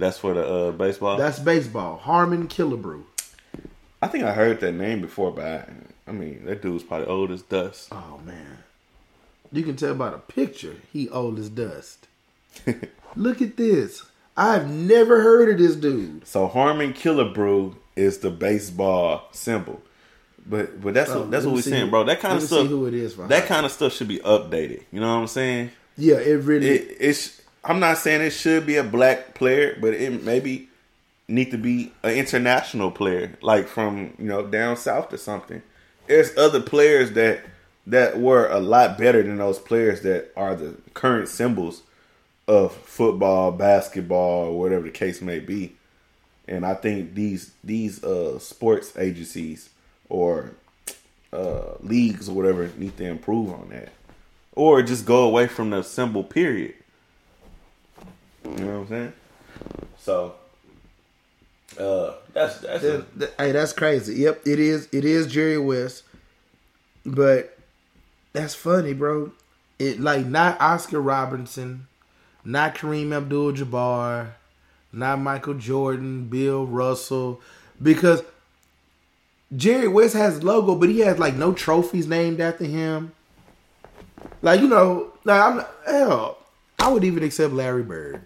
That's for the uh, baseball? That's baseball. Harmon Killebrew. I think I heard that name before, but I, I mean that dude's probably old as dust. Oh man, you can tell by the picture he old as dust. Look at this. I've never heard of this dude. So Harmon Killebrew is the baseball symbol, but but that's Oh, what that's what we're saying, who- bro. That kind of stuff. who it is that kind of stuff should be updated. You know what I'm saying? Yeah, it really. It, it's. I'm not saying it should be a black player, but it maybe need to be an international player, like from you know down south or something. There's other players that that were a lot better than those players that are the current symbols of football, basketball, or whatever the case may be. And I think these these uh, sports agencies or uh, leagues or whatever need to improve on that, or just go away from the symbol. Period. You know what I'm saying? So, uh, that's that's a, That- hey, that's crazy. Yep, it is. It is Jerry West, but that's funny, bro. It like not Oscar Robertson, not Kareem Abdul-Jabbar, not Michael Jordan, Bill Russell, because Jerry West has a logo, but he has like no trophies named after him. Like you know, like I'm hell, I would even accept Larry Bird,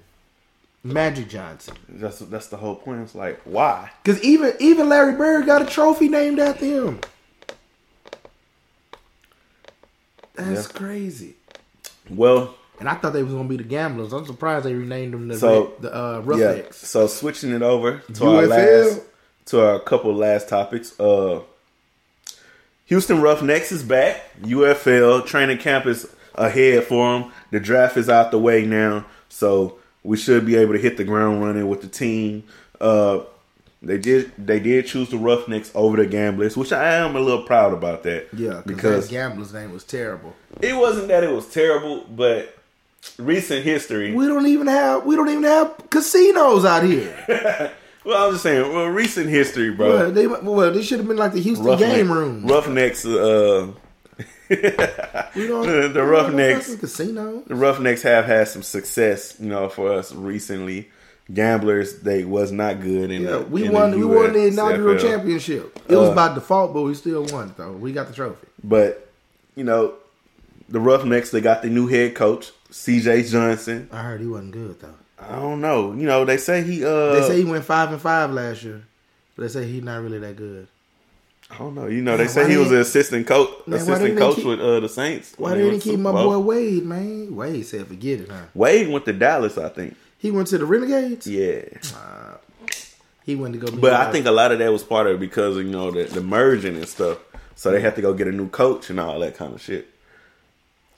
Magic Johnson. that's that's the whole point. It's like why? Cause even even Larry Bird got a trophy named after him. That's Yeah. crazy. Well, And I thought they was gonna be the Gamblers. I'm surprised they renamed them the So, Red- the uh, yeah. Roughnecks. So switching it over to our last to our couple last topics. Uh, Houston Roughnecks is back. UFL training camp is ahead for them. The draft is out the way now, so we should be able to hit the ground running with the team. Uh, they did they did choose the Roughnecks over the Gamblers, which I am a little proud about that. Yeah, because Gambler's name was terrible. it wasn't that it was terrible, but recent history. We don't even have we don't even have casinos out here. Well, I'm just saying. Well, recent history, bro. well, they well they should have been like the Houston Roughneck- game room. Roughnecks, uh, We the- don't, the we don't have no Roughnecks- casino. the Roughnecks have had some success, you know, for us recently. Gamblers, they was not good in Yeah, the, we in won. the we won the inaugural USFL. championship. It was Uh, by default, but we still won. Though we got the trophy. But you know, the Roughnecks, they got the new head coach, C.J. Johnson. I heard he wasn't good though. I don't know. You know, they say he. uh They say he went five and five last year, but they say he's not really that good. I don't know. You know, they Man, say he was an assistant coach, Man, assistant coach keep- with uh, the Saints. Why didn't he keep my boy Wade, man? Wade said, "Forget it, huh?" Wade went to Dallas, I think. He went to the Renegades. Yeah. He went to go. Be But I think a lot of that was part of it because you know the, the merging and stuff. So they had to go get a new coach and all that kind of shit.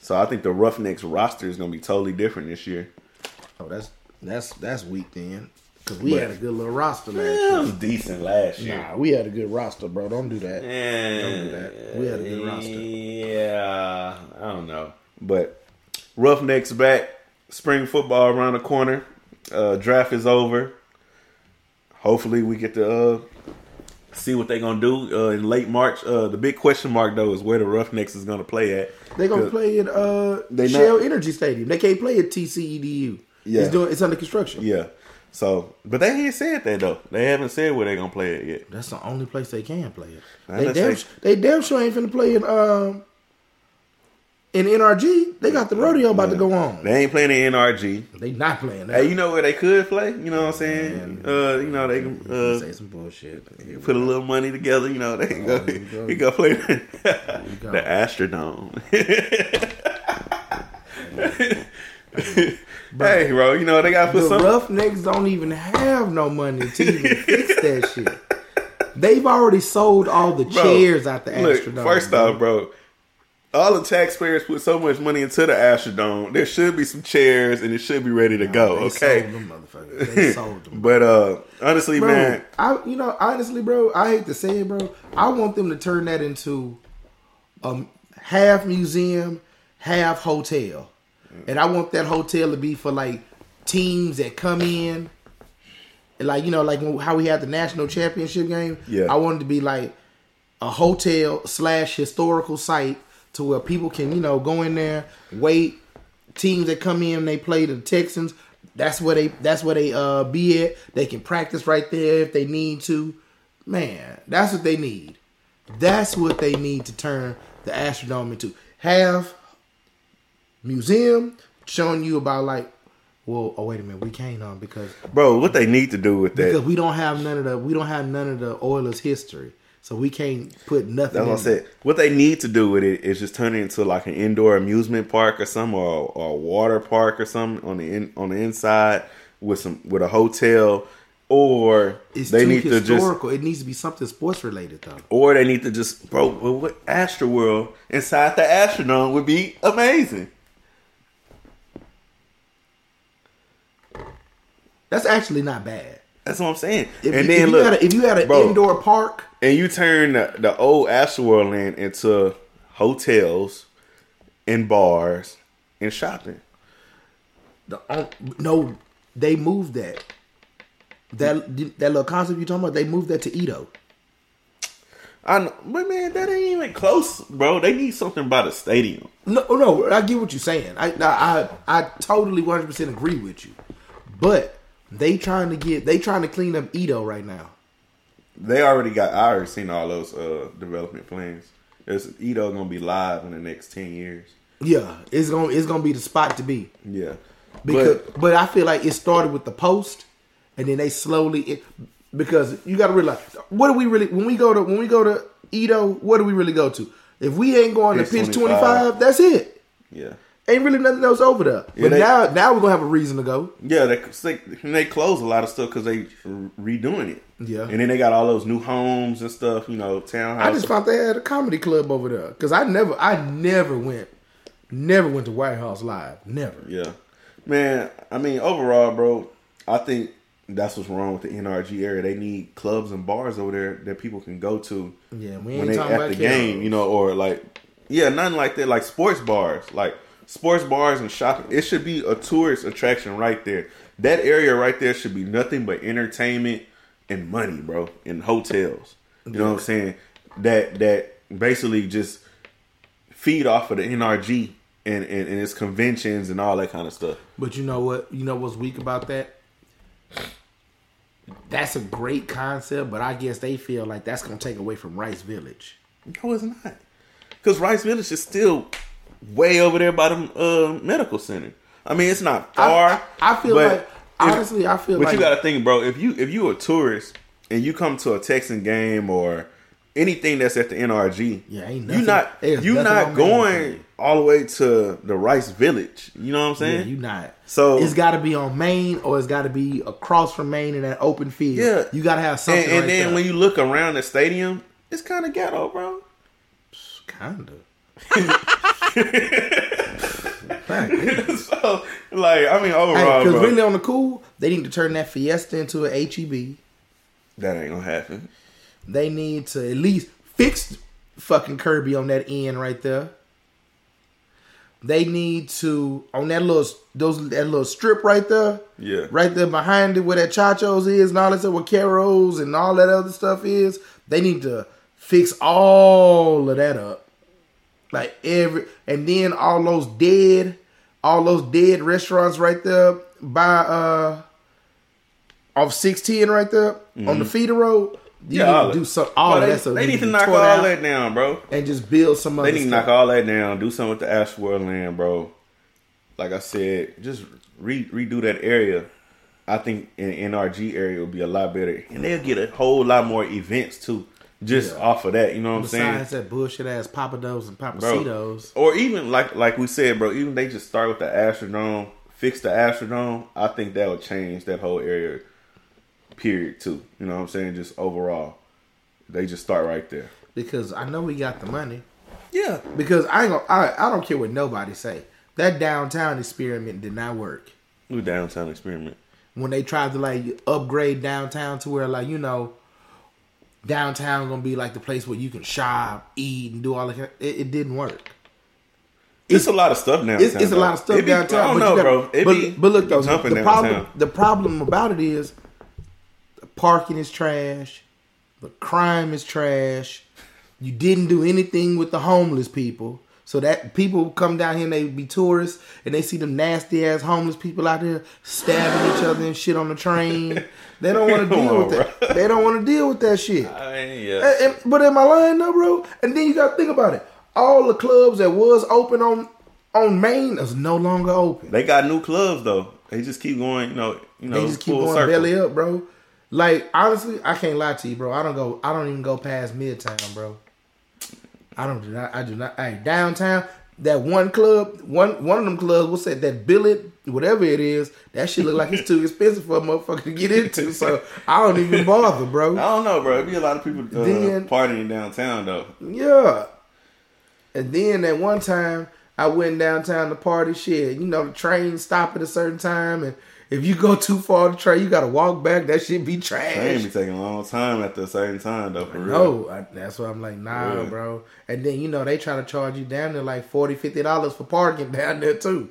So I think the Roughnecks roster is gonna be totally different this year. oh, that's that's that's weak then, because we But- had a good little roster last Yeah, year. it was decent last year. Nah, we had a good roster, bro. Don't do that. Yeah, Don't do that. We had a good roster. Yeah, I don't know, but Roughnecks back. Spring football around the corner. Uh, draft is over. Hopefully, we get to uh, see what they're gonna do uh, in late March. Uh, the big question mark though is where the Roughnecks is gonna play at. They're gonna play at uh They Shell not- Energy Stadium. They can't play at TDECU. Yeah. It's doing. It's under construction. Yeah. So, but they ain't said that though. They haven't said where they gonna play it yet. That's the only place they can play it. They damn, say- they damn sure ain't finna play in um in NRG. They got the rodeo about to go on. They ain't playing in NRG. They not playing that. Hey, you know where they could play? You know what I'm saying? Uh, you know they can uh, say some bullshit. Here put a little money together. You know they can go. here go. He go play the, go. the Astrodome. hey, bro, you know they got put The some. Roughnecks don't even have no money to even fix that shit. They've already sold all the Bro, chairs out the Look, Astrodome. first bro. off, bro, all the taxpayers put so much money into the Astrodome. There should be some chairs, and it should be ready to go. They okay, sold them motherfuckers. They sold them. but uh, honestly, bro, man, I you know honestly, bro, I hate to say it, bro. I want them to turn that into um half museum, half hotel, and I want that hotel to be for like teams that come in, and like you know, like how we had the national championship game. Yeah. I want it to be like a hotel slash historical site to where people can you know go in there, wait. Teams that come in, they play the Texans. That's where they. That's where they uh be at. They can practice right there if they need to. Man, that's what they need. That's what they need to turn the Astrodome into. Have museum showing you about like, well, oh wait a minute, we can't um because bro, what they need to do with that? because we don't have none of the we don't have none of the Oilers history. So we can't put nothing. That's what I said. What they need to do with it is just turn it into like an indoor amusement park or something, or, or a water park or something on the in, on the inside with some with a hotel, or It's they too need to just historical. it needs to be something sports related though. or they need to just bro. Well, what Astro World inside the Astrodome would be amazing. That's actually not bad. That's what I'm saying. If and you, then if look, you had a, if you had an bro, indoor park, and you turn the, the old Astroworld land into hotels and bars and shopping. the um, no, they moved that. That that little concept you talking about, they moved that to EaDo. I know, but man, that ain't even close, bro. They need something by the stadium. No, no, I get what you're saying. I I I, I totally 100 percent agree with you, but they trying to get they trying to clean up EaDo right now. They already got. I already seen all those uh, development plans. There's EaDo gonna be live in the next ten years. Yeah, it's gonna it's gonna be the spot to be Yeah, because but but, I feel like it started with the post, and then they slowly it, because you got to realize what do we really when we go to when we go to EaDo, what do we really go to? If we ain't going to pitch 25. 25, that's it. yeah, Ain't really nothing else over there. Yeah, but they- now now we're gonna have a reason to go. yeah. They they, they close a lot of stuff because they redoing it. Yeah. and then they got all those new homes and stuff. You know, townhouses. I just found they had a comedy club over there because I never, I never went, never went to White House Live, never. Yeah, man. I mean, overall, bro, I think that's what's wrong with the NRG area. They need clubs and bars over there that people can go to. Yeah, we ain't when they talking at about the game, you know, or like, yeah, nothing like that. Like sports bars, like sports bars and shopping. It should be a tourist attraction right there. That area right there should be nothing but entertainment and money, bro, and hotels. You know what I'm saying? That that basically just feed off of the NRG and, and, and its conventions and all that kind of stuff. But you know what? You know what's weak about that? That's a great concept, but I guess they feel like that's gonna take away from Rice Village. No, it's not. Because Rice Village is still way over there by the uh, medical center. I mean, it's not far. I, I feel like if- honestly, I feel like But like you got to think, bro. If you if you a tourist and you come to a Texan game or anything that's at the NRG, Yeah, ain't you not you not on Main going all the way to the Rice Village. You know what I'm yeah, saying? you not. So- it's got to be on Main or it's got to be across from Main in that open field. Yeah. you got to have something. and, and right then there. when you look around the stadium, it's kind of ghetto, bro. kinda. so, like, I mean, overall, Because really on the cool, they need to turn that Fiesta into a HEB. that ain't gonna happen. They need to at least fix fucking Kirby on that end right there. They need to on that little those that little strip right there, Yeah. right there behind it where that Chachos is and all that stuff, where Caro's and all that other stuff is. They need to fix all of that up, like every and then all those dead, all those dead restaurants right there by uh off sixteen right there on the feeder road. You Mm-hmm. Yeah, need to do some all Bro, of they, that stuff. they need to knock all that down, bro. and just build some other They need to knock all that down. Do something with the Astroworld land, bro. Like I said, just re- redo that area. I think in NRG area will be a lot better, and they'll get a whole lot more events too, just Yeah. off of that. You know what I'm saying? Besides that bullshit ass Pappadeaux and bro. Pappasitos. Or even like like we said, bro. Even they just start with the Astrodome, fix the Astrodome. I think that would change that whole area. Period. Too. You know what I'm saying? Just overall, they just start right there. Because I know we got the money. Yeah. Because I ain't gonna, I I don't care what nobody say. That downtown experiment did not work. New downtown experiment. When they tried to like upgrade downtown to where like you know, downtown gonna be like the place where you can shop, eat, and do all that. It, it didn't work. It's, a lot of stuff downtown. It's, it's a lot of stuff be- downtown. I don't but know, you bro. but, be, but look though, the problem the problem about it is the parking is trash, the crime is trash. You didn't do anything with the homeless people. So that people come down here and they be tourists and they see them nasty ass homeless people out there stabbing each other and shit on the train. They don't want to deal with that. They don't want to deal with that shit. I mean, yeah. And- and- but am I lying though, bro? And then you got to think about it. All the clubs that was open on on Main is no longer open. They got new clubs though. They just keep going, you know, you know, They just keep going circle. belly up, bro. Like honestly, I can't lie to you, bro. I don't go. I don't even go past Midtown, bro. I don't do not. I do not. Hey, downtown, that one club, one one of them clubs, what's that? That billet, whatever it is, that shit look like it's too expensive for a motherfucker to get into. So I don't even bother, bro. I don't know, bro. It'd be a lot of people uh, Then- partying downtown though. Yeah. And then at one time, I went downtown to party. Shit, you know the train stop at a certain time, and if you go too far the train, you got to walk back. That shit be trash. Train be taking a long time at the same time though. For real. No, I, that's why I'm like, nah, Yeah. bro. And then you know they try to charge you down there like 40 dollars for parking down there too.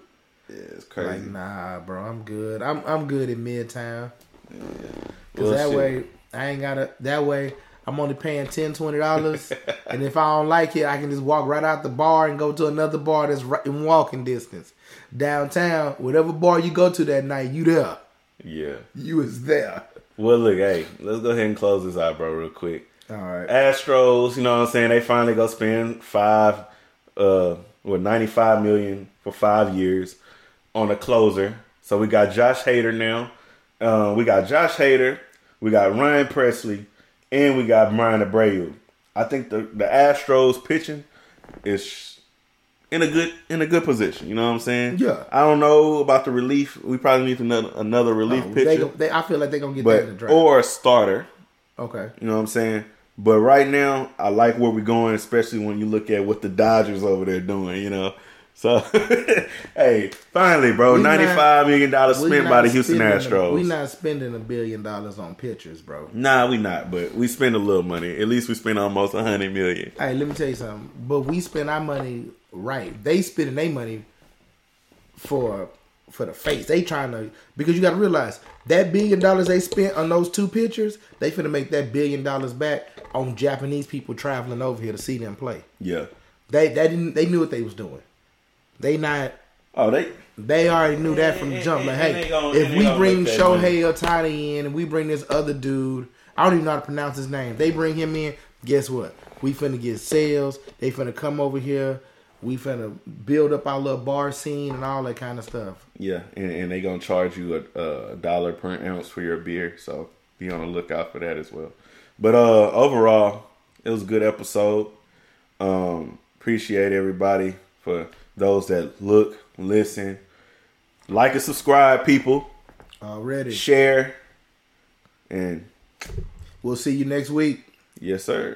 Yeah, it's Like, crazy. nah, bro, I'm good. I'm I'm good in Midtown. Cause Well, that shit. way I ain't gotta. That way I'm only paying 10 20 dollars, and if I don't like it, I can just walk right out the bar and go to another bar that's right in walking distance. Downtown, whatever bar you go to that night, you there. Yeah. You was there. Well, look, hey, let's go ahead and close this out, bro, real quick. All right. Astros, you know what I'm saying? They finally go spend five, uh, what, 95 million for five years on a closer. So we got Josh Hader now. Uh, we got Josh Hader. We got Ryan Pressly, and we got Bryan Abreu. I think the the Astros pitching is in a good in a good position. You know what I'm saying? Yeah. I don't know about the relief. We probably need another another relief Oh, they, pitcher, gon- they, I feel like they're gonna get that in the but draft. or a starter. okay. You know what I'm saying? But right now, I like where we're going, especially when you look at what the Dodgers over there doing. You know, so hey, finally, bro, We not- ninety-five million dollars spent by the Houston Astros. we not spending a billion dollars on pitchers, bro. nah, we not, but we spend a little money. At least we spend almost a hundred million. Hey, let me tell you something. But we spend our money right. They spending their money for for the face. They trying to because you got to realize that billion dollars they spent on those two pitchers, they finna make that billion dollars back on Japanese people traveling over here to see them play. Yeah. They they didn't they knew what they was doing. They not Oh, they. they already knew that from the jump. Like, hey, gonna- if we bring Shohei Ohtani in and we bring this other dude, I don't even know how to pronounce his name. They bring him in. Guess what? We finna get sales. They finna come over here. We finna build up our little bar scene and all that kind of stuff. Yeah, and, and they gonna charge you a, a dollar per ounce for your beer, so be on the lookout for that as well. But uh overall, it was a good episode. Um, appreciate everybody for those that look, listen, like and subscribe, people, Already. share, and We'll see you next week. yes, sir.